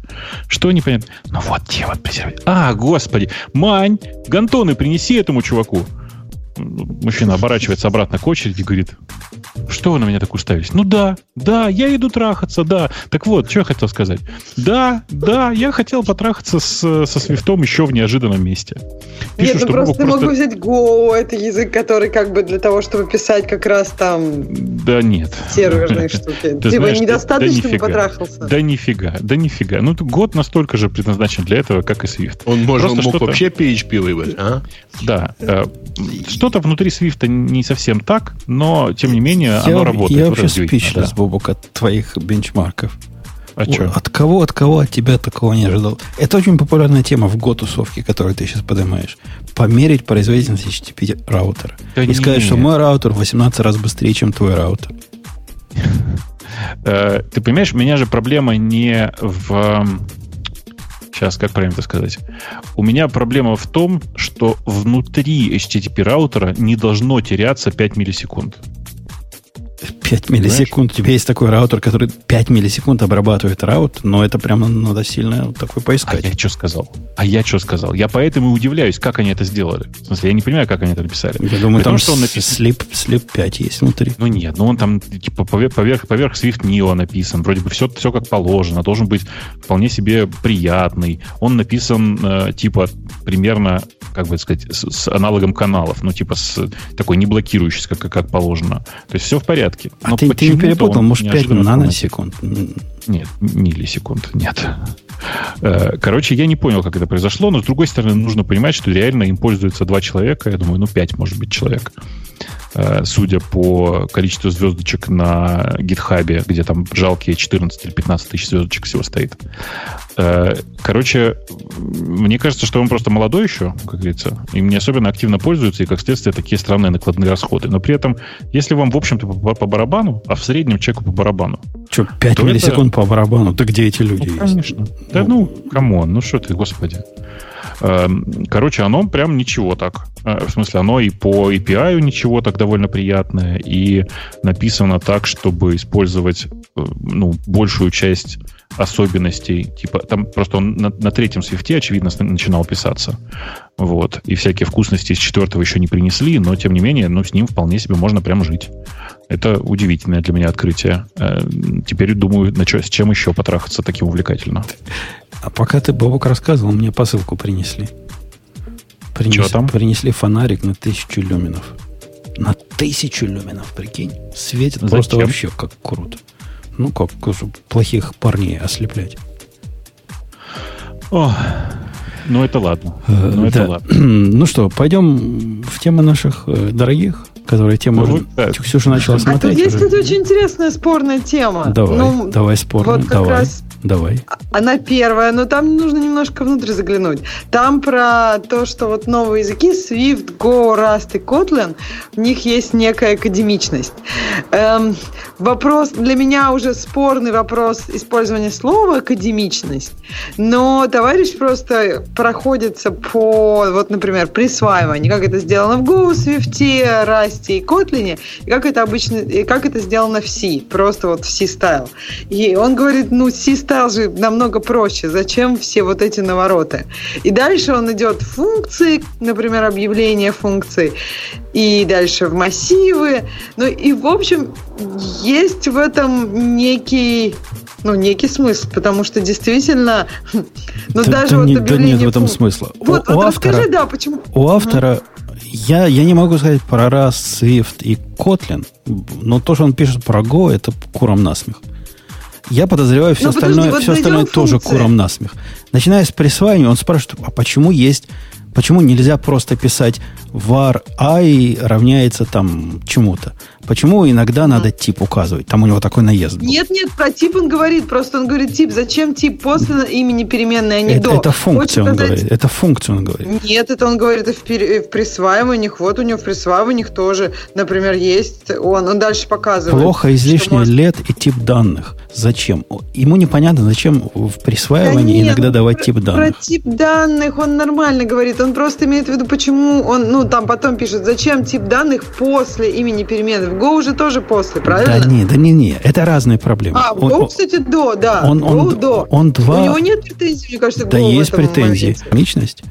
Что непонятно? Ну вот те вот презервативы. А, господи, Мань, гантоны принеси этому чуваку. Мужчина оборачивается обратно к очереди и говорит, что вы на меня так уставились? Ну да, да, я иду трахаться, да. Так вот, что я хотел сказать. Да, да, я хотел потрахаться с, со свифтом еще в неожиданном месте. Пишу, Нет, ну просто ты просто... мог взять Go, это язык, который как бы для того, чтобы писать как раз там... Да нет. Серверные штуки. Ты типа недостаточно да потрахался. Да нифига, да нифига. Ну, год настолько же предназначен для этого, как и Swift. Он, может, мог вообще PHP выбрать, а? Да. Э, что-то внутри Swift не совсем так, но, тем не менее, я, оно работает. Я вообще спичлес, да. Бобок, от твоих бенчмарков. А что? От кого, от кого от тебя такого не ожидал? Это очень популярная тема в Go-тусовке, которую ты сейчас поднимаешь. Померить производительность HTTP раутера. Да и сказать, что мой раутер в 18 раз быстрее, чем твой раутер. Э, ты понимаешь, у меня же проблема не в сейчас, как правильно это сказать? У меня проблема в том, что внутри HTTP раутера не должно теряться 5 миллисекунд. 5 миллисекунд. У тебя есть такой раутер, который 5 миллисекунд обрабатывает раут, но это прямо надо сильно такой поискать. А я что сказал? А я что сказал? Я поэтому и удивляюсь, как они это сделали. В смысле, я не понимаю, как они это написали. Я думаю, При там что он написан... слип, слип 5 есть внутри. Ну нет, ну он там типа поверх, поверх, поверх Swift Neo написан. Вроде бы все, все как положено. Должен быть вполне себе приятный. Он написан э, типа примерно, как бы сказать, с, с аналогом каналов. Ну типа с такой не блокирующий, как, как положено. То есть все в порядке. А Но ты, ты не перепутал, может, 5 наносекунд? Нет, миллисекунд, нет. Э, короче, я не понял, как это произошло, но с другой стороны, нужно понимать, что реально им пользуются два человека, я думаю, ну, пять, может быть, человек. Э, судя по количеству звездочек на гитхабе, где там жалкие 14 или 15 тысяч звездочек всего стоит. Э, короче, мне кажется, что он просто молодой еще, как говорится, и не особенно активно пользуется, и, как следствие, такие странные накладные расходы. Но при этом, если вам, в общем-то, по, по барабану, а в среднем человеку по барабану. Что, 5 миллисекунд это... по барабану? Да где эти люди ну, есть? Конечно. Да ну, come on, ну что ты, господи. Эм, короче, оно прям ничего так. Э, в смысле, оно и по API ничего так довольно приятное, и написано так, чтобы использовать э, ну, большую часть особенностей. Типа, там просто он на, на третьем свифте, очевидно, начинал писаться. Вот. И всякие вкусности из четвертого еще не принесли, но, тем не менее, ну, с ним вполне себе можно прям жить. Это удивительное для меня открытие. Э, теперь думаю, на чё, с чем еще потрахаться таким увлекательно. А пока ты, Бобок, рассказывал, мне посылку принесли. Принес, там? Принесли фонарик на тысячу люминов. На тысячу люминов, прикинь. Светит Зачем? просто вообще как круто. Ну, как плохих парней ослеплять. О, ну это ладно. Э, ну, это ладно. ну что, пойдем в тему наших э, дорогих, которые тему ну, уже да. Ксюша начала смотреть. А тут есть тут очень интересная спорная тема. Давай, ну, давай спорную, вот давай. Раз Давай. Она первая, но там нужно немножко внутрь заглянуть. Там про то, что вот новые языки Swift, Go, Rust и Kotlin, в них есть некая академичность. Эм, вопрос для меня уже спорный вопрос использования слова академичность, но товарищ просто проходится по, вот, например, присваиванию, как это сделано в Go, Swift, Rust и Kotlin, и как это обычно, и как это сделано в C, просто вот в C-стайл. И он говорит, ну, C-стайл стал же намного проще. Зачем все вот эти навороты? И дальше он идет в функции, например, объявление функций, и дальше в массивы. Ну и, в общем, есть в этом некий ну, некий смысл, потому что действительно, ну, да, даже да вот не, да нет в этом смысла. Вот, у, вот автора, расскажи, да, почему... У автора, я, я не могу сказать про Rust, Swift и Kotlin, но то, что он пишет про Go, это куром насмех. Я подозреваю, все ну, остальное, подожди, все остальное тоже куром насмех. Начиная с присваивания, он спрашивает, а почему есть Почему нельзя просто писать var i равняется там чему-то? Почему иногда надо тип указывать? Там у него такой наезд был. Нет, нет, про тип он говорит. Просто он говорит тип. Зачем тип после имени переменной, а не это, до? Это функция он говорит. Это функция он говорит. Нет, это он говорит в, в присваиваниях. Вот у него в присваиваниях тоже, например, есть. Он, он дальше показывает. Плохо излишний может... лет и тип данных. Зачем? Ему непонятно, зачем в присваивании да нет, иногда давать про, тип данных. Про тип данных он нормально говорит. Он просто имеет в виду, почему он, ну, там потом пишет, зачем тип данных после имени перемены. В Go уже тоже после, правильно? Да не, да не, не. Это разные проблемы. А, в Go, он, кстати, до, да. Он, он, Go, до. Он два... У него нет претензий, мне кажется, Да есть претензии. Личность.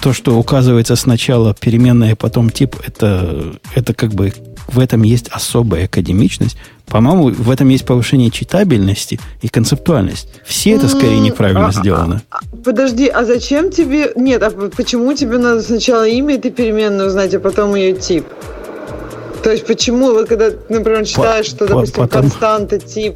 То, что указывается сначала переменная, потом тип, это, это как бы в этом есть особая академичность. По-моему, в этом есть повышение читабельности и концептуальность. Все это скорее неправильно а, сделано. А, подожди, а зачем тебе... Нет, а почему тебе надо сначала имя этой переменной узнать, а потом ее тип? То есть почему вы, когда, например, читаешь, что, допустим, потом... константа, тип...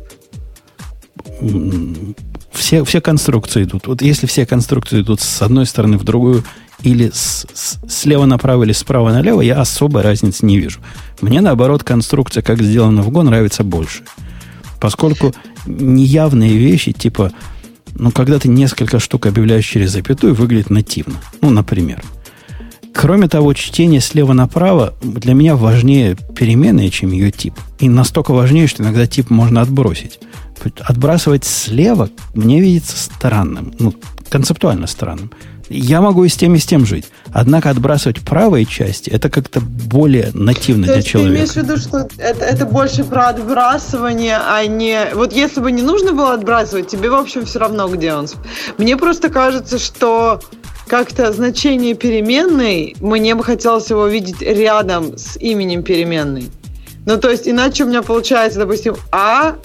Все, все конструкции идут. Вот если все конструкции идут с одной стороны в другую, или с, с, слева направо или справа налево, я особой разницы не вижу. Мне, наоборот, конструкция, как сделана в Go, нравится больше. Поскольку неявные вещи, типа, ну, когда ты несколько штук объявляешь через запятую, выглядит нативно. Ну, например. Кроме того, чтение слева направо для меня важнее переменная, чем ее тип. И настолько важнее, что иногда тип можно отбросить. Отбрасывать слева мне видится странным. Ну, концептуально странным. Я могу и с тем, и с тем жить. Однако отбрасывать правые части, это как-то более нативно То для человека. Ты имеешь в виду, что это, это больше про отбрасывание, а не... Вот если бы не нужно было отбрасывать, тебе, в общем, все равно, где он. Мне просто кажется, что как-то значение переменной, мне бы хотелось его видеть рядом с именем переменной. Ну, то есть, иначе у меня получается, допустим, а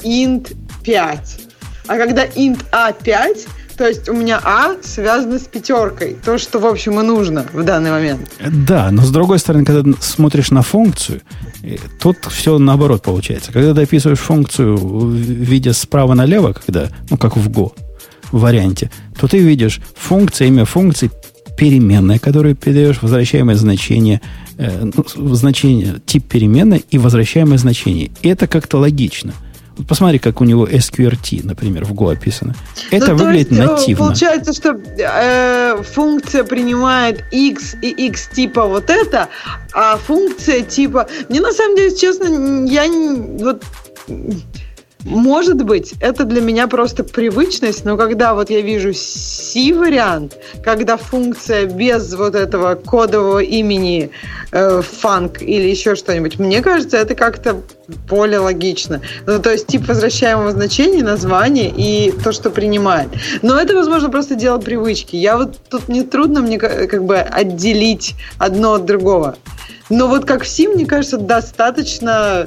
int 5. А когда int a5, то есть у меня А связано с пятеркой. То, что, в общем, и нужно в данный момент. Да, но с другой стороны, когда смотришь на функцию, э, тут все наоборот получается. Когда ты описываешь функцию в виде справа налево, когда, ну, как в Go, варианте, то ты видишь функция, имя функции, переменная, которую передаешь, возвращаемое значение, э, ну, значение, тип переменной и возвращаемое значение. И это как-то логично. Вот посмотри, как у него SQRT, например, в Go описано. Это ну, выглядит есть, э, нативно. Получается, что э, функция принимает x и x типа вот это, а функция типа... Мне на самом деле, честно, я вот может быть, это для меня просто привычность, но когда вот я вижу C-вариант, когда функция без вот этого кодового имени э, фанк или еще что-нибудь, мне кажется, это как-то более логично. Ну, то есть тип возвращаемого значения, название и то, что принимает. Но это, возможно, просто дело привычки. Я вот тут не трудно мне как бы отделить одно от другого. Но вот как в C, мне кажется, достаточно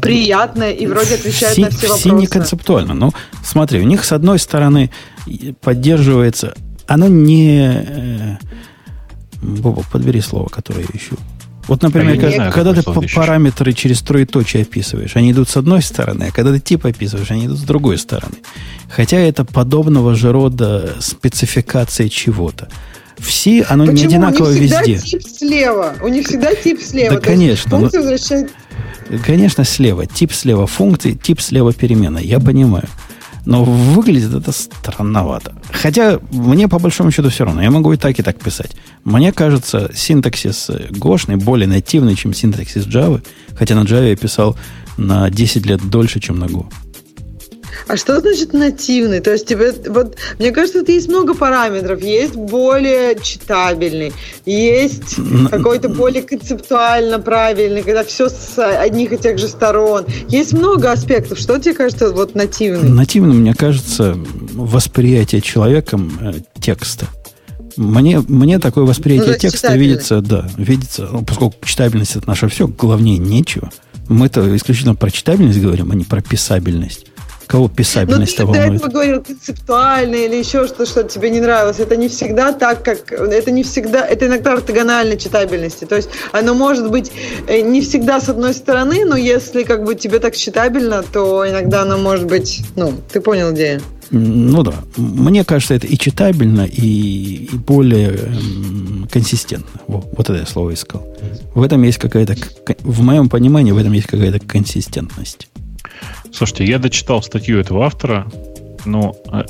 приятная и вроде отвечает все, на все вопросы. Все не концептуально. Ну, смотри, у них с одной стороны поддерживается... Оно не... Э, Боба, подбери слово, которое я ищу. Вот, например, а когда, когда ты параметры через троеточие описываешь, они идут с одной стороны, а когда ты тип описываешь, они идут с другой стороны. Хотя это подобного же рода спецификация чего-то. Все, оно Почему? не одинаково везде. У них всегда везде. тип слева. У них всегда тип слева. Да, конечно. Но... Возвращает... Конечно, слева. Тип слева функции, тип слева перемена. Я понимаю. Но выглядит это странновато. Хотя мне по большому счету все равно. Я могу и так, и так писать. Мне кажется, синтаксис гошный более нативный, чем синтаксис Java. Хотя на Java я писал на 10 лет дольше, чем на Go. А что значит нативный? То есть тебе, вот, мне кажется, тут есть много параметров. Есть более читабельный, есть какой-то более концептуально правильный, когда все с одних и тех же сторон. Есть много аспектов. Что тебе кажется вот нативным? Нативным, мне кажется, восприятие человеком э, текста. Мне, мне такое восприятие ну, текста видится, да, видится, ну, поскольку читабельность это наше все, главнее нечего. Мы-то исключительно про читабельность говорим, а не про писабельность. Кого писабельность того волнует? ты до этого говорил концептуально или еще что, что тебе не нравилось. Это не всегда так, как... Это не всегда... Это иногда ортогональной читабельности. То есть оно может быть э, не всегда с одной стороны, но если как бы тебе так читабельно, то иногда оно может быть... Ну, ты понял, где Ну да. Мне кажется, это и читабельно, и, и более эм, консистентно. Во, вот это я слово искал. В этом есть какая-то... В моем понимании в этом есть какая-то консистентность. Слушайте, я дочитал статью этого автора, но, э,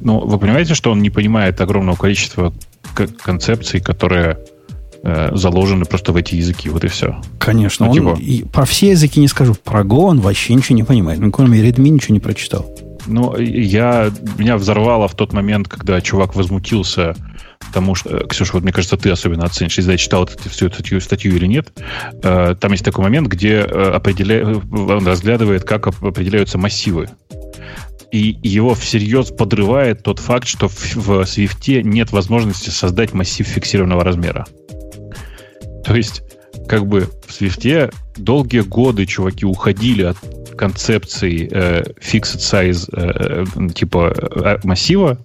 но вы понимаете, что он не понимает огромного количества концепций, которые э, заложены просто в эти языки, вот и все. Конечно, ну, он типа... и про все языки не скажу, про Go он вообще ничего не понимает, ну, кроме Redmi ничего не прочитал. Ну, я, меня взорвало в тот момент, когда чувак возмутился Потому что, э, Ксюша, вот мне кажется, ты особенно оценишь, если я читал эту, всю эту статью, статью или нет. Э, там есть такой момент, где э, определя... он разглядывает, как определяются массивы. И его всерьез подрывает тот факт, что в, в Swift нет возможности создать массив фиксированного размера. То есть, как бы в Swift долгие годы чуваки уходили от концепции э, fixed size э, типа массива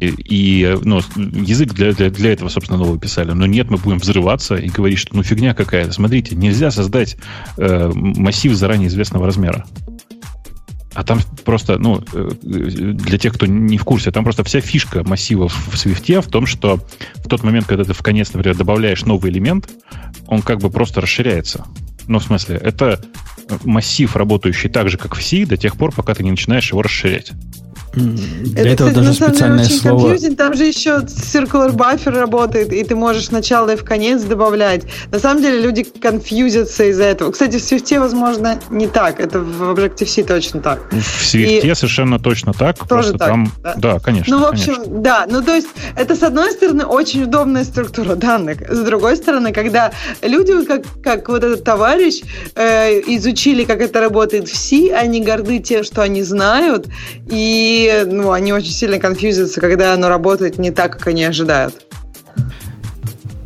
и ну, язык для, для, для этого, собственно, нового писали. Но нет, мы будем взрываться и говорить, что ну фигня какая-то. Смотрите, нельзя создать э, массив заранее известного размера. А там просто, ну, э, для тех, кто не в курсе, там просто вся фишка массива в Swift в том, что в тот момент, когда ты в конец, например, добавляешь новый элемент, он как бы просто расширяется. Ну, в смысле, это массив, работающий так же, как в C, до тех пор, пока ты не начинаешь его расширять. Для это, этого кстати, даже специальное очень слово. Confusing. Там же еще circular buffer работает, и ты можешь сначала и в конец добавлять. На самом деле люди конфьюзятся из-за этого. Кстати, в Swift, возможно, не так. Это в Objective-C точно так. В Swift и... совершенно точно так. Тоже так, там... да? да, конечно. Ну, в общем, конечно. да. Ну, то есть, это, с одной стороны, очень удобная структура данных. С другой стороны, когда люди, как, как вот этот товарищ, э, изучили, как это работает в C, они горды тем, что они знают, и ну, они очень сильно конфьюзятся, когда оно работает не так, как они ожидают.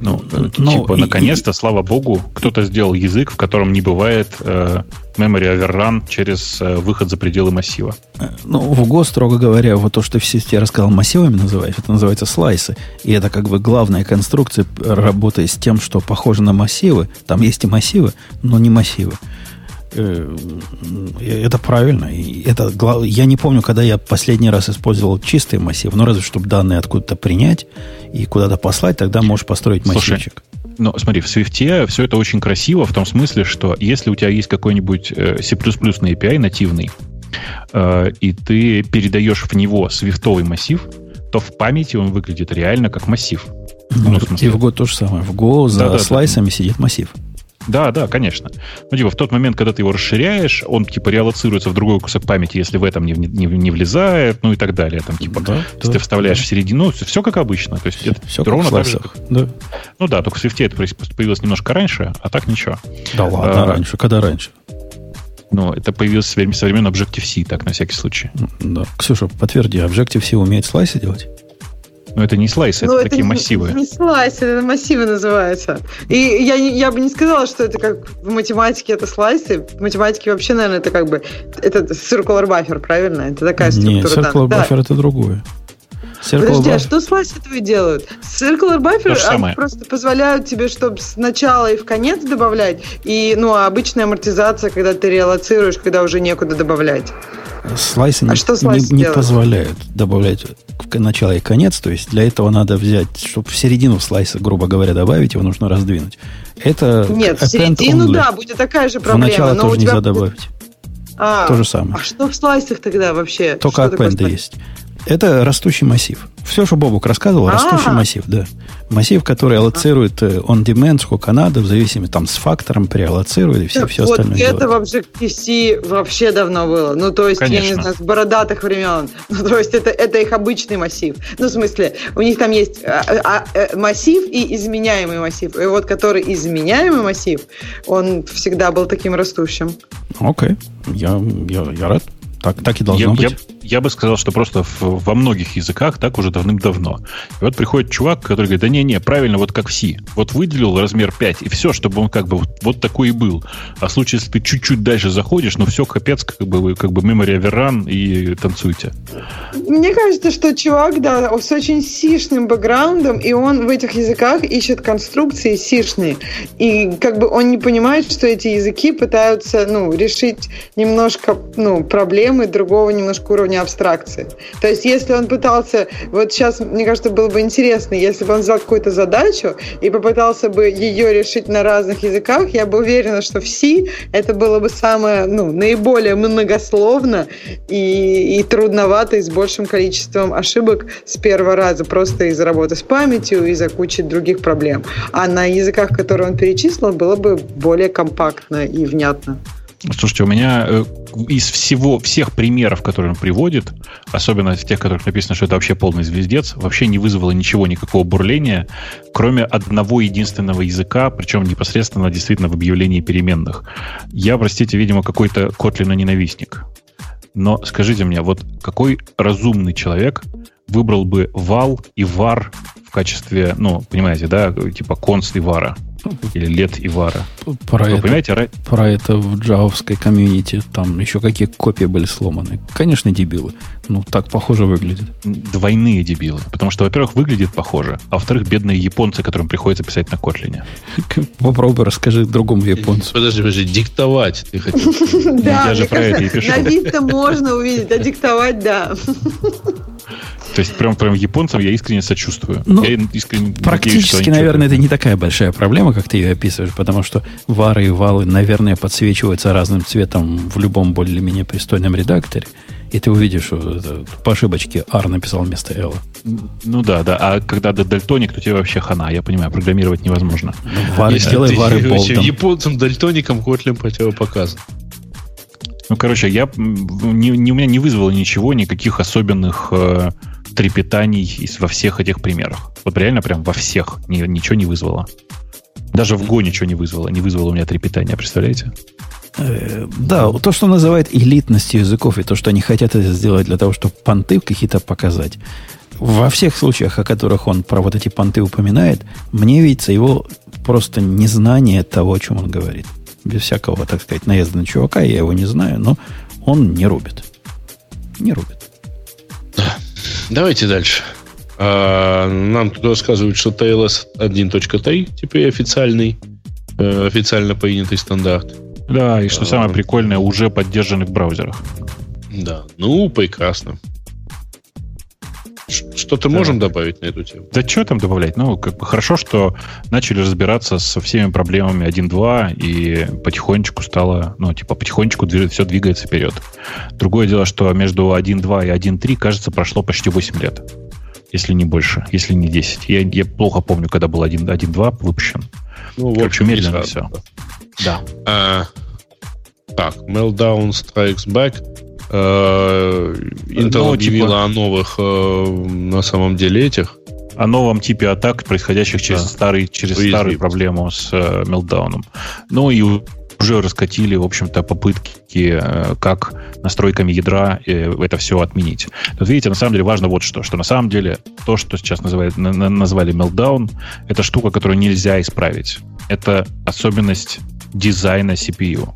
Ну, ну типа, наконец-то, слава богу, кто-то сделал язык, в котором не бывает э, memory overrun через э, выход за пределы массива. Э, ну, в Go, строго говоря, вот то, что все я рассказал, массивами называешь, это называется слайсы. И это как бы главная конструкция, работая с тем, что похоже на массивы. Там есть и массивы, но не массивы. Э, это правильно. Это, я не помню, когда я последний раз использовал чистый массив, но разве чтобы данные откуда-то принять и куда-то послать, тогда можешь построить массивчик. Слушай, ну, смотри, в Swift все это очень красиво в том смысле, что если у тебя есть какой-нибудь э, C++ на API нативный, э, и ты передаешь в него свифтовый массив, то в памяти он выглядит реально как массив. Ну, ну, и в Go то же самое. В Go за да, слайсами да. сидит массив. Да, да, конечно. Ну, типа, в тот момент, когда ты его расширяешь, он, типа, реалоцируется в другой кусок памяти, если в этом не, не, не влезает, ну и так далее. Там, типа, да, если да, ты вставляешь да. в середину, все, все как обычно. То есть, это все ровно как в так же. Да. Ну да, только в Swift это появилось немножко раньше, а так ничего. Да ладно, а, раньше. Когда раньше? Ну, это появилось со времен Objective-C, так, на всякий случай. Да. Ксюша, подтверди, Objective-C умеет слайсы делать? Но это не слайсы, это, это такие не, массивы. Не слайсы, это массивы называются. И я, я бы не сказала, что это как в математике это слайсы. В математике вообще, наверное, это как бы это circular buffer, правильно? Это такая структура. Нет, circular да. buffer это другое. Подожди, а что слайсы твои делают? Circular buffer просто позволяют тебе, чтобы сначала и в конец добавлять, и ну, а обычная амортизация, когда ты реалоцируешь, когда уже некуда добавлять. Слайсы, а не, что слайсы не, не позволяют добавлять начало и конец. То есть для этого надо взять, чтобы в середину слайса, грубо говоря, добавить, его нужно раздвинуть. Это Нет, в середину, only. да, будет такая же проблема. В начало тоже нельзя добавить. А, То же самое. А что в слайсах тогда вообще? Только append есть. Это растущий массив. Все, что Бобук рассказывал, А-а-а. растущий массив, да. Массив, который аллоцирует э, on-demand, сколько надо, в зависимости там с фактором преаллоцирует и все, так все вот остальное это делает. в Objective-C вообще давно было. Ну, то есть, Конечно. я не знаю, с бородатых времен. Ну, то есть, это, это их обычный массив. Ну, в смысле, у них там есть а, а, а, массив и изменяемый массив. И вот который изменяемый массив, он всегда был таким растущим. Окей, okay. я, я, я рад. Так, так и должно я, быть. Я, бы сказал, что просто в, во многих языках так уже давным-давно. И вот приходит чувак, который говорит, да не-не, правильно, вот как в C. Вот выделил размер 5, и все, чтобы он как бы вот, вот такой и был. А в случае, если ты чуть-чуть дальше заходишь, ну все, капец, как бы, как бы memory overrun и танцуйте. Мне кажется, что чувак, да, с очень сишным бэкграундом, и он в этих языках ищет конструкции сишные. И как бы он не понимает, что эти языки пытаются, ну, решить немножко, ну, проблемы другого немножко уровня абстракции. То есть, если он пытался, вот сейчас, мне кажется, было бы интересно, если бы он взял какую-то задачу и попытался бы ее решить на разных языках, я бы уверена, что в C это было бы самое, ну, наиболее многословно и, и трудновато, и с большим количеством ошибок с первого раза, просто из-за работы с памятью, из-за кучи других проблем. А на языках, которые он перечислил, было бы более компактно и внятно. Слушайте, у меня э, из всего, всех примеров, которые он приводит, особенно в тех, которых написано, что это вообще полный звездец, вообще не вызвало ничего, никакого бурления, кроме одного единственного языка, причем непосредственно действительно в объявлении переменных. Я, простите, видимо, какой-то Kotlin ненавистник. Но скажите мне, вот какой разумный человек выбрал бы вал и вар в качестве, ну, понимаете, да, типа конст и вара? Или лет Ивара. Про Вы это, понимаете, про это в джавовской комьюнити там еще какие копии были сломаны. Конечно, дебилы. Ну, так похоже выглядит. Двойные дебилы. Потому что, во-первых, выглядит похоже, а во-вторых, бедные японцы, которым приходится писать на Котлине. Попробуй расскажи другому японцу. Подожди, подожди, диктовать ты хотел. Да, я же про это и пишу. На вид-то можно увидеть, а диктовать, да. То есть прям, прям японцам я искренне сочувствую. Ну, я искренне практически, надеюсь, наверное, это не такая большая проблема, как ты ее описываешь, потому что вары и валы, наверное, подсвечиваются разным цветом в любом более-менее пристойном редакторе. И ты увидишь, что по ошибочке R написал вместо L. Ну да, да. А когда ты дальтоник, то тебе вообще хана. Я понимаю, программировать невозможно. Вары, сделай вары болтом. Японцам дальтоникам Kotlin противопоказан. Ну, короче, я, не, не, у меня не вызвало ничего, никаких особенных э, трепетаний во всех этих примерах. Вот реально прям во всех ни, ничего не вызвало. Даже в Go ничего не вызвало. Не вызвало у меня трепетания, представляете? Э, да, то, что называют элитностью языков, и то, что они хотят это сделать для того, чтобы понты какие-то показать, во всех случаях, о которых он про вот эти понты упоминает, мне видится его просто незнание того, о чем он говорит. Без всякого, так сказать, наезда на чувака, я его не знаю, но он не рубит. Не рубит. Да. Давайте дальше. А, нам тут рассказывают, что TLS 1.3 теперь официальный, э, официально принятый стандарт. Да, и что самое прикольное, уже поддержанный в браузерах. Да, ну, прекрасно. Что-то да. можем добавить на эту тему? Да что там добавлять? Ну, как бы хорошо, что начали разбираться со всеми проблемами 1.2, и потихонечку стало, ну, типа, потихонечку все двигается вперед. Другое дело, что между 1.2 и 1.3, кажется, прошло почти 8 лет. Если не больше, если не 10. Я, я плохо помню, когда был 1.2 выпущен. Ну, в общем, медленно все. Да. А, так, Meltdown Strikes Back. Э, Intel ну, объявила типа... о новых, э, на самом деле, этих. О новом типе атак, происходящих через, да. старый, через старую проблему с э, мелдауном. Ну и уже раскатили, в общем-то, попытки, э, как настройками ядра это все отменить. Тут, видите, на самом деле важно вот что, что на самом деле то, что сейчас называют, назвали meltdown, это штука, которую нельзя исправить. Это особенность дизайна CPU.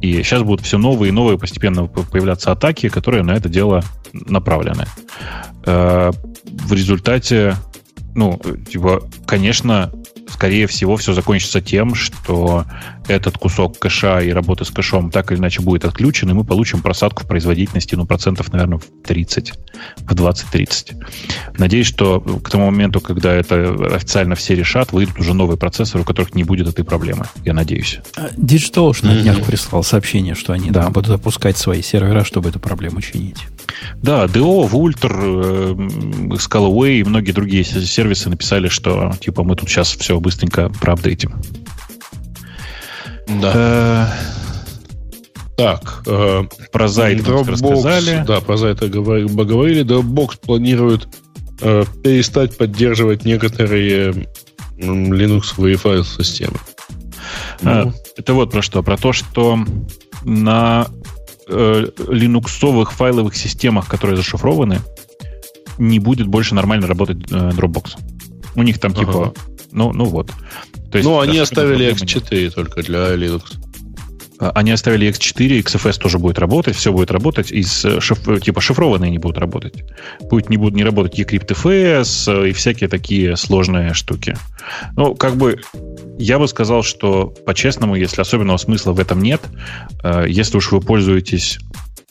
И сейчас будут все новые и новые постепенно появляться атаки, которые на это дело направлены. Э, в результате, ну, типа, конечно, скорее всего, все закончится тем, что этот кусок кэша и работы с кэшом так или иначе будет отключен, и мы получим просадку в производительности, ну, процентов, наверное, в 30, в 20-30. Надеюсь, что к тому моменту, когда это официально все решат, выйдут уже новые процессоры, у которых не будет этой проблемы. Я надеюсь. А, Digital уж на днях прислал сообщение, что они да. будут запускать свои сервера, чтобы эту проблему чинить. Да, DO, Vultr, э, Scalaway и многие другие сервисы написали, что типа мы тут сейчас все быстренько проапдейтим. Да. Э, так, э, про Zite Dropbox, рассказали. Да, про Zite говорили. Dropbox планирует э, перестать поддерживать некоторые Linux файл-системы. А, ну. Это вот про что. Про то, что на э, линуксовых файловых системах, которые зашифрованы, не будет больше нормально работать э, Dropbox. У них там ага. типа, ну, ну вот. То есть, ну, они оставили X4 нет. только для Linux. А, они оставили X4, XFS тоже будет работать, все будет работать, из шиф, типа шифрованные не будут работать. Будет не будут не работать eCryptFS э, и всякие такие сложные штуки. Ну, как бы я бы сказал, что по-честному, если особенного смысла в этом нет, э, если уж вы пользуетесь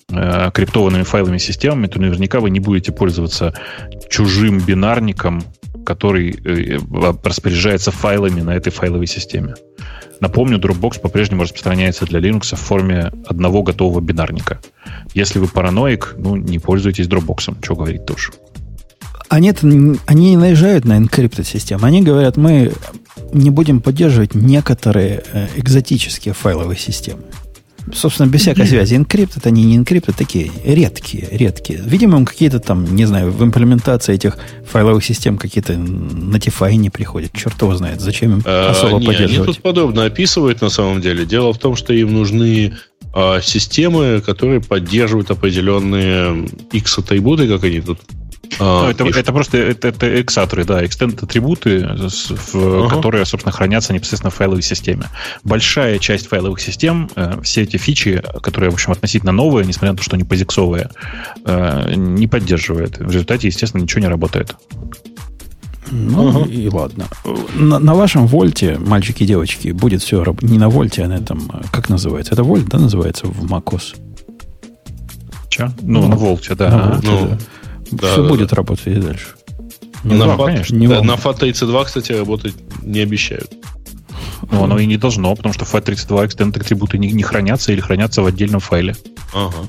э, криптованными файловыми системами, то наверняка вы не будете пользоваться чужим бинарником, который э, распоряжается файлами на этой файловой системе. Напомню, Dropbox по-прежнему распространяется для Linux в форме одного готового бинарника. Если вы параноик, ну, не пользуйтесь Dropbox. Что говорить тоже. Они, они не наезжают на encrypted систему. Они говорят, мы не будем поддерживать некоторые э, экзотические файловые системы. Собственно, без всякой связи. Encrypt это не encrypt, это такие редкие, редкие. Видимо, какие-то там, не знаю, в имплементации этих файловых систем какие-то Notify не приходят. Черт его знает, зачем им а, особо не, поддерживать. Они тут подобно описывают на самом деле. Дело в том, что им нужны а, системы, которые поддерживают определенные X-атрибуты, как они тут ну, это, это просто это, это эксаторы, да, extended атрибуты, ага. которые, собственно, хранятся непосредственно в файловой системе. Большая часть файловых систем, э, все эти фичи, которые, в общем, относительно новые, несмотря на то, что они позиксовые, э, не поддерживает. В результате, естественно, ничего не работает. Ну ага. и ладно. На, на вашем вольте, мальчики и девочки, будет все не на вольте, а на этом, как называется? Это вольт, да, называется в macOS? Че? Ну, ну, на волте, да. На волте, ну, да. Да, Все да, будет да. работать и дальше. Не на, фат, конечно, не да, на FAT32, кстати, работать не обещают. Ну, оно и не должно, потому что FAT32 extended атрибуты не, не хранятся или хранятся в отдельном файле. Ага.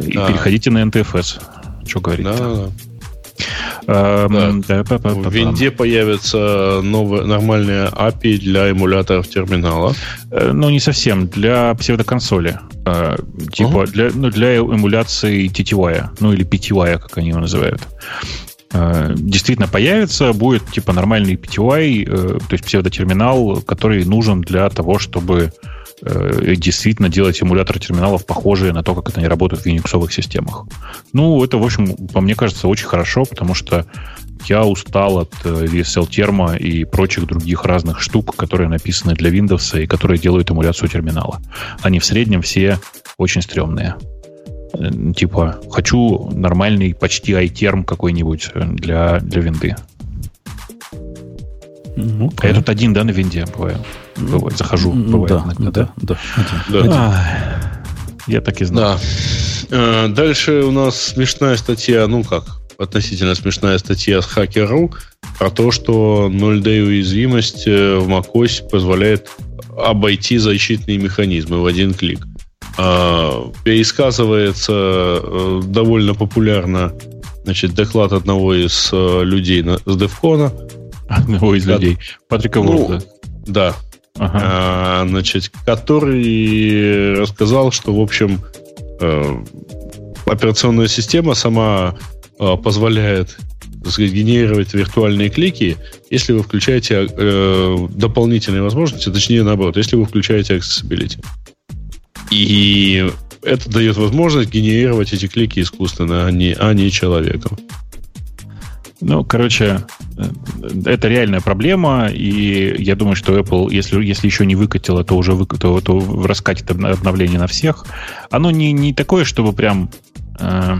И да. переходите на NTFS. Что говорить? Да, да. Эм. В винде появится новая, нормальная API для эмуляторов терминала. Э, ну, не совсем. Для псевдоконсоли. Э, типа для, ну, для эмуляции TTY, ну или PTY, как они его называют э, действительно появится, будет типа нормальный PTY, то есть псевдотерминал, который нужен для того, чтобы действительно делать эмулятор терминалов похожие на то, как это они работают в Unix системах. Ну, это, в общем, по мне кажется, очень хорошо, потому что я устал от VSL э, терма и прочих других разных штук, которые написаны для Windows и которые делают эмуляцию терминала. Они в среднем все очень стрёмные. Э, типа, хочу нормальный почти iTerm какой-нибудь для, для винды. Ну, я тут один, да, на винде бываю. Бывает, захожу, бывает да, иногда. Да, да, да. да. А, я так и знал. Да. Э, дальше у нас смешная статья, ну как, относительно смешная статья с Hacker.ru про то, что 0D уязвимость э, в macOS позволяет обойти защитные механизмы в один клик. А, пересказывается э, довольно популярно значит, доклад одного из людей с Девкона. Одного из людей. Патрика ну, Да. Ага. А, значит, который рассказал, что, в общем, операционная система сама э, позволяет сказать, генерировать виртуальные клики, если вы включаете э, дополнительные возможности, точнее наоборот, если вы включаете accessibility. И это дает возможность генерировать эти клики искусственно, а не, а не человеком. Ну, короче, э, это реальная проблема, и я думаю, что Apple, если, если еще не выкатило, то уже выкатило, то раскатит обновление на всех. Оно не, не такое, чтобы прям э,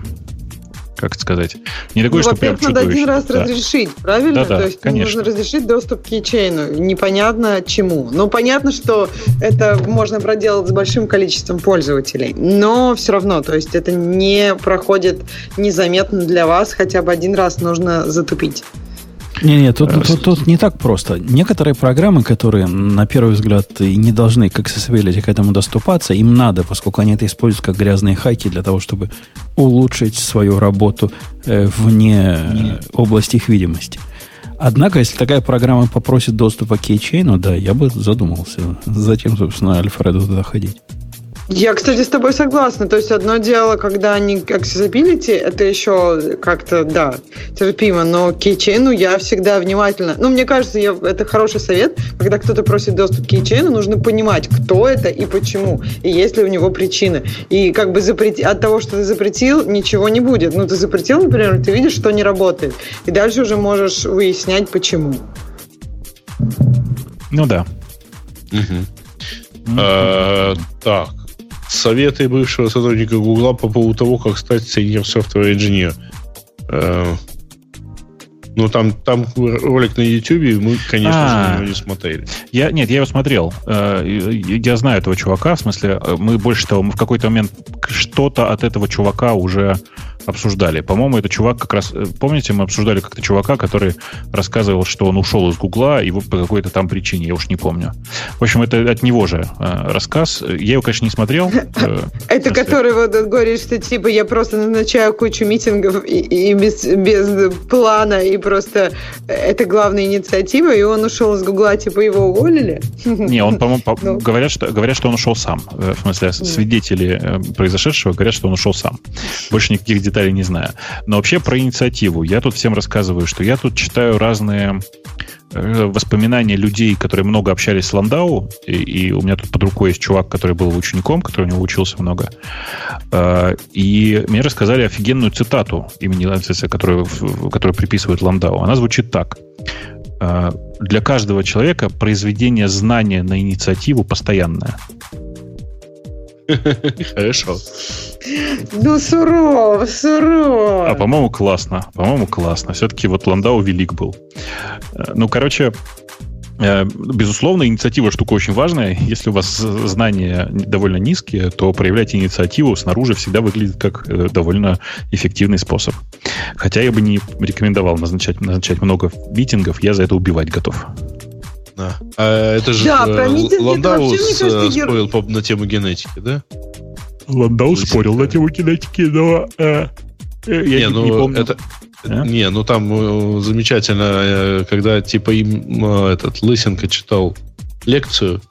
как сказать, не такой, ну, что прям надо один раз да. разрешить, правильно? Да, да, То есть конечно. нужно разрешить доступ к кейчейну. Непонятно чему. Ну, понятно, что это можно проделать с большим количеством пользователей, но все равно, то есть это не проходит незаметно для вас, хотя бы один раз нужно затупить. Не, не, тут, тут, тут не так просто. Некоторые программы, которые, на первый взгляд, не должны как accessibility к этому доступаться, им надо, поскольку они это используют как грязные хайки для того, чтобы улучшить свою работу э, вне Нет. области их видимости. Однако, если такая программа попросит доступа к кейчейну, да, я бы задумался. Зачем, собственно, Альфреду туда ходить? Я, кстати, с тобой согласна. То есть одно дело, когда они accessibility, это еще как-то, да, терпимо, но к кейчейну я всегда внимательно. Ну, мне кажется, я, это хороший совет, когда кто-то просит доступ к кейчейну, нужно понимать, кто это и почему, и есть ли у него причины. И как бы запрети... от того, что ты запретил, ничего не будет. Ну, ты запретил, например, ты видишь, что не работает, и дальше уже можешь выяснять, почему. Ну да. Так, советы бывшего сотрудника Гугла по поводу того, как стать senior software engineer. Э, ну, там, там ролик на YouTube, мы, конечно А-а-а. же, его не смотрели. Я, нет, я его смотрел. Э, я знаю этого чувака, в смысле, э, мы больше того, мы в какой-то момент что-то от этого чувака уже обсуждали. По-моему, это чувак как раз... Э, помните, мы обсуждали как-то чувака, который рассказывал, что он ушел из Гугла и по какой-то там причине, я уж не помню. В общем, это от него же э, рассказ. Я его, конечно, не смотрел. Э, это который вот говорит, что типа я просто назначаю кучу митингов и, без, без плана, и просто это главная инициатива, и он ушел из Гугла, типа его уволили? Не, он, по-моему, ну. говорят, что, говорят, что он ушел сам. В смысле, свидетели произошедшего говорят, что он ушел сам. Больше никаких деталей деталей не знаю. Но вообще про инициативу. Я тут всем рассказываю, что я тут читаю разные э, воспоминания людей, которые много общались с Ландау, и, и у меня тут под рукой есть чувак, который был учеником, который у него учился много, э, и мне рассказали офигенную цитату имени которую, которую приписывают Ландау. Она звучит так. «Э, Для каждого человека произведение знания на инициативу постоянное. Хорошо. Ну, сурово, сурово. А, по-моему, классно. По-моему, классно. Все-таки вот Ландау велик был. Э, ну, короче, э, Безусловно, инициатива штука очень важная. Если у вас знания довольно низкие, то проявлять инициативу снаружи всегда выглядит как э, довольно эффективный способ. Хотя я бы не рекомендовал назначать, назначать много митингов, я за это убивать готов. Да. А это же да, про Ландау спорил по, на тему генетики, да? Ландау спорил на тему генетики, но э, э, я не, ну, не помню. Это, а? Не, ну там э, замечательно, э, когда типа им этот Лысенко читал лекцию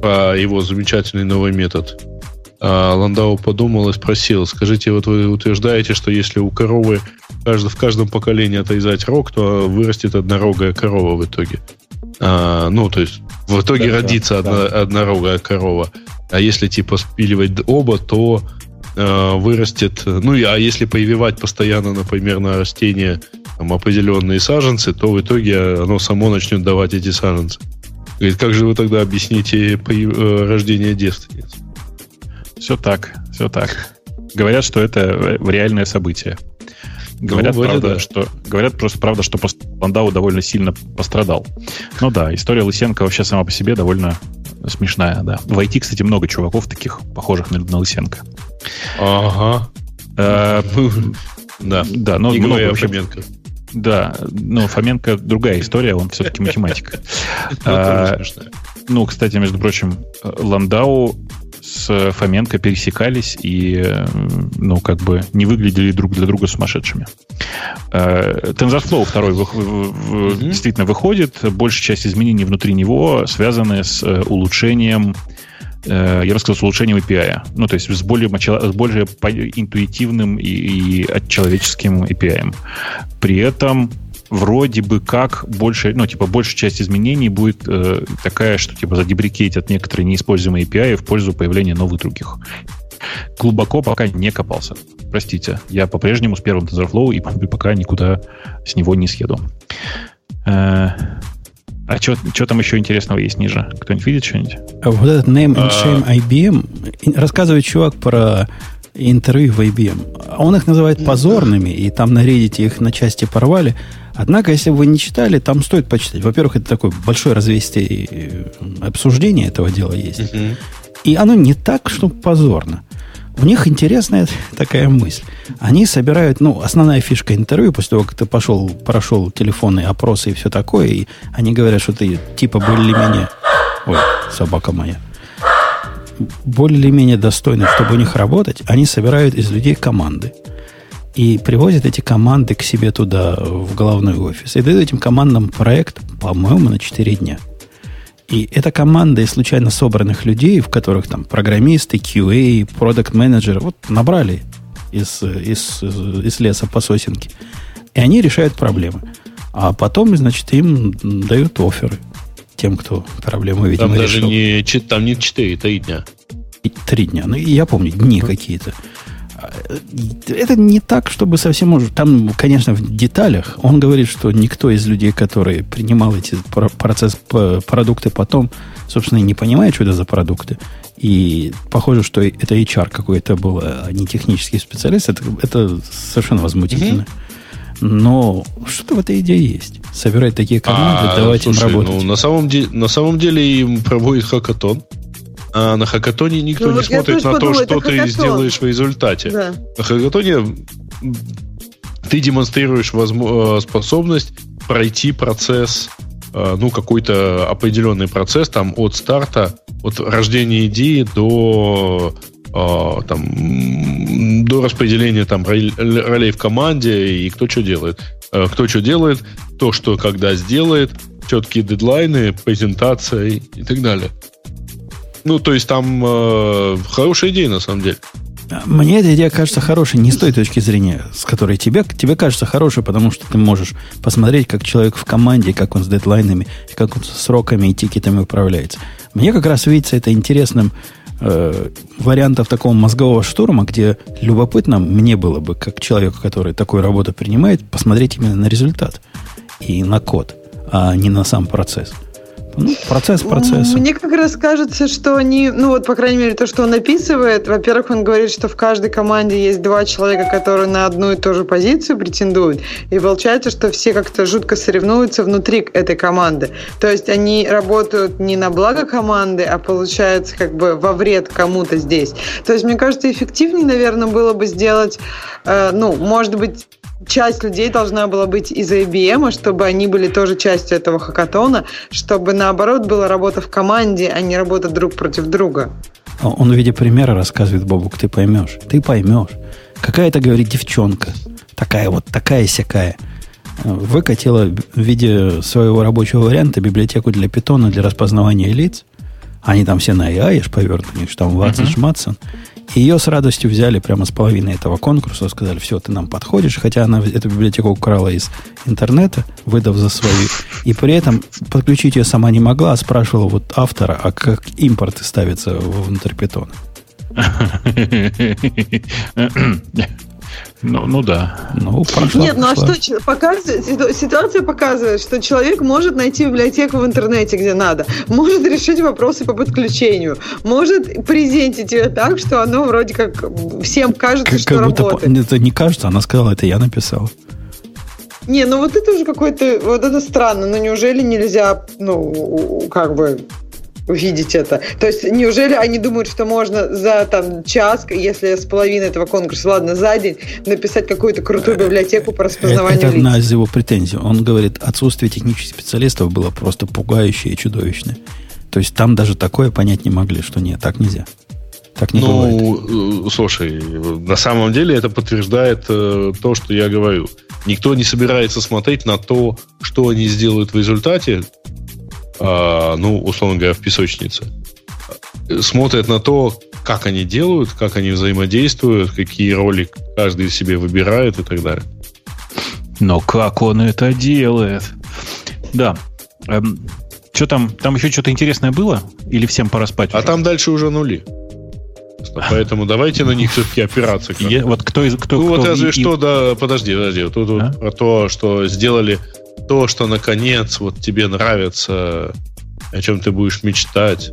про его замечательный новый метод. А Ландау подумал и спросил, скажите, вот вы утверждаете, что если у коровы в каждом поколении отрезать рог, то вырастет однорогая корова в итоге. А, ну, то есть в итоге да, родится да, одна, да. однорогая корова. А если типа спиливать оба, то э, вырастет. Ну, и, а если прививать постоянно, например, на растения там, определенные саженцы, то в итоге оно само начнет давать эти саженцы. Говорит, как же вы тогда объясните э, рождение девственниц? Все так, все так. Говорят, что это реальное событие. Говорят, ну, правда, да. что, говорят просто правда, что Ландау довольно сильно пострадал. Ну да, история Лысенко вообще сама по себе довольно смешная, да. В IT, кстати, много чуваков таких, похожих на, на Лысенко. Ага. Э, да. Да, но много вообще... Фоменко. Да, но Фоменко другая история, он все-таки математик. А, ну, кстати, между прочим, Ландау с Фоменко пересекались и, ну, как бы не выглядели друг для друга сумасшедшими. Э, TensorFlow второй действительно выходит. Большая часть изменений внутри него связаны с э, улучшением Э, я бы сказал, с улучшением API. Ну, то есть с более, с более интуитивным и, и человеческим API. При этом вроде бы как больше, ну, типа, большая часть изменений будет э, такая, что, типа, задебрикетят некоторые неиспользуемые API в пользу появления новых других. Глубоко пока не копался. Простите, я по-прежнему с первым TensorFlow и пока никуда с него не съеду. Э, а что там еще интересного есть ниже? Кто-нибудь видит что-нибудь? А вот этот Name and Shame а... IBM рассказывает чувак про интервью в IBM. Он их называет позорными, и там на Reddit их на части порвали. Однако, если вы не читали, там стоит почитать. Во-первых, это такое большое развестие обсуждение этого дела есть. Uh-huh. И оно не так, что позорно. У них интересная такая мысль. Они собирают, ну, основная фишка интервью, после того, как ты пошел, прошел телефонные опросы и все такое, и они говорят, что ты типа более-менее... Ой, собака моя. Более-менее достойный, чтобы у них работать, они собирают из людей команды. И привозят эти команды к себе туда, в головной офис. И дают этим командам проект, по-моему, на 4 дня. И эта команда из случайно собранных людей, в которых там программисты, QA, продукт менеджеры вот набрали из, из, из леса по сосенке. И они решают проблемы. А потом, значит, им дают оферы тем, кто проблему, видимо, там даже решил. Не, там не 4, 3 дня. Три дня. Ну, я помню, дни какие-то это не так, чтобы совсем уже... Там, конечно, в деталях он говорит, что никто из людей, которые принимал эти процесс продукты потом, собственно, и не понимает, что это за продукты. И похоже, что это HR какой-то был, а не технический специалист. Это, это совершенно возмутительно. Mm-hmm. Но что-то в этой идее есть. Собирать такие команды, а, давать слушай, им работать. Ну, на, самом де- на самом деле им проводит хакатон. А на хакатоне никто ну, не смотрит на то, что ты сделаешь в результате. Да. На хакатоне ты демонстрируешь возможно, э, способность пройти процесс, э, ну, какой-то определенный процесс там от старта, от рождения идеи до э, там, до распределения там ролей в команде и кто что делает. Кто что делает, то, что когда сделает, четкие дедлайны, презентация и так далее. Ну, то есть там э, хорошая идея, на самом деле. Мне эта идея кажется хорошей не с той точки зрения, с которой тебе, тебе кажется хорошей, потому что ты можешь посмотреть, как человек в команде, как он с дедлайнами, как он с сроками и тикетами управляется. Мне как раз видится это интересным э, вариантов такого мозгового штурма, где любопытно мне было бы, как человеку, который такую работу принимает, посмотреть именно на результат и на код, а не на сам процесс. Ну, процесс процесса. Мне как раз кажется, что они, ну вот, по крайней мере, то, что он описывает, во-первых, он говорит, что в каждой команде есть два человека, которые на одну и ту же позицию претендуют. И получается, что все как-то жутко соревнуются внутри этой команды. То есть они работают не на благо команды, а получается как бы во вред кому-то здесь. То есть, мне кажется, эффективнее, наверное, было бы сделать, э, ну, может быть, часть людей должна была быть из IBM, чтобы они были тоже частью этого хакатона, чтобы наоборот была работа в команде, а не работа друг против друга. Он в виде примера рассказывает, Бобук, ты поймешь. Ты поймешь. Какая-то, говорит, девчонка. Такая вот, такая сякая. Выкатила в виде своего рабочего варианта библиотеку для питона для распознавания лиц. Они там все на AI, повернуты, что там Ватсон, uh-huh. Шматсон. Ее с радостью взяли прямо с половины этого конкурса, сказали, все, ты нам подходишь, хотя она эту библиотеку украла из интернета, выдав за свою. И при этом подключить ее сама не могла, а спрашивала вот автора, а как импорты ставятся внутрь питона. Ну, ну да. Ну, прошла, Нет, ну а что показывает, ситуация показывает, что человек может найти библиотеку в интернете, где надо, может решить вопросы по подключению, может презентить ее так, что оно вроде как всем кажется, как, что как будто работает. Это не кажется, она сказала, это я написал. Не, ну вот это уже какой-то, вот это странно, но неужели нельзя, ну, как бы увидеть это. То есть неужели они думают, что можно за там час, если с половины этого конкурса, ладно, за день, написать какую-то крутую библиотеку по распознаванию Это, это одна из его претензий. Он говорит, отсутствие технических специалистов было просто пугающее и чудовищное. То есть там даже такое понять не могли, что нет, так нельзя. Так не ну, бывает. Э, слушай, на самом деле это подтверждает э, то, что я говорю. Никто не собирается смотреть на то, что они сделают в результате, ну, условно говоря, в песочнице. Смотрят на то, как они делают, как они взаимодействуют, какие роли каждый себе выбирает и так далее. Но как он это делает? Да. Эм, что там? Там еще что-то интересное было? Или всем пора спать? А уже? там дальше уже нули. Поэтому давайте на них все-таки опираться. Я, вот кто из кто? Ну кто вот разве и, что, да, подожди, подожди. Тут а? про то, что сделали то, что наконец вот тебе нравится, о чем ты будешь мечтать.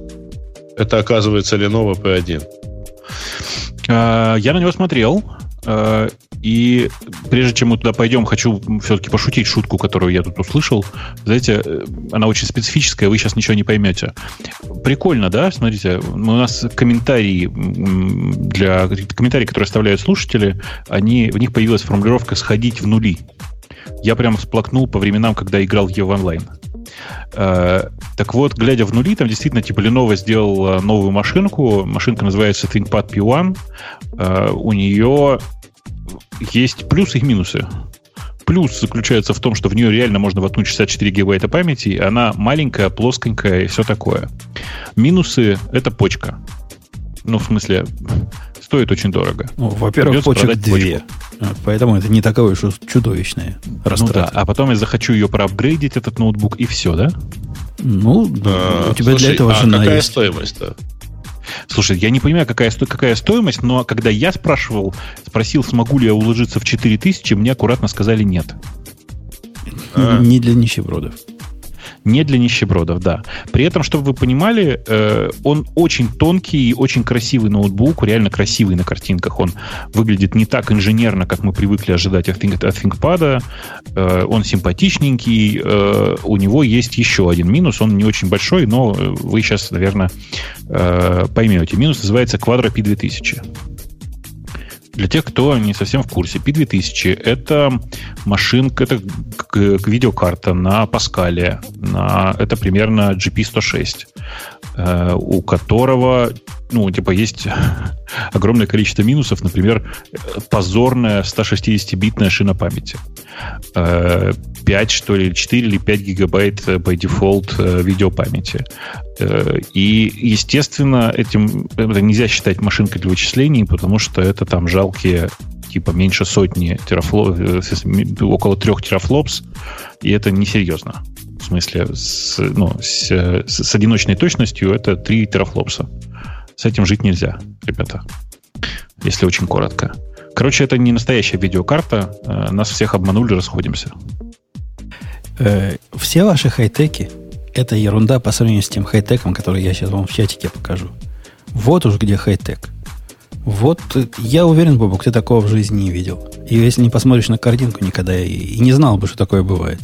Это оказывается Lenovo P1. А, я на него смотрел. А, и прежде чем мы туда пойдем, хочу все-таки пошутить шутку, которую я тут услышал. Знаете, э, она очень специфическая, вы сейчас ничего не поймете. Прикольно, да? Смотрите, у нас комментарии для комментарии, которые оставляют слушатели, они, в них появилась формулировка «сходить в нули». Я прям всплакнул по временам, когда играл в ее онлайн. Э, так вот, глядя в нули, там действительно типа Lenovo сделал новую машинку. Машинка называется ThinkPad P1. Э, у нее есть плюсы и минусы. Плюс заключается в том, что в нее реально можно воткнуть 64 гигабайта памяти, она маленькая, плосконькая и все такое. Минусы — это почка. Ну, в смысле, стоит очень дорого. Ну, во-первых, почек две. Почку. Поэтому это не такое уж чудовищное растрата. Ну да, а потом я захочу ее проапгрейдить, этот ноутбук, и все, да? Ну, а, у тебя слушай, для этого а жена какая есть. стоимость-то? Слушай, я не понимаю, какая, сто, какая стоимость, но когда я спрашивал, спросил, смогу ли я уложиться в 4000, мне аккуратно сказали нет. А. Не для нищебродов не для нищебродов, да. При этом, чтобы вы понимали, э, он очень тонкий и очень красивый ноутбук, реально красивый на картинках. Он выглядит не так инженерно, как мы привыкли ожидать от, Think, от ThinkPad. Э, он симпатичненький. Э, у него есть еще один минус. Он не очень большой, но вы сейчас, наверное, э, поймете. Минус называется Quadro P2000. Для тех, кто не совсем в курсе, P2000 — это машинка, это видеокарта на Паскале, на, это примерно GP106, э, у которого ну, типа, есть огромное количество минусов. Например, позорная 160-битная шина памяти. 5, э, что ли, 4 или 5 гигабайт by default э, видеопамяти. Э, и, естественно, этим это нельзя считать машинкой для вычислений, потому что это там жалкие типа меньше сотни терафлоп, около трех терафлопс, и это несерьезно. В смысле, с, ну, с, с одиночной точностью это 3 терафлопса. С этим жить нельзя, ребята. Если очень коротко. Короче, это не настоящая видеокарта. Э, нас всех обманули, расходимся. Э, все ваши хай-теки – это ерунда по сравнению с тем хай-теком, который я сейчас вам в чатике покажу. Вот уж где хай-тек. Вот я уверен, Бобок, ты такого в жизни не видел. И если не посмотришь на картинку никогда, и не знал бы, что такое бывает.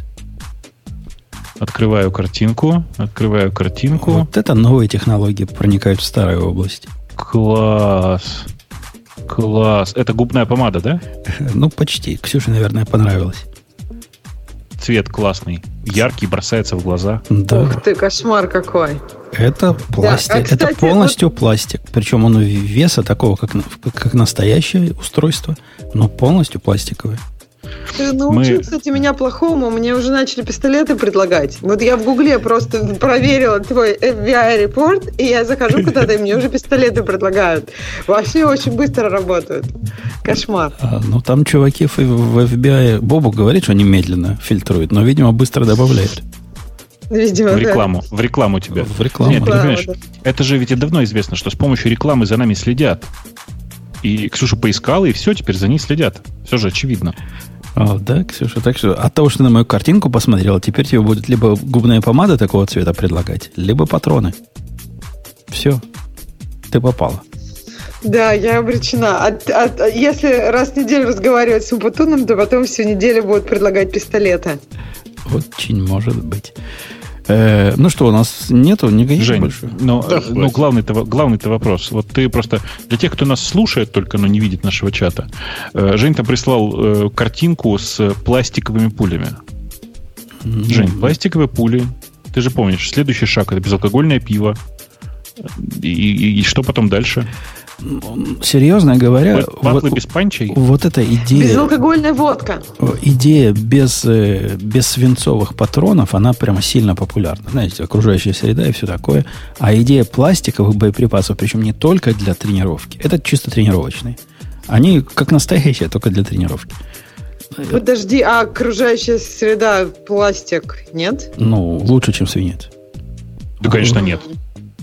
Открываю картинку, открываю картинку. Вот это новые технологии проникают в старые области. Класс. Класс. Это губная помада, да? Ну, почти. Ксюше, наверное, понравилось. Цвет классный. Яркий, бросается в глаза. Да. Ух ты, кошмар какой. Это пластик. Да, а, кстати, это полностью вот... пластик. Причем он веса такого, как, как настоящее устройство, но полностью пластиковый. Ты научил, Мы... кстати, меня плохому. Мне уже начали пистолеты предлагать. Вот я в Гугле просто проверила твой FBI-репорт, и я захожу куда-то, и мне уже пистолеты предлагают. Вообще очень быстро работают. Кошмар. А, ну, там чуваки в, в FBI... Бобу говорит, что они медленно фильтруют, но, видимо, быстро добавляют. Видимо, в рекламу. Да. В рекламу тебя. В рекламу. Нет, ты понимаешь, да. это же ведь давно известно, что с помощью рекламы за нами следят. И Ксюша поискала, и все, теперь за ней следят. Все же очевидно. О, да, Ксюша, так что от того, что ты на мою картинку посмотрела, теперь тебе будет либо губная помада такого цвета предлагать, либо патроны. Все, ты попала. Да, я обречена. От, от, если раз в неделю разговаривать с Убутуном, то потом всю неделю будут предлагать пистолеты. Очень может быть. Э, ну что, у нас нету никаких Жень, больше? Но, да, ну, главный-то, главный-то вопрос. Вот ты просто... Для тех, кто нас слушает только, но не видит нашего чата, э, Жень там прислал э, картинку с пластиковыми пулями. Mm-hmm. Жень, пластиковые пули. Ты же помнишь, следующий шаг это безалкогольное пиво. И, и, и что потом дальше? Серьезно говоря, вот, без панчей? вот эта идея... Безалкогольная водка. Идея без, э, без свинцовых патронов, она прямо сильно популярна. Знаете, окружающая среда и все такое. А идея пластиковых боеприпасов, причем не только для тренировки, это чисто тренировочные. Они как настоящие, только для тренировки. Подожди, а окружающая среда пластик нет? Ну, лучше, чем свинец. Да, конечно, нет.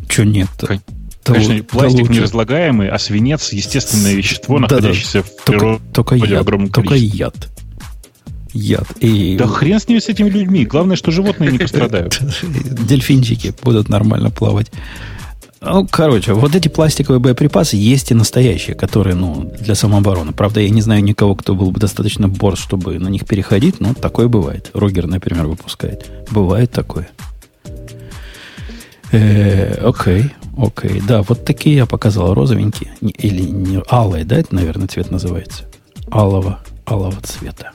Че нет? Конечно, пластик не разлагаемый, а свинец естественное вещество, находящееся да, да. в природе только, только яд, Только яд. Яд. И... Да хрен с ними, с этими людьми. Главное, что животные не пострадают. Дельфинчики будут нормально плавать. Ну, короче, вот эти пластиковые боеприпасы есть и настоящие, которые, ну, для самообороны. Правда, я не знаю никого, кто был бы достаточно борз, чтобы на них переходить, но такое бывает. Рогер, например, выпускает. Бывает такое. Э, окей, окей. Да, вот такие я показал, розовенькие. Или не алые, да, это, наверное, цвет называется. Алого, алого цвета.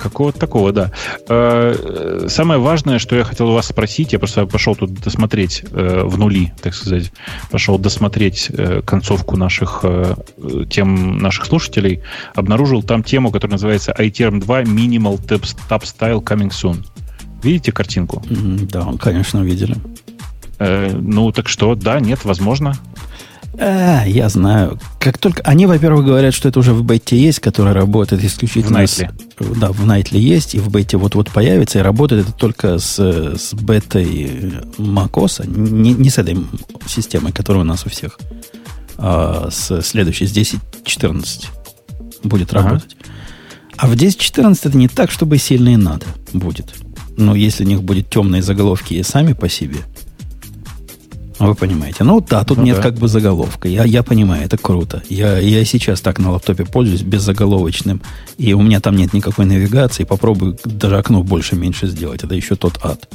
Какого-то такого, да. Э, самое важное, что я хотел у вас спросить, я просто пошел тут досмотреть э, в нули, так сказать, пошел досмотреть концовку наших тем наших слушателей, обнаружил там тему, которая называется iTerm 2 Minimal Tab Style Coming Soon. Видите картинку? Да, конечно, видели. Э, ну, так что, да, нет, возможно. А, я знаю. Как только они, во-первых, говорят, что это уже в бете есть, которая работает исключительно в Nightly. С, да, в Nightly есть, и в бете вот-вот появится, и работает это только с, с бетой macOS, не, не с этой системой, которая у нас у всех, а с следующей, с 10.14 будет ага. работать. А в 10.14 это не так, чтобы сильно и надо будет. Но если у них будет темные заголовки и сами по себе – вы понимаете. Ну да, тут ну, нет да. как бы заголовка. Я, я понимаю, это круто. Я, я сейчас так на лаптопе пользуюсь беззаголовочным, и у меня там нет никакой навигации. Попробую даже окно больше-меньше сделать. Это еще тот ад.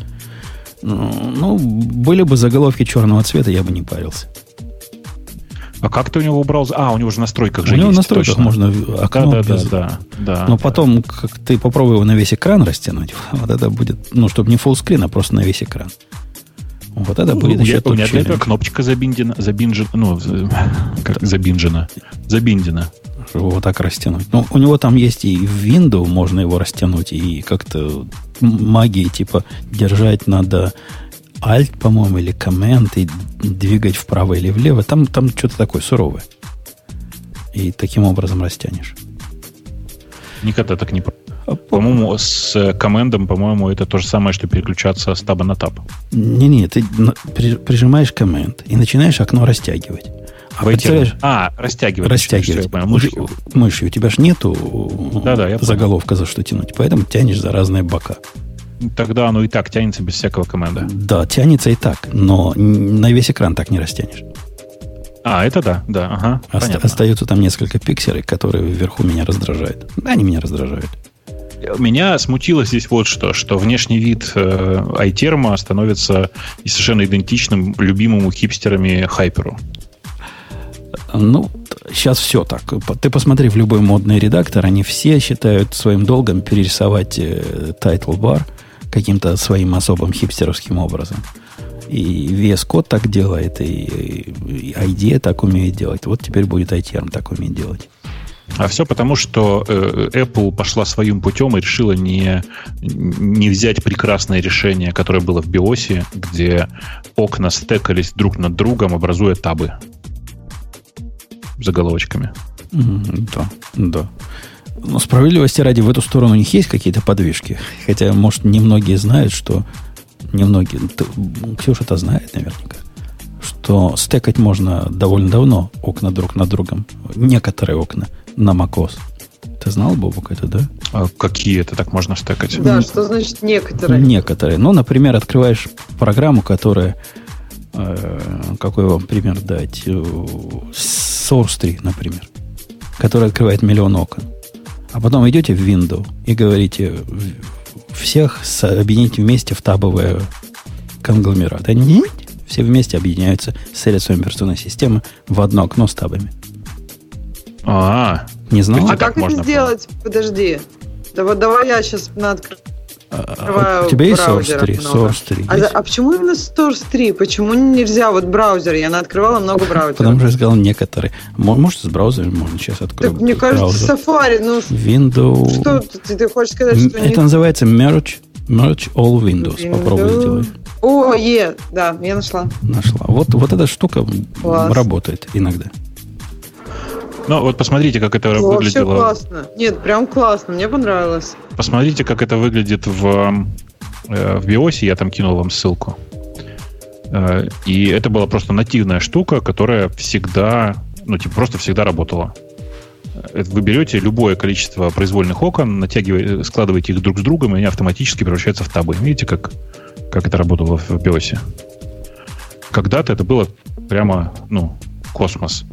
Ну, ну, были бы заголовки черного цвета, я бы не парился. А как ты у него убрал? А, у него же в настройках же У него в настройках точно. можно окно да, да, без... да, да, да. Но потом, как ты попробуй его на весь экран растянуть, вот это будет, ну, чтобы не фуллскрин, а просто на весь экран. Вот это будет еще У меня для этого кнопочка забиндена, забинжена, ну, как забинжена, забиндена. Вот так растянуть. Ну, у него там есть и в Windows можно его растянуть, и как-то магии типа держать надо Alt, по-моему, или Command, и двигать вправо или влево. Там, там что-то такое суровое. И таким образом растянешь. Никогда так не по-моему, с э, комендом, по-моему, это то же самое, что переключаться с таба на таб. Не-не, ты прижимаешь коменд и начинаешь окно растягивать. А, представляешь, а растягивать. Растягивать. Все, мышью. мышью. У тебя же нету да, да, заголовка за что тянуть, поэтому тянешь за разные бока. Тогда оно и так тянется без всякого команда. Да, тянется и так, но на весь экран так не растянешь. А, это да, да, ага. Оста- остаются там несколько пикселей, которые вверху меня раздражают. Они меня раздражают. Меня смутило здесь вот что, что внешний вид э, iTerm становится совершенно идентичным любимому хипстерами Хайперу. Ну, сейчас все так. Ты посмотри в любой модный редактор, они все считают своим долгом перерисовать э, title bar каким-то своим особым хипстеровским образом. И VS Code так делает, и, и IDEA так умеет делать. Вот теперь будет iTerm так умеет делать. А все потому, что э, Apple пошла своим путем и решила не, не взять прекрасное решение, которое было в BIOS, где окна стекались друг над другом, образуя табы заголовочками. Да, да. Но справедливости ради, в эту сторону у них есть какие-то подвижки. Хотя, может, немногие знают, что... Немногие... Ксюша-то знает наверняка что стекать можно довольно давно окна друг над другом. Некоторые окна на macOS. Ты знал, Бобок, это, да? А какие это так можно стекать? Да, что значит некоторые? Некоторые. Ну, например, открываешь программу, которая... Э, какой вам пример дать? Source 3, например. Которая открывает миллион окон. А потом идете в Windows и говорите всех объедините вместе в табовое конгломерат. Они все вместе объединяются с средствами операционной системы в одно окно с табами. А, не знал? А как это сделать? Подожди. Да вот давай я сейчас на открываю а, у тебя есть Source 3? Source 3 а, а почему именно Source 3? Почему нельзя вот браузер? Я открывала много браузеров. Потому что я сказал некоторые. Может, с браузером можно сейчас открыть. Так, мне кажется, Safari, ну... Windows... Что ты, ты хочешь сказать, что... Это называется Merge, merge All Windows. Windows. Попробуй сделать. О, е, да, я нашла. Нашла. Вот, вот эта штука Класс. работает иногда. Ну, вот посмотрите, как это ну, выглядело. Вообще классно. Нет, прям классно, мне понравилось. Посмотрите, как это выглядит в, э, в биосе, я там кинул вам ссылку. Э, и это была просто нативная штука, которая всегда, ну, типа, просто всегда работала. Э, вы берете любое количество произвольных окон, натягиваете, складываете их друг с другом, и они автоматически превращаются в табы. Видите, как, как это работало в биосе? Когда-то это было прямо, ну, космос.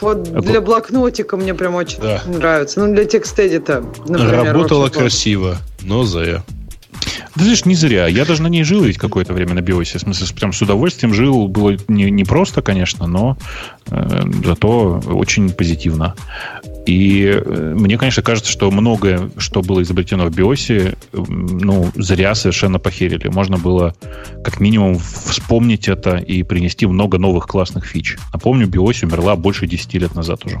Вот а для блокнотика мне прям очень да. нравится. Ну, для текст-эдита, например. Работала красиво, но зря. Да знаешь, не зря. Я даже на ней жил ведь какое-то время на биосе. В смысле, прям с удовольствием жил. Было не, не просто, конечно, но э, зато очень позитивно. И э, мне, конечно, кажется, что многое, что было изобретено в биосе, ну, зря совершенно похерили. Можно было как минимум вспомнить это и принести много новых классных фич. Напомню, биосе умерла больше 10 лет назад уже.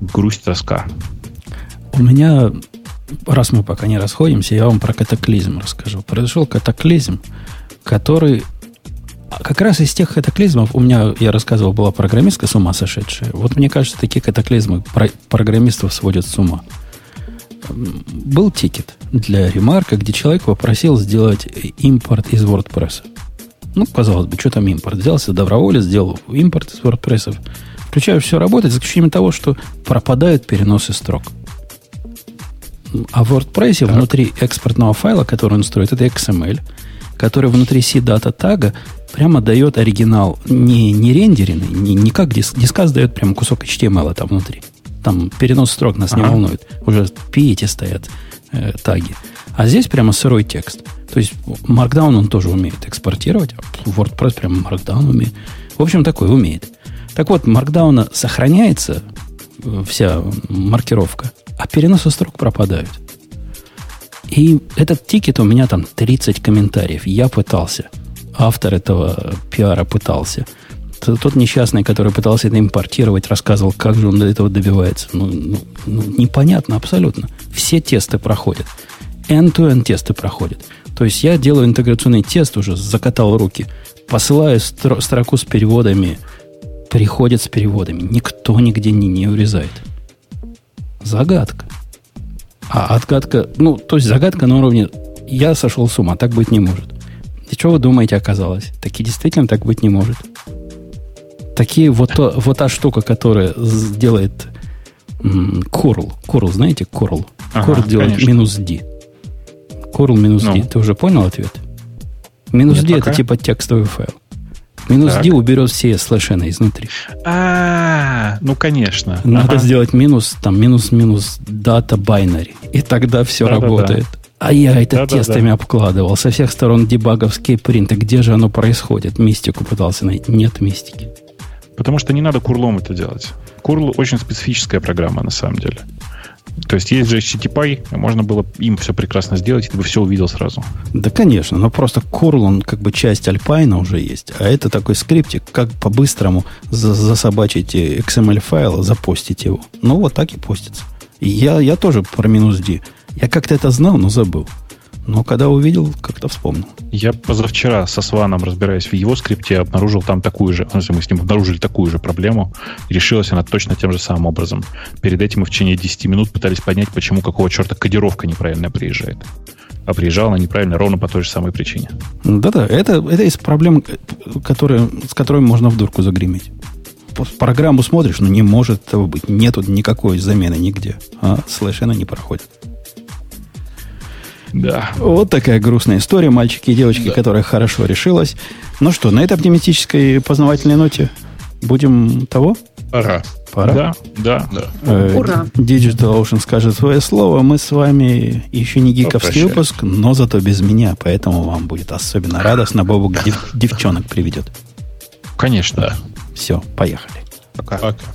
Грусть, тоска. У меня раз мы пока не расходимся, я вам про катаклизм расскажу. Произошел катаклизм, который как раз из тех катаклизмов, у меня, я рассказывал, была программистка с ума сошедшая. Вот мне кажется, такие катаклизмы про, программистов сводят с ума. Был тикет для ремарка, где человек попросил сделать импорт из WordPress. Ну, казалось бы, что там импорт? Взялся доброволец, сделал импорт из WordPress. Включаю, все работает, за исключением того, что пропадают переносы строк. А в WordPress так. внутри экспортного файла, который он строит, это XML, который внутри C-дата тага прямо дает оригинал не, не рендеренный, не, не как диск. Дискас дает прямо кусок HTML там внутри. Там перенос строк нас ага. не волнует. Уже эти стоят э, таги. А здесь прямо сырой текст. То есть Markdown он тоже умеет экспортировать. А WordPress прямо Markdown умеет. В общем, такой умеет. Так вот, Markdown сохраняется, вся маркировка, а переносы строк пропадают. И этот тикет у меня там 30 комментариев. Я пытался. Автор этого пиара пытался. Тот несчастный, который пытался это импортировать, рассказывал, как же он до этого добивается. Ну, ну, ну непонятно абсолютно. Все тесты проходят. End-to-end тесты проходят. То есть я делаю интеграционный тест, уже закатал руки, посылаю стро- строку с переводами, приходит с переводами. Никто нигде не, не урезает. Загадка. А отгадка, ну, то есть загадка на уровне «я сошел с ума», так быть не может. И что вы думаете оказалось? Таки действительно так быть не может. Такие вот, то, вот та штука, которая делает Curl. Curl, знаете, Curl? Ага, делает конечно. минус D. Curl минус ну. D. Ты уже понял ответ? Минус Нет, D пока. это типа текстовый файл. Минус так. D уберет все слэшены изнутри. А, ну конечно. Надо ага. сделать минус, там, минус-минус дата binary. И тогда все да, работает. Да, да. А я это да, тестами да, да. обкладывал. Со всех сторон дебаговские принты. Где же оно происходит? Мистику пытался найти. Нет мистики. Потому что не надо курлом это делать. Курл очень специфическая программа, на самом деле. То есть есть же HTTP, можно было им все прекрасно сделать, и ты бы все увидел сразу. Да, конечно, но просто Curl, он как бы часть Alpine уже есть, а это такой скриптик, как по-быстрому засобачить XML-файл, запостить его. Ну, вот так и постится. Я, я тоже про минус D. Я как-то это знал, но забыл. Но когда увидел, как-то вспомнил. Я позавчера со Сваном, разбираясь в его скрипте, обнаружил там такую же, ну, мы с ним обнаружили такую же проблему, и решилась она точно тем же самым образом. Перед этим мы в течение 10 минут пытались понять, почему какого черта кодировка неправильно приезжает. А приезжала она неправильно ровно по той же самой причине. Да-да, это, это из проблем, которые, с которыми можно в дурку загреметь. Программу смотришь, но не может этого быть. Нету никакой замены нигде. А слэш она не проходит. Да. Вот такая грустная история, мальчики и девочки, да. которая хорошо решилась. Ну что, на этой оптимистической познавательной ноте будем того? Пора. Пора? Да, да. да. Э, Ура. Digital Ocean скажет свое слово. Мы с вами еще не гиковский выпуск, но зато без меня, поэтому вам будет особенно радостно. Бобук дев, девчонок приведет. Конечно. Да. Все, поехали. Пока. Пока.